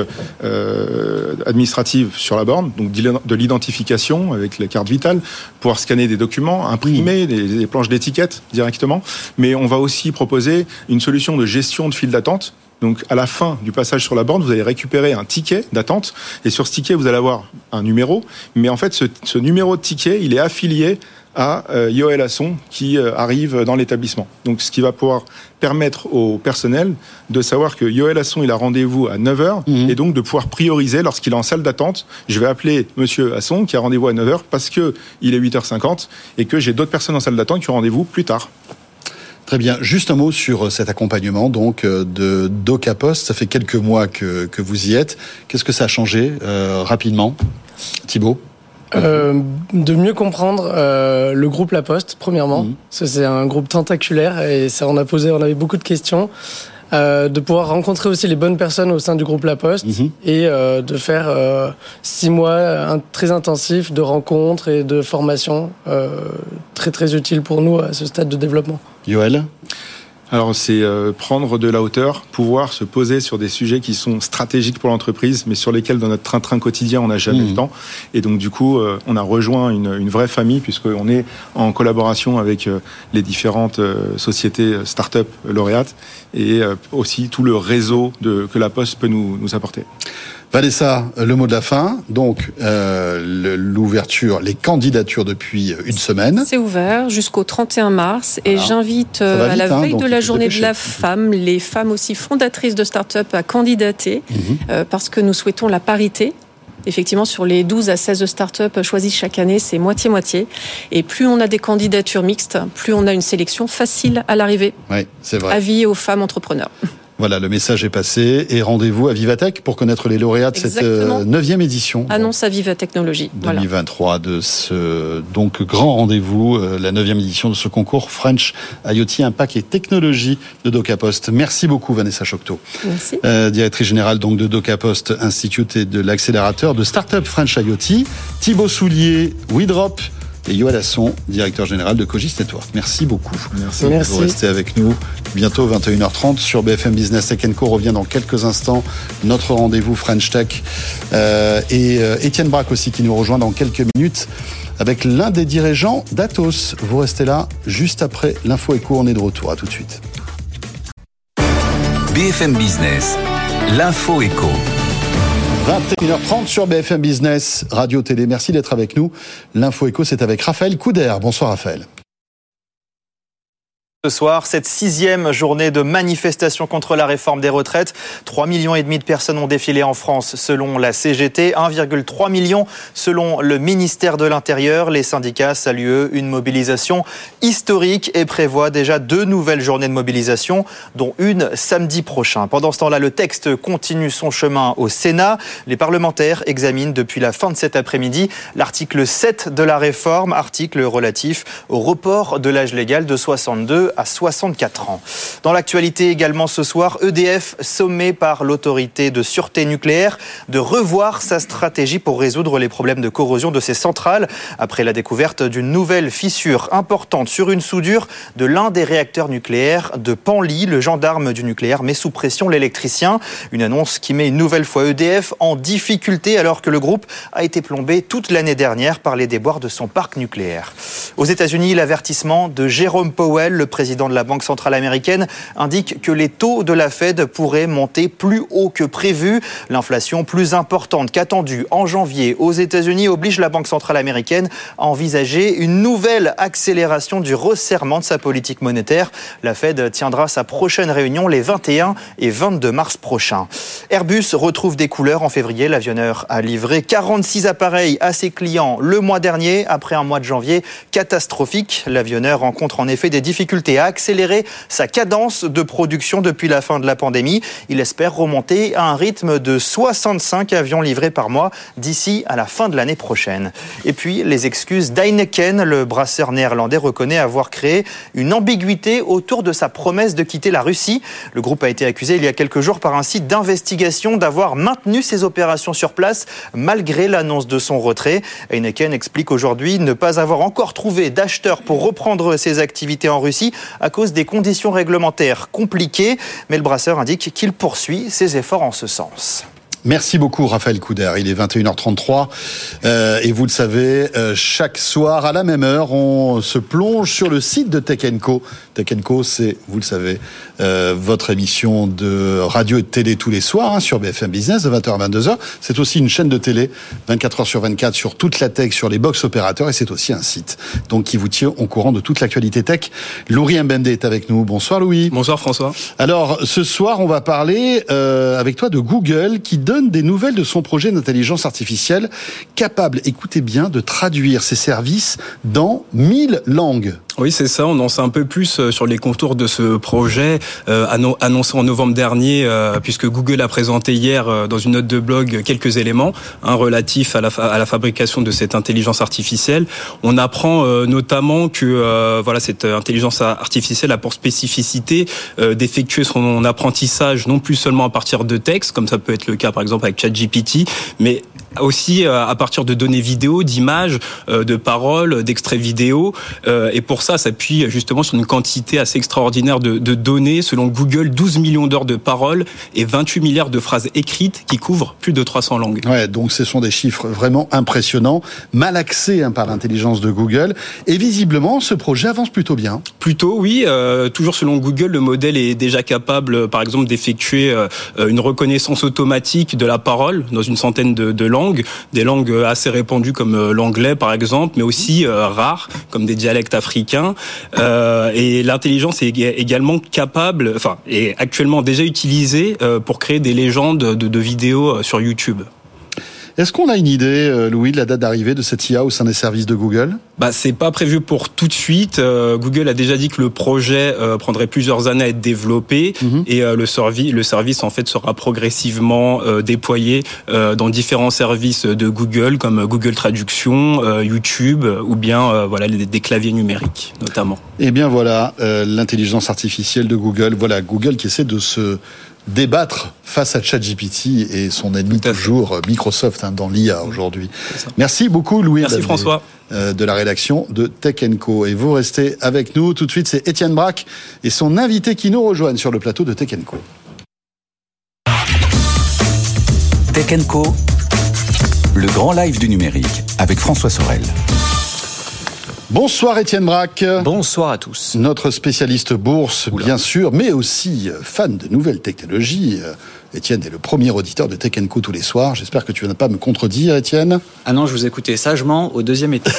Speaker 19: euh, administratives sur la borne, donc de l'identification avec les cartes vitales, pouvoir scanner des documents, imprimer des, des planches d'étiquette directement. Mais on va aussi proposer une solution de gestion de file d'attente. Donc, à la fin du passage sur la borne, vous allez récupérer un ticket d'attente. Et sur ce ticket, vous allez avoir un numéro. Mais en fait, ce, ce numéro de ticket, il est affilié à euh, Yoël Asson qui euh, arrive dans l'établissement. Donc, ce qui va pouvoir permettre au personnel de savoir que Yoël Asson, il a rendez-vous à 9h et donc de pouvoir prioriser lorsqu'il est en salle d'attente. Je vais appeler monsieur Asson qui a rendez-vous à 9h parce que il est 8h50 et que j'ai d'autres personnes en salle d'attente qui ont rendez-vous plus tard.
Speaker 1: Très bien. Juste un mot sur euh, cet accompagnement donc euh, de DocaPost. Ça fait quelques mois que, que vous y êtes. Qu'est-ce que ça a changé euh, rapidement Thibault
Speaker 16: Euh, de mieux comprendre euh, le groupe La Poste, premièrement. Ça, C'est un groupe tentaculaire et ça, on a posé, on avait beaucoup de questions. Euh, de pouvoir rencontrer aussi les bonnes personnes au sein du groupe La Poste et euh, de faire euh, six mois un- très intensifs de rencontres et de formations euh, très très utiles pour nous à ce stade de développement.
Speaker 1: Yoël
Speaker 19: Alors, c'est euh, prendre de la hauteur, pouvoir se poser sur des sujets qui sont stratégiques pour l'entreprise, mais sur lesquels, dans notre train-train quotidien, on n'a jamais le temps. Et donc, du coup, euh, on a rejoint une, une vraie famille, puisqu'on est en collaboration avec euh, les différentes euh, sociétés start-up lauréates et euh, aussi tout le réseau de, que la Poste peut nous, nous apporter.
Speaker 1: Vanessa, le mot de la fin. Donc, euh, l'ouverture, les candidatures depuis une semaine.
Speaker 15: C'est ouvert jusqu'au 31 mars et j'invite euh, à la
Speaker 1: hein,
Speaker 15: veille de la journée de la femme, les femmes aussi fondatrices de start-up à candidater
Speaker 1: Mhm.
Speaker 15: euh, parce que nous souhaitons la parité. Effectivement, sur les 12 à 16 start-up choisies chaque année, c'est moitié-moitié. Et plus on a des candidatures mixtes, plus on a une sélection facile à l'arrivée.
Speaker 1: Oui, c'est vrai.
Speaker 15: Avis aux femmes entrepreneurs.
Speaker 1: Voilà, le message est passé. Et rendez-vous à Vivatech pour connaître les lauréats de cette
Speaker 15: Exactement.
Speaker 1: euh, neuvième édition.
Speaker 15: Annonce à Viva Technologie. Voilà.
Speaker 1: 2023 de ce donc grand rendez-vous, euh, la neuvième édition de ce concours French IoT Impact et Technologie de DocaPost. Merci beaucoup Vanessa Chocteau,
Speaker 15: Merci.
Speaker 1: euh, directrice générale donc de DocaPost Institute et de l'accélérateur de Startup French IoT. Thibaut Soulier, WeDrop et Yoel Asson, directeur général de Cogis Network. Merci beaucoup.
Speaker 19: Merci.
Speaker 1: Vous restez avec nous bientôt 21h30 sur BFM Business Tech Co. revient dans quelques instants. Notre rendez-vous French Tech euh, et euh, Étienne Braque aussi qui nous rejoint dans quelques minutes avec l'un des dirigeants d'Atos. Vous restez là juste après l'info écho. On est de retour. À tout de suite.
Speaker 2: BFM Business, l'info écho.
Speaker 1: 21h30 sur BFM Business, Radio Télé. Merci d'être avec nous. L'info écho, c'est avec Raphaël Couder. Bonsoir Raphaël.
Speaker 6: Ce soir, cette sixième journée de manifestation contre la réforme des retraites. 3 millions et demi de personnes ont défilé en France selon la CGT, 1,3 million selon le ministère de l'Intérieur. Les syndicats saluent une mobilisation historique et prévoient déjà deux nouvelles journées de mobilisation, dont une samedi prochain. Pendant ce temps-là, le texte continue son chemin au Sénat. Les parlementaires examinent depuis la fin de cet après-midi l'article 7 de la réforme, article relatif au report de l'âge légal de 62 à 64 ans. Dans l'actualité également ce soir, EDF sommé par l'autorité de sûreté nucléaire de revoir sa stratégie pour résoudre les problèmes de corrosion de ses centrales après la découverte d'une nouvelle fissure importante sur une soudure de l'un des réacteurs nucléaires de Panly. Le gendarme du nucléaire met sous pression l'électricien. Une annonce qui met une nouvelle fois EDF en difficulté alors que le groupe a été plombé toute l'année dernière par les déboires de son parc nucléaire. Aux États-Unis, l'avertissement de Jérôme Powell, le président de la Banque centrale américaine, indique que les taux de la Fed pourraient monter plus haut que prévu. L'inflation plus importante qu'attendue en janvier aux États-Unis oblige la Banque centrale américaine à envisager une nouvelle accélération du resserrement de sa politique monétaire. La Fed tiendra sa prochaine réunion les 21 et 22 mars prochains. Airbus retrouve des couleurs en février. L'avionneur a livré 46 appareils à ses clients le mois dernier après un mois de janvier catastrophique. L'avionneur rencontre en effet des difficultés à accélérer sa cadence de production depuis la fin de la pandémie. Il espère remonter à un rythme de 65 avions livrés par mois d'ici à la fin de l'année prochaine. Et puis, les excuses d'Heineken, le brasseur néerlandais reconnaît avoir créé une ambiguïté autour de sa promesse de quitter la Russie. Le groupe a été accusé il y a quelques jours par un site d'investigation d'avoir maintenu ses opérations sur place malgré l'annonce de son retrait. Heineken explique aujourd'hui ne pas avoir encore trouvé d'acheteurs pour reprendre ses activités en Russie à cause des conditions réglementaires compliquées. Mais le brasseur indique qu'il poursuit ses efforts en ce sens.
Speaker 1: Merci beaucoup Raphaël Couder. Il est 21h33 euh, et vous le savez, euh, chaque soir à la même heure, on se plonge sur le site de Tech Co. Tech Co, c'est, vous le savez, euh, votre émission de radio et de télé tous les soirs hein, sur BFM Business de 20h à 22h. C'est aussi une chaîne de télé 24h sur 24 sur toute la tech, sur les box opérateurs et c'est aussi un site donc qui vous tient au courant de toute l'actualité tech. Louis Mbende est avec nous. Bonsoir Louis.
Speaker 20: Bonsoir François.
Speaker 1: Alors ce soir, on va parler euh, avec toi de Google qui donne des nouvelles de son projet d'intelligence artificielle capable, écoutez bien, de traduire ses services dans 1000 langues.
Speaker 20: Oui, c'est ça. On en sait un peu plus euh, sur les contours de ce projet euh, annoncé en novembre dernier, euh, puisque Google a présenté hier dans une note de blog quelques éléments un relatifs à la, à la fabrication de cette intelligence artificielle. On apprend notamment que voilà cette intelligence artificielle a pour spécificité d'effectuer son apprentissage non plus seulement à partir de textes, comme ça peut être le cas par exemple avec ChatGPT, mais aussi à partir de données vidéo, d'images, de paroles, d'extraits vidéo. Et pour ça, s'appuie justement sur une quantité assez extraordinaire de, de données. Selon Google, 12 millions d'heures de paroles et 28 milliards de phrases écrites qui couvrent plus de 300 langues.
Speaker 1: Ouais, donc ce sont des chiffres vraiment impressionnants, mal axés hein, par l'intelligence de Google. Et visiblement, ce projet avance plutôt bien.
Speaker 20: Plutôt, oui. Euh, toujours selon Google, le modèle est déjà capable, par exemple, d'effectuer euh, une reconnaissance automatique de la parole dans une centaine de, de langues des langues assez répandues comme l'anglais par exemple, mais aussi euh, rares comme des dialectes africains. Euh, et l'intelligence est également capable, enfin, est actuellement déjà utilisée euh, pour créer des légendes de, de vidéos sur YouTube.
Speaker 1: Est-ce qu'on a une idée, Louis, de la date d'arrivée de cette IA au sein des services de Google?
Speaker 20: Bah, c'est pas prévu pour tout de suite. Euh, Google a déjà dit que le projet euh, prendrait plusieurs années à être développé mm -hmm. et euh, le, servi le service en fait sera progressivement déployé dans différents services de Google comme Google Traduction, YouTube ou bien voilà des claviers numériques notamment.
Speaker 1: Eh bien voilà l'intelligence artificielle de Google. Voilà Google qui essaie de se débattre face à ChatGPT et son ennemi toujours euh, Microsoft hein, dans l'IA aujourd'hui. Merci beaucoup Louis.
Speaker 20: Merci François.
Speaker 1: Euh, de la rédaction de Tech Co. Et vous restez avec nous. Tout de suite, c'est Étienne Braque et son invité qui nous rejoignent sur le plateau de Tech Co.
Speaker 2: Tech Co, le grand live du numérique avec François Sorel.
Speaker 1: Bonsoir Étienne Braque.
Speaker 21: Bonsoir à tous.
Speaker 1: Notre spécialiste bourse, bien sûr, mais aussi fan de nouvelles technologies. Étienne est le premier auditeur de Tech Co tous les soirs. J'espère que tu ne vas pas me contredire, Étienne.
Speaker 21: Ah non, je vous écoutais sagement au deuxième étage.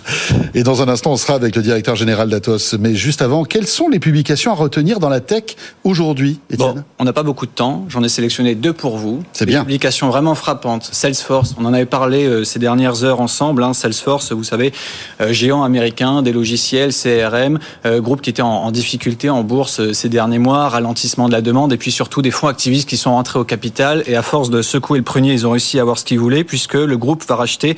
Speaker 1: Et dans un instant, on sera avec le directeur général d'Atos. Mais juste avant, quelles sont les publications à retenir dans la tech aujourd'hui, Étienne?
Speaker 21: Bon, On n'a pas beaucoup de temps. J'en ai sélectionné deux pour vous.
Speaker 1: C'est bien.
Speaker 21: Publications vraiment frappantes. Salesforce, on en avait parlé euh, ces dernières heures ensemble. Hein. Salesforce, vous savez, euh, géant américain des logiciels, CRM, euh, groupe qui était en, en difficulté en bourse ces derniers mois, ralentissement de la demande, et puis surtout des fonds activistes qui sont rentrés au capital et à force de secouer le prunier, ils ont réussi à avoir ce qu'ils voulaient puisque le groupe va racheter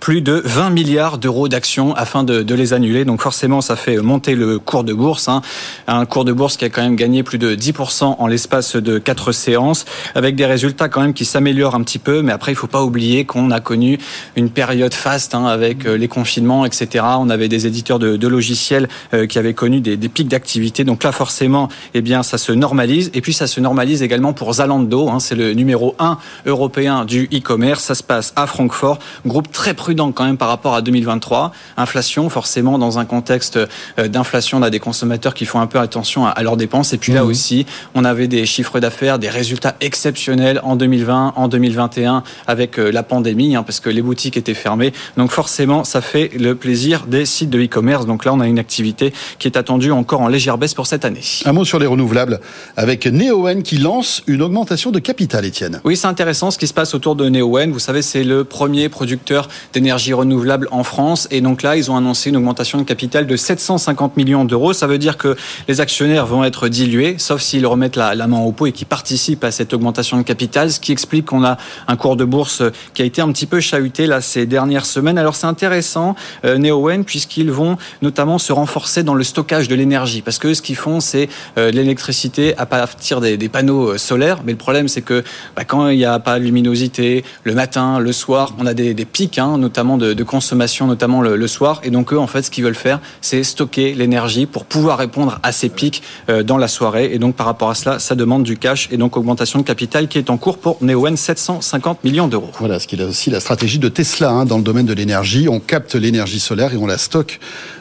Speaker 21: plus de 20 milliards d'euros d'actions afin de, les annuler. Donc forcément, ça fait monter le cours de bourse. Hein. Un cours de bourse qui a quand même gagné plus de 10% en l'espace de quatre séances avec des résultats quand même qui s'améliorent un petit peu. Mais après, il faut pas oublier qu'on a connu une période faste hein, avec euh, les confinements, etc. On avait des éditeurs de, logiciels euh, qui avaient connu des, des pics d'activité. Donc là, forcément, eh bien, ça se normalise. Et puis, ça se normalise également pour Zalando Hein, c'est le numéro 1 européen du e-commerce. Ça se passe à Francfort. Groupe très prudent quand même par rapport à 2023. Inflation, forcément, dans un contexte euh, d'inflation, on a des consommateurs qui font un peu attention à leurs dépenses. Et puis là mmh. aussi, on avait des chiffres d'affaires, des résultats exceptionnels en 2020, en 2021 avec euh, la pandémie, hein, parce que les boutiques étaient fermées. Donc forcément, ça fait le plaisir des sites de e-commerce. Donc là, on a une activité qui est attendue encore en légère baisse pour cette année.
Speaker 1: Un mot sur les renouvelables avec Neoen qui lance une augmentation de capital, Étienne.
Speaker 21: Oui, c'est intéressant ce qui se passe autour de Neoen. Vous savez, c'est le premier producteur d'énergie renouvelable en France. Et donc là, ils ont annoncé une augmentation de capital de 750 millions d'euros. Ça veut dire que les actionnaires vont être dilués, sauf s'ils remettent la, main au pot et qui participent à cette augmentation de capital, ce qui explique qu'on a un cours de bourse qui a été un petit peu chahuté là ces dernières semaines. Alors c'est intéressant, euh, Neoen, puisqu'ils vont notamment se renforcer dans le stockage de l'énergie. Parce que ce qu'ils font, c'est euh, l'électricité à partir des, panneaux euh, solaires. Le problème, c'est que bah, quand il n'y a pas de luminosité, le matin, le soir, on a des, pics, hein, notamment de, consommation, notamment le, soir. Et donc, eux, en fait, ce qu'ils veulent faire, c'est stocker l'énergie pour pouvoir répondre à ces pics euh, dans la soirée. Et donc, par rapport à cela, ça demande du cash et donc augmentation de capital qui est en cours pour Neoen, 750 millions d'euros.
Speaker 1: Voilà, ce qui est aussi la stratégie de Tesla hein, dans le domaine de l'énergie. On capte l'énergie solaire et on la stocke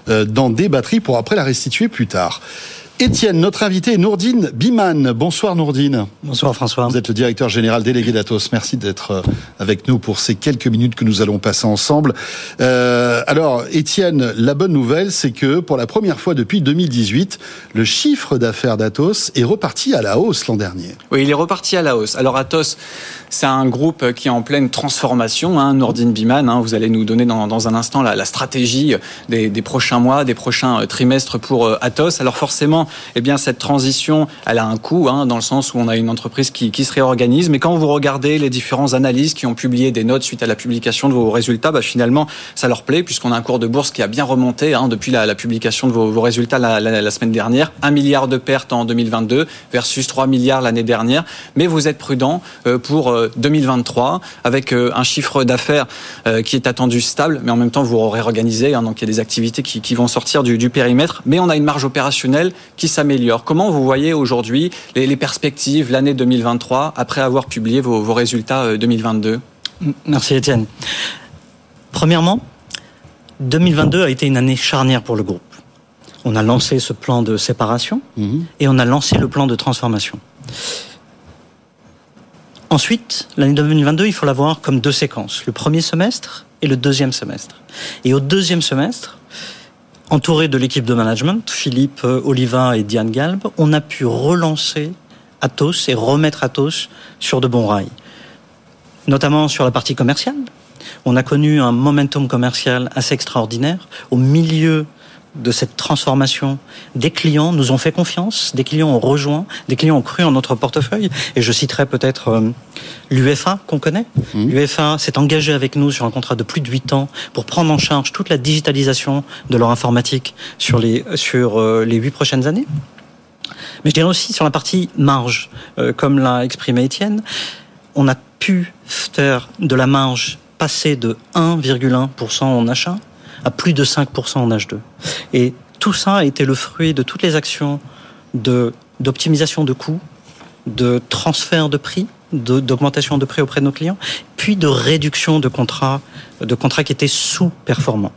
Speaker 1: euh, dans des batteries pour après la restituer plus tard. Étienne, notre invité est Nourdine Biman. Bonsoir Nourdine.
Speaker 22: Bonsoir François.
Speaker 1: Vous êtes le directeur général délégué d'Atos. Merci d'être euh, avec nous pour ces quelques minutes que nous allons passer ensemble. Euh, alors Étienne, la bonne nouvelle, c'est que pour la première fois depuis 2018, le chiffre d'affaires d'Atos est reparti à la hausse l'an dernier.
Speaker 21: Oui, il est reparti à la hausse. Alors Atos, c'est un groupe qui est en pleine transformation. Hein, Nourdine Biman, hein, vous allez nous donner dans, dans un instant la, la stratégie des, des, prochains mois, des prochains euh, trimestres pour Atos. Alors forcément, eh bien cette transition, elle a un coût, hein, dans le sens où on a une entreprise qui, qui, se réorganise. Mais quand vous regardez les différents analyses qui ont publié des notes suite à la publication de vos résultats, bah, finalement, ça leur plaît, puisqu'on a un cours de bourse qui a bien remonté hein, depuis la, la, publication de vos, vos résultats la, la, la, semaine dernière. Un milliard de pertes en 2022 versus 3 milliards l'année dernière. Mais vous êtes prudent euh, pour euh, 2023, avec euh, un chiffre d'affaires euh, qui est attendu stable, mais en même temps, vous réorganisez. Hein, donc, il y a des activités qui, qui vont sortir du, du périmètre. Mais on a une marge opérationnelle qui s'améliore. Comment vous voyez aujourd'hui les, les, perspectives, l'année 2023, après avoir publié vos, vos résultats 2022
Speaker 22: Merci Étienne. Premièrement, 2022 a été une année charnière pour le groupe. On a lancé ce plan de séparation mmh. et on a lancé le plan de transformation. Ensuite, l'année 2022, il faut la voir comme deux séquences. Le premier semestre et le deuxième semestre. Et au deuxième semestre, entouré de l'équipe de management, Philippe euh, Oliva et Diane Galb, on a pu relancer Atos et remettre Atos sur de bons rails. Notamment sur la partie commerciale. On a connu un momentum commercial assez extraordinaire au milieu de cette transformation. Des clients nous ont fait confiance, des clients ont rejoint, des clients ont cru en notre portefeuille. Et je citerai peut-être euh, l'UFA qu'on connaît. Mmh. L'UFA s'est engagé avec nous sur un contrat de plus de 8 ans pour prendre en charge toute la digitalisation de leur informatique sur les, sur, euh, les 8 prochaines années. Mais je dirais aussi sur la partie marge, euh, comme l'a exprimé Étienne, on a pu faire de la marge passer de 1,1% en achat à plus de 5% en H2. Et tout ça a été le fruit de toutes les actions d'optimisation de coûts, de transfert de prix, d'augmentation de, prix auprès de nos clients, puis de réduction de contrats, de contrats qui étaient sous-performants.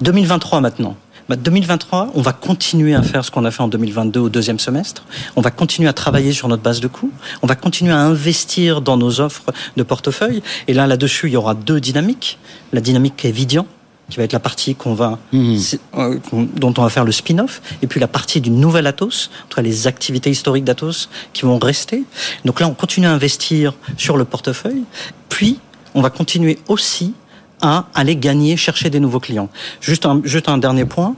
Speaker 22: 2023 maintenant. 2023, bah, on va continuer à faire ce qu'on a fait en 2022 au deuxième semestre. On va continuer à travailler sur notre base de coûts. On va continuer à investir dans nos offres de portefeuille. Et là, là-dessus, il y aura deux dynamiques. La dynamique Evidian, qui va être la partie qu'on va, mhm. euh, dont on va faire le spin-off, et puis la partie du nouvel Atos, en tout cas les activités historiques d'Atos qui vont rester. Donc là, on continue à investir sur le portefeuille, puis on va continuer aussi à aller gagner, chercher des nouveaux clients. Juste un, juste un dernier point.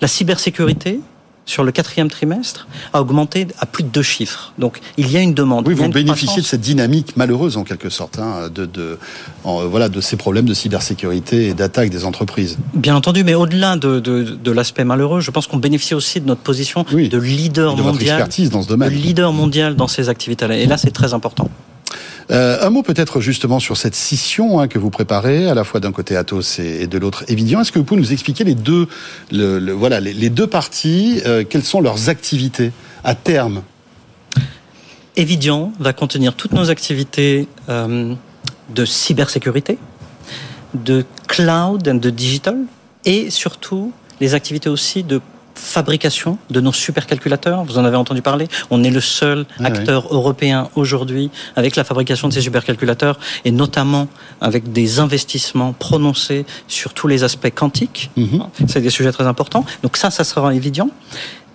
Speaker 22: La cybersécurité, sur le quatrième trimestre, a augmenté à plus de deux chiffres. Donc il y a une demande.
Speaker 1: Oui, vous bénéficiez de cette dynamique malheureuse en quelque sorte, hein, de, de voilà, de ces problèmes de cybersécurité et d'attaque des entreprises.
Speaker 22: Bien entendu, mais au-delà de, de, de l'aspect malheureux, je pense qu'on bénéficie aussi de notre position de leader
Speaker 1: de
Speaker 22: mondial,
Speaker 1: expertise dans ce domaine.
Speaker 22: de leader mondial dans ces activités-là. Et là, c'est très important.
Speaker 1: Euh, un mot peut-être justement sur cette scission hein, que vous préparez, à la fois d'un côté Atos et, de l'autre Evidian. Est-ce que vous pouvez nous expliquer les deux, voilà, les, deux parties, euh, quelles sont leurs activités à terme?
Speaker 22: Evidian va contenir toutes nos activités euh, de cybersécurité, de cloud de digital, et surtout les activités aussi de fabrication de nos supercalculateurs. Vous en avez entendu parler. On est le seul acteur européen aujourd'hui avec la fabrication de ces supercalculateurs et notamment avec des investissements prononcés sur tous les aspects quantiques. Mhm. C'est des sujets très importants. Donc ça, ça sera évident.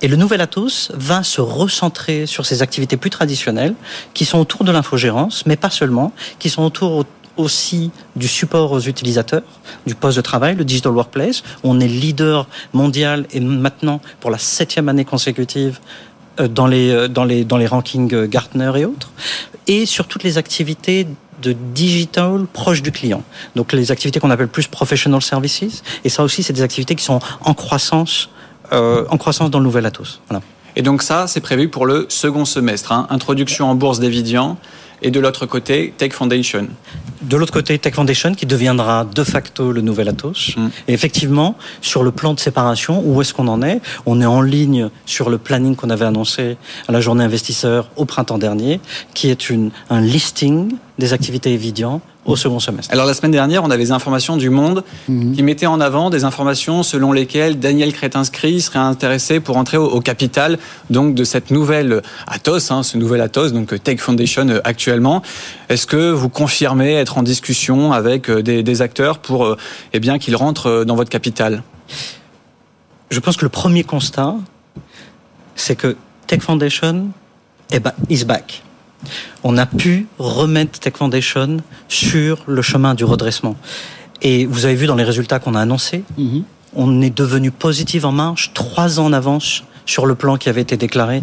Speaker 22: Et le nouvel Atos va se recentrer sur ces activités plus traditionnelles qui sont autour de l'infogérance, mais pas seulement, qui sont autour aussi du support aux utilisateurs, du poste de travail, le Digital Workplace. On est leader mondial et maintenant, pour la septième année consécutive, euh, dans les, euh, dans les, dans les rankings euh, Gartner et autres. Et sur toutes les activités de digital proche du client. Donc les activités qu'on appelle plus professional services. Et ça aussi, c'est des activités qui sont en croissance, en croissance dans le nouvel Atos. Voilà.
Speaker 21: Et donc ça, c'est prévu pour le second semestre. Hein. Introduction en bourse d'Evidian et de l'autre côté, Tech Foundation.
Speaker 22: De l'autre côté, Tech Foundation qui deviendra de facto le nouvel Atos. Mm. Et effectivement, sur le plan de séparation, où est-ce qu'on en est? On est en ligne sur le planning qu'on avait annoncé à la journée investisseur au printemps dernier, qui est une, un listing des activités Evidian au second semestre.
Speaker 21: Alors la semaine dernière, on avait des informations du Monde mhm. qui mettaient en avant des informations selon lesquelles Daniel Crétinscrit serait intéressé pour entrer au, capital donc de cette nouvelle Atos, hein, ce nouvel Atos, donc Tech Foundation euh, actuellement. Est-ce que vous confirmez être en discussion avec euh, des, acteurs pour euh, eh bien qu'ils rentrent dans votre capital?
Speaker 22: Je pense que le premier constat, c'est que Tech Foundation eh ben, is back on a pu remettre Tech Foundation sur le chemin du redressement. Et vous avez vu dans les résultats qu'on a annoncés, mhm. on est devenu positif en marche trois ans en avance sur le plan qui avait été déclaré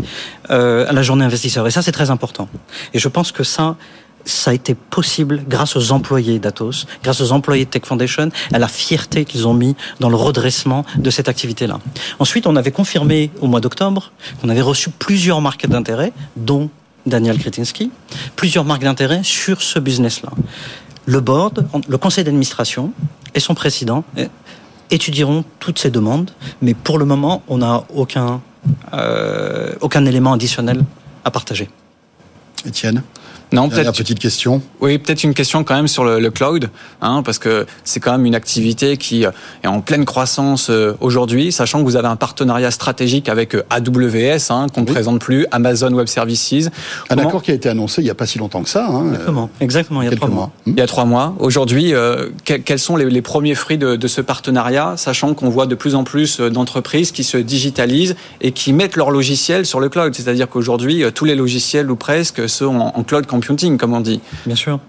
Speaker 22: euh, à la journée investisseur. Et ça, c'est très important. Et je pense que ça, ça a été possible grâce aux employés d'Atos, grâce aux employés de Tech Foundation, à la fierté qu'ils ont mis dans le redressement de cette activité-là. Ensuite, on avait confirmé au mois d'octobre qu'on avait reçu plusieurs marques d'intérêt, dont Daniel Kretinsky, plusieurs marques d'intérêt sur ce business-là. Le board, le conseil d'administration et son président étudieront toutes ces demandes, mais pour le moment, on n'a aucun, euh, aucun élément additionnel à partager.
Speaker 1: Étienne?
Speaker 21: Non, peut-être.
Speaker 1: petite question.
Speaker 21: Oui, peut-être une question quand même sur le, cloud, hein, parce que c'est quand même une activité qui euh, est en pleine croissance euh, aujourd'hui, sachant que vous avez un partenariat stratégique avec euh, AWS, hein, qu'on ne présente plus, Amazon Web Services.
Speaker 1: Un accord qui a été annoncé il n'y a pas si longtemps que ça. Hein,
Speaker 22: exactement, exactement, il y a trois mois.
Speaker 21: Il y a trois mois. Aujourd'hui, quels sont les, premiers fruits de, de ce partenariat, sachant qu'on voit de plus en plus d'entreprises qui se digitalisent et qui mettent leurs logiciels sur le cloud, c'est-à-dire qu'aujourd'hui, tous les logiciels ou presque sont en, en cloud computing comme on dit.
Speaker 22: Bien sûr.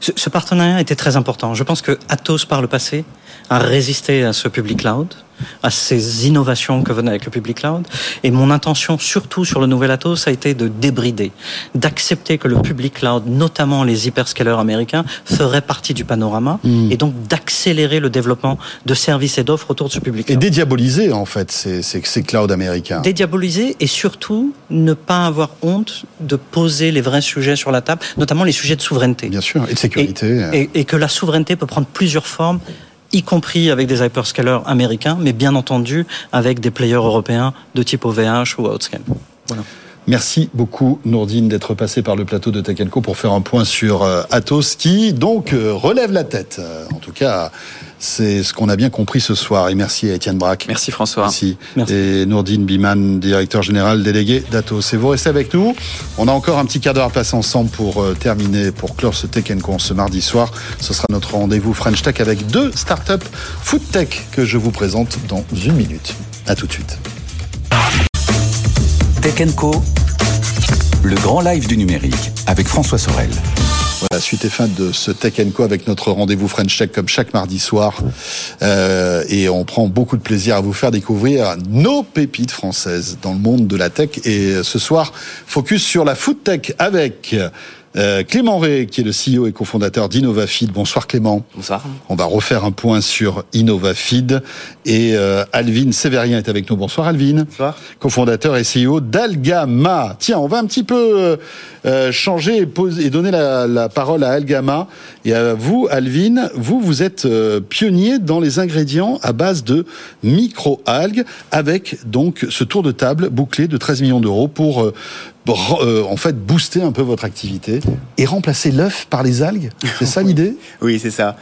Speaker 22: Ce, partenariat était très important. Je pense que Atos, par le passé, a résisté à ce public cloud. À ces innovations que venait avec le public cloud. Et mon intention, surtout sur le nouvel Atos, a été de débrider, d'accepter que le public cloud, notamment les hyperscalers américains, ferait partie du panorama
Speaker 1: Hmm.
Speaker 22: et donc d'accélérer le développement de services et d'offres autour de ce public
Speaker 1: Et
Speaker 22: cloud.
Speaker 1: dédiaboliser, en fait, ces, ces, ces clouds américains.
Speaker 22: Dédiaboliser et surtout ne pas avoir honte de poser les vrais sujets sur la table, notamment les sujets de souveraineté.
Speaker 1: Bien sûr, et de sécurité.
Speaker 22: Et, et que la souveraineté peut prendre plusieurs formes y compris avec des hyperscalers américains, mais bien entendu avec des players européens de type OVH ou Outscan. Voilà.
Speaker 1: Merci beaucoup Nourdine d'être passé par le plateau de Tech pour faire un point sur euh, Atos qui donc euh, relève la tête. Euh, en tout cas, c'est ce qu'on a bien compris ce soir. Et merci à Étienne Braque.
Speaker 23: Merci François.
Speaker 1: Merci. Et Nourdine Biman, directeur général délégué d'Atos. Et vous restez avec nous. On a encore un petit quart d'heure à passer ensemble pour euh, terminer, pour clore ce Tech Co ce mardi soir. Ce sera notre rendez-vous French Tech avec deux startups food tech que je vous présente dans une minute. À tout de suite.
Speaker 2: Tech Co, le grand live du numérique avec François Sorel.
Speaker 1: Voilà, suite et fin de ce Tech Co avec notre rendez-vous French Tech comme chaque mardi soir. Euh, et on prend beaucoup de plaisir à vous faire découvrir nos pépites françaises dans le monde de la tech. Et ce soir, focus sur la food tech avec euh, Clément Ray, qui est le CEO et cofondateur d'InnovaFeed. Bonsoir Clément.
Speaker 23: Bonsoir.
Speaker 1: On va refaire un point sur InnovaFeed. Et euh, Alvin Sévérien est avec nous. Bonsoir Alvin.
Speaker 23: Bonsoir.
Speaker 1: Cofondateur et CEO d'Algama. Tiens, on va un petit peu euh, changer et, poser, et donner la, la, parole à Algama. Et à vous, Alvin, vous, vous êtes euh, pionnier dans les ingrédients à base de micro-algues avec donc ce tour de table bouclé de 13 millions d'euros pour euh, en fait booster un peu votre activité et remplacer l'œuf par les algues C'est ça l'idée?
Speaker 23: Oui, c'est ça.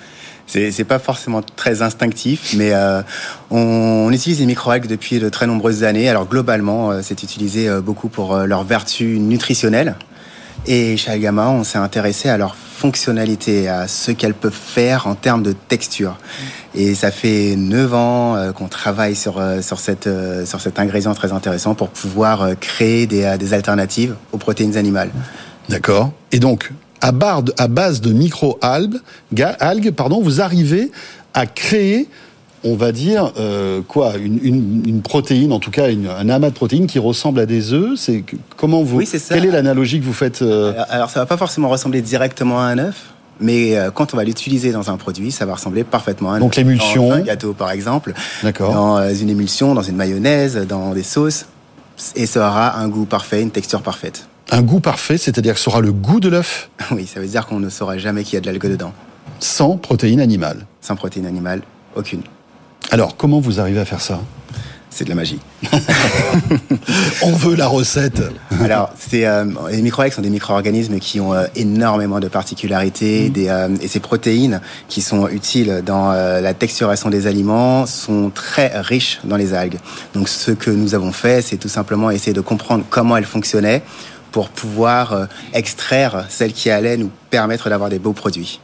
Speaker 23: C'est pas forcément très instinctif, mais euh, on, on, utilise les microalgues depuis de très nombreuses années. Alors globalement, euh, c'est utilisé beaucoup pour leurs vertus nutritionnelles. Et chez Algama, on s'est intéressé à leur fonctionnalité, à ce qu'elles peuvent faire en termes de texture. Et ça fait 9 ans euh, qu'on travaille sur, euh, sur, cette, euh, sur cet ingrédient très intéressant pour pouvoir créer des, des alternatives aux protéines animales.
Speaker 1: D'accord. Et donc, à, barre de, à base de micro-algues, algues, pardon, vous arrivez à créer on va dire euh, quoi une, une, une, protéine, en tout cas une, un amas de protéines qui ressemble à des œufs. C'est comment vous
Speaker 23: Oui, ça.
Speaker 1: Quelle est l'analogie que vous faites euh...
Speaker 23: alors, alors, ça va pas forcément ressembler directement à un œuf. Mais euh, quand on va l'utiliser dans un produit, ça va ressembler parfaitement à un
Speaker 1: Donc l'émulsion,
Speaker 23: dans un gâteau par exemple,
Speaker 1: d'accord,
Speaker 23: dans euh, une émulsion, dans une mayonnaise, dans des sauces, et ça aura un goût parfait, une texture parfaite.
Speaker 1: Un goût parfait, c'est-à-dire que ça aura le goût de l'œuf.
Speaker 23: Oui, ça veut dire qu'on ne saura jamais qu'il y a de l'algue dedans.
Speaker 1: Sans protéines animales.
Speaker 23: Sans protéines animales, aucune.
Speaker 1: Alors, comment vous arrivez à faire ça?
Speaker 23: C'est de la magie.
Speaker 1: On veut la recette.
Speaker 23: Alors, c'est euh, les microalgues sont des micro-organismes qui ont euh, énormément de particularités, mmh. des, euh, et ces protéines qui sont utiles dans euh, la texturation des aliments sont très riches dans les algues. Donc, ce que nous avons fait, c'est tout simplement essayer de comprendre comment elles fonctionnaient pour pouvoir extraire celles qui allaient nous permettre d'avoir des beaux produits.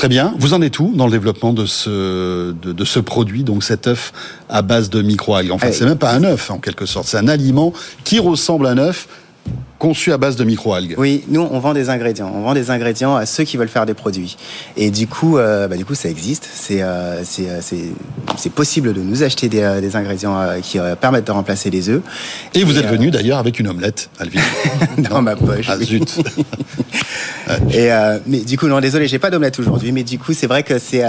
Speaker 1: Très bien. Vous en êtes où dans le développement de ce, de, de ce produit, donc cet œuf à base de microalgues? Enfin, c'est même pas un œuf en quelque sorte, c'est un aliment qui ressemble à un œuf conçu à base de microalgues.
Speaker 23: Oui, nous on vend des ingrédients. On vend des ingrédients à ceux qui veulent faire des produits. Et du coup, euh, bah, du coup, ça existe. C'est euh, c'est possible de nous acheter des, euh, des ingrédients qui permettent de remplacer les œufs.
Speaker 1: Et, et vous êtes venu d'ailleurs avec une omelette, Alvin.
Speaker 23: dans ma poche.
Speaker 1: Ah zut.
Speaker 23: et mais du coup, non, désolé, j'ai pas d'omelette aujourd'hui. Mais du coup, c'est vrai que c'est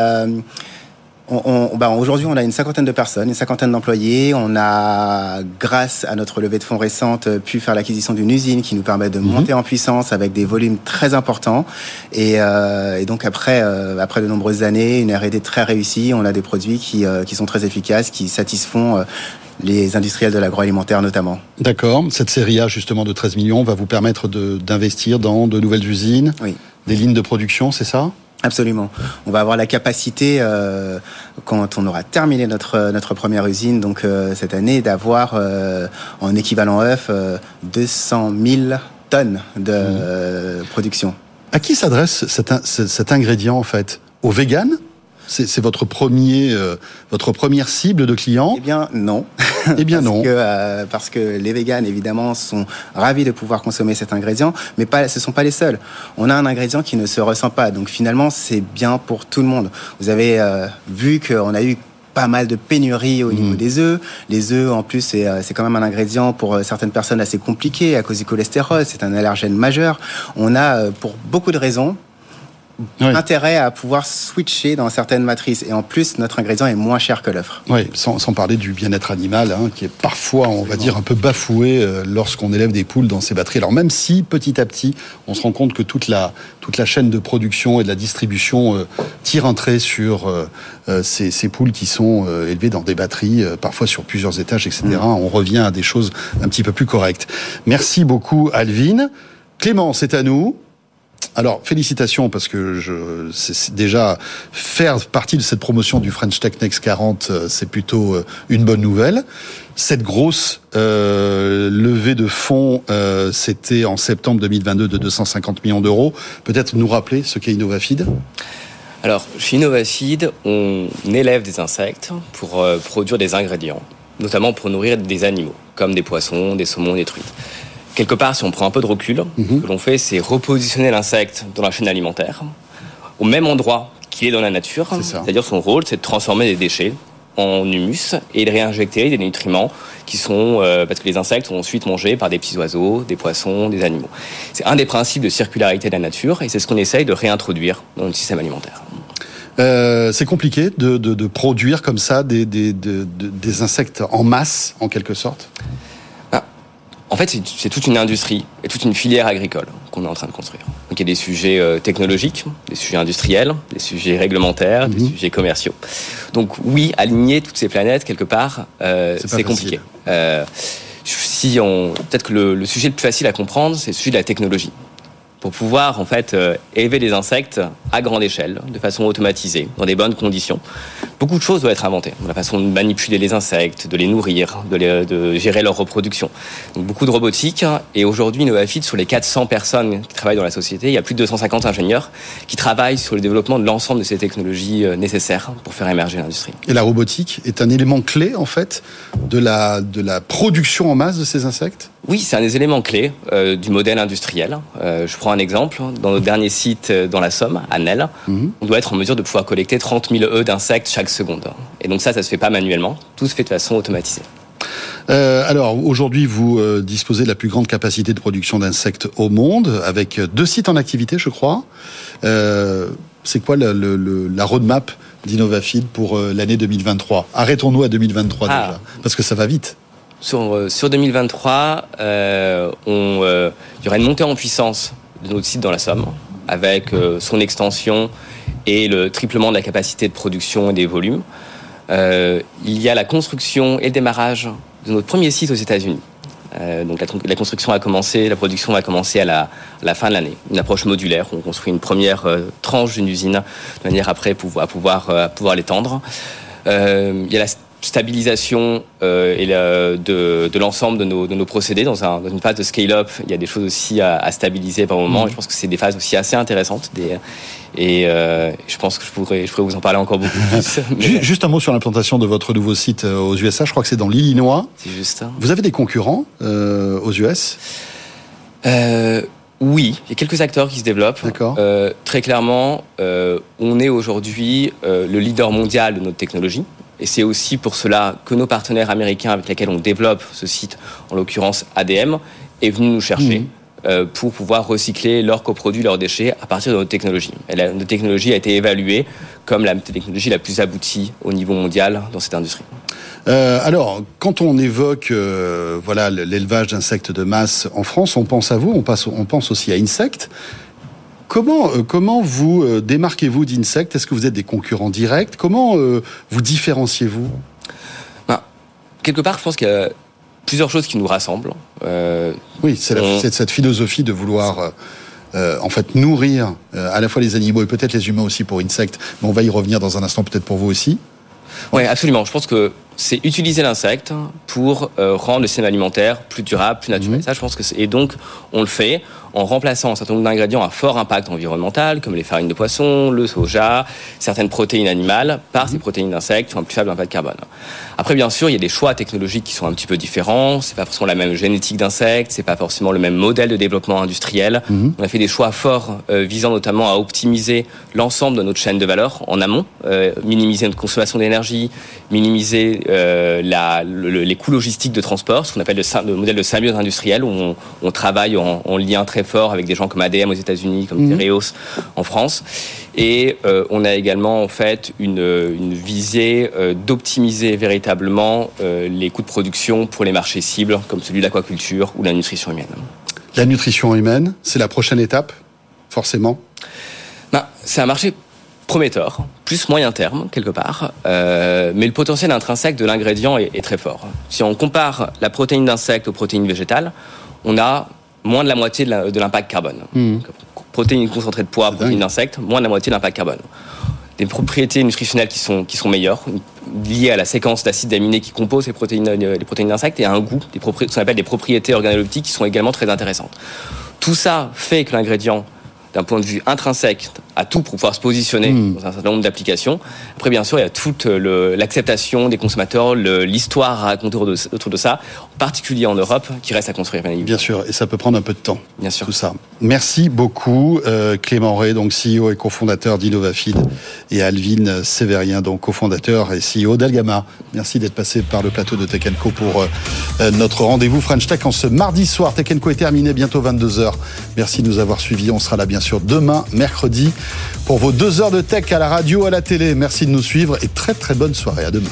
Speaker 23: on, on, bah aujourd'hui, on a une cinquantaine de personnes, une cinquantaine d'employés. On a, grâce à notre levée de fonds récente, pu faire l'acquisition d'une usine qui nous permet de monter mmh. en puissance avec des volumes très importants. Et, euh, et donc après, euh, après de nombreuses années, une R&D très réussie, on a des produits qui, euh, qui sont très efficaces, qui satisfont euh, les industriels de l'agroalimentaire notamment.
Speaker 1: D'accord. Cette série A justement de 13 millions va vous permettre d'investir dans de nouvelles usines,
Speaker 23: oui.
Speaker 1: des lignes de production, c'est ça?
Speaker 23: Absolument. On va avoir la capacité, euh, quand on aura terminé notre, notre première usine, donc euh, cette année, d'avoir euh, en équivalent œuf 200 000 tonnes de mmh. production.
Speaker 1: À qui s'adresse cet, cet, ingrédient en fait? Aux véganes? C'est votre premier, euh, votre première cible de clients
Speaker 23: Eh bien, non.
Speaker 1: Eh bien,
Speaker 23: parce
Speaker 1: non.
Speaker 23: Que, euh, parce que les véganes, évidemment, sont ravis de pouvoir consommer cet ingrédient, mais pas, ce ne sont pas les seuls. On a un ingrédient qui ne se ressent pas, donc finalement, c'est bien pour tout le monde. Vous avez euh, vu qu'on a eu pas mal de pénuries au niveau des œufs. Les œufs, en plus, c'est quand même un ingrédient pour certaines personnes assez compliqué à cause du cholestérol. C'est un allergène majeur. On a, pour beaucoup de raisons, intérêt à pouvoir switcher dans certaines matrices. Et en plus, notre ingrédient est moins cher que l'œuf.
Speaker 1: Oui, sans, sans parler du bien-être animal, hein, qui est parfois, on va dire, un peu bafoué euh, lorsqu'on élève des poules dans ces batteries. Alors même si, petit à petit, on se rend compte que toute la, toute la chaîne de production et de la distribution euh, tire un trait sur euh, ces, ces poules qui sont euh, élevées dans des batteries, parfois sur plusieurs étages, etc. On revient à des choses un petit peu plus correctes. Merci beaucoup, Alvin. Clément, c'est à nous. Alors, félicitations, parce que je, déjà faire partie de cette promotion du French Tech Next 40, euh, c'est plutôt euh, une bonne nouvelle. Cette grosse euh, levée de fonds, euh, c'était en septembre 2022 de 250 millions d'euros. Peut-être nous rappeler ce qu'est Innovafeed?
Speaker 24: Alors, chez Innovacid, on élève des insectes pour euh, produire des ingrédients, notamment pour nourrir des animaux, comme des poissons, des saumons, des truites. Quelque part, si on prend un peu de recul, ce que l'on fait, c'est repositionner l'insecte dans la chaîne alimentaire, au même endroit qu'il est dans la nature. C'est-à-dire son rôle, c'est de transformer des déchets en humus et de réinjecter des nutriments qui sont euh, parce que les insectes sont ensuite mangés par des petits oiseaux, des poissons, des animaux. C'est un des principes de circularité de la nature et c'est ce qu'on essaye de réintroduire dans notre système alimentaire.
Speaker 1: Euh, c'est compliqué de, de, de produire comme ça des, des, de- de- des insectes en masse, en quelque sorte?
Speaker 24: En fait, c'est- toute une industrie et toute une filière agricole qu'on est en train de construire. Donc il y a des sujets euh, technologiques, des sujets industriels, des sujets réglementaires, des sujets commerciaux. Donc oui, aligner toutes ces planètes quelque part, euh,
Speaker 1: C'est
Speaker 24: compliqué. Euh, si on, peut-être que le, le sujet le plus facile à comprendre, c'est sujet de la technologie. Pour pouvoir en fait élever des insectes à grande échelle, de façon automatisée, dans des bonnes conditions, beaucoup de choses doivent être inventées. La façon de manipuler les insectes, de les nourrir, de, les- de gérer leur reproduction. Donc beaucoup de robotique. Et aujourd'hui, Novafit, sur les 400 personnes qui travaillent dans la société, il y a plus de 250 ingénieurs qui travaillent sur le développement de l'ensemble de ces technologies euh, nécessaires pour faire émerger l'industrie.
Speaker 1: Et la robotique est un élément clé, en fait, de la, de la production en masse de ces insectes?
Speaker 24: Oui, c'est un des éléments clés euh, du modèle industriel. Euh, je prends un exemple. Dans notre dernier site dans la Somme, à Nel, on doit être en mesure de pouvoir collecter 30 000 œufs d'insectes chaque seconde. Et donc ça, ça se fait pas manuellement. Tout se fait de façon automatisée.
Speaker 1: Euh, alors aujourd'hui, vous euh, disposez de la plus grande capacité de production d'insectes au monde, avec deux sites en activité, je crois. Euh, c'est quoi la roadmap d'Innovafeed pour l'année 2023 Arrêtons-nous à 2023
Speaker 24: Ah.
Speaker 1: déjà, parce que ça va vite.
Speaker 24: Sur, sur 2023, euh, on, euh, il y aura une montée en puissance de notre site dans la Somme, avec son extension et le triplement de la capacité de production et des volumes. Euh, il y a la construction et le démarrage de notre premier site aux États-Unis. Euh, donc la, construction a commencé, la production va commencer à la, fin de l'année. Une approche modulaire, on construit une première euh, tranche d'une usine de manière après pouvoir, à pouvoir, à pouvoir l'étendre. Euh, il y a la stabilisation euh, et la- de, de l'ensemble de nos, de nos procédés dans, un- dans une phase de scale-up. Il y a des choses aussi à, à stabiliser par moment. Et je pense que c'est des phases aussi assez intéressantes. Des, et euh, je pense que je pourrais, je pourrais vous en parler encore beaucoup plus. Mais-
Speaker 1: Juste un mot sur l'implantation de votre nouveau site euh, aux USA. Je crois que c'est dans l'Illinois.
Speaker 24: C'est juste.
Speaker 1: Vous avez des concurrents euh, aux US
Speaker 24: oui, il y a quelques acteurs qui se développent. Euh, très clairement, on est aujourd'hui le leader mondial de notre technologie. Et c'est aussi pour cela que nos partenaires américains avec lesquels on développe ce site, en l'occurrence ADM, est venu nous chercher. euh, pour pouvoir recycler leurs coproduits, leurs déchets à partir de notre technologie. Et la, notre technologie a été évaluée comme la technologie la plus aboutie au niveau mondial dans cette industrie.
Speaker 1: Euh, alors, quand on évoque euh, voilà l'élevage d'insectes de masse en France, on pense à vous, on, passe, on pense aussi à Insect. Comment, euh, comment vous euh, démarquez-vous d'Insect Est-ce que vous êtes des concurrents directs? Comment euh, vous différenciez-vous?
Speaker 24: Ben, quelque part, je pense qu'il y a plusieurs choses qui nous rassemblent. Euh,
Speaker 1: Oui, c'est
Speaker 24: on-
Speaker 1: cette philosophie de vouloir euh, en fait nourrir euh, à la fois les animaux et peut-être les humains aussi pour Insect. Mais on va y revenir dans un instant, peut-être pour vous aussi.
Speaker 24: Oui, absolument. Je pense que c'est utiliser l'insecte pour euh, rendre le système alimentaire plus durable, plus naturel.
Speaker 1: Mhm.
Speaker 24: Ça, je pense que et donc on le fait en remplaçant un certain nombre d'ingrédients à fort impact environnemental, comme les farines de poisson, le soja, certaines protéines animales, par
Speaker 1: Mhm.
Speaker 24: ces protéines d'insectes qui ont un plus faible impact carbone. Après, bien sûr, il y a des choix technologiques qui sont un petit peu différents. C'est pas forcément la même génétique d'insectes, c'est pas forcément le même modèle de développement industriel.
Speaker 1: Mhm.
Speaker 24: On a fait des choix forts euh, visant notamment à optimiser l'ensemble de notre chaîne de valeur en amont, euh, minimiser notre consommation d'énergie, minimiser euh, la, le- le- les coûts logistiques de transport, ce qu'on appelle le, modèle de symbiose industrielle, où on, on travaille en, en lien très fort avec des gens comme ADM aux États-Unis, comme
Speaker 1: Mhm.
Speaker 24: Tereos en France. Et euh, on a également en fait une, une visée euh, d'optimiser véritablement euh, les coûts de production pour les marchés cibles, comme celui de l'aquaculture ou la nutrition humaine.
Speaker 1: La nutrition humaine, c'est la prochaine étape, forcément?
Speaker 24: Ben, c'est un marché prometteur, plus moyen terme, quelque part, euh, mais le potentiel intrinsèque de l'ingrédient est, est très fort. Si on compare la protéine d'insecte aux protéines végétales, on a moins de la moitié de l'impact carbone. Protéines concentrées de poids, protéines d'insectes, moins de la moitié de l'impact carbone. Des propriétés nutritionnelles qui sont, qui sont meilleures, liées à la séquence d'acides aminés qui composent les protéines, euh, les protéines d'insectes, et à un goût, des ce qu'on appelle des propriétés organoleptiques qui sont également très intéressantes. Tout ça fait que l'ingrédient, d'un point de vue intrinsèque, a tout pour pouvoir se positionner dans un certain nombre d'applications. Après, bien sûr, il y a toute l'acceptation des consommateurs, l'histoire à raconter autour de, ça, particulier en Europe, qui reste à construire. Bien,
Speaker 1: Bien sûr, et ça peut prendre un peu de temps.
Speaker 24: Bien sûr.
Speaker 1: Tout ça. Merci beaucoup, euh, Clément Ray, donc CEO et cofondateur d'Innovafeed, et Alvin Sévérien, donc cofondateur et CEO d'Algama. Merci d'être passé par le plateau de Tech Co pour euh, euh, notre rendez-vous French Tech en ce mardi soir. Tech Co est terminé, bientôt 22h. Merci de nous avoir suivis. On sera là, bien sûr, demain, mercredi, pour vos deux heures de tech à la radio, à la télé. Merci de nous suivre et très très bonne soirée. À demain.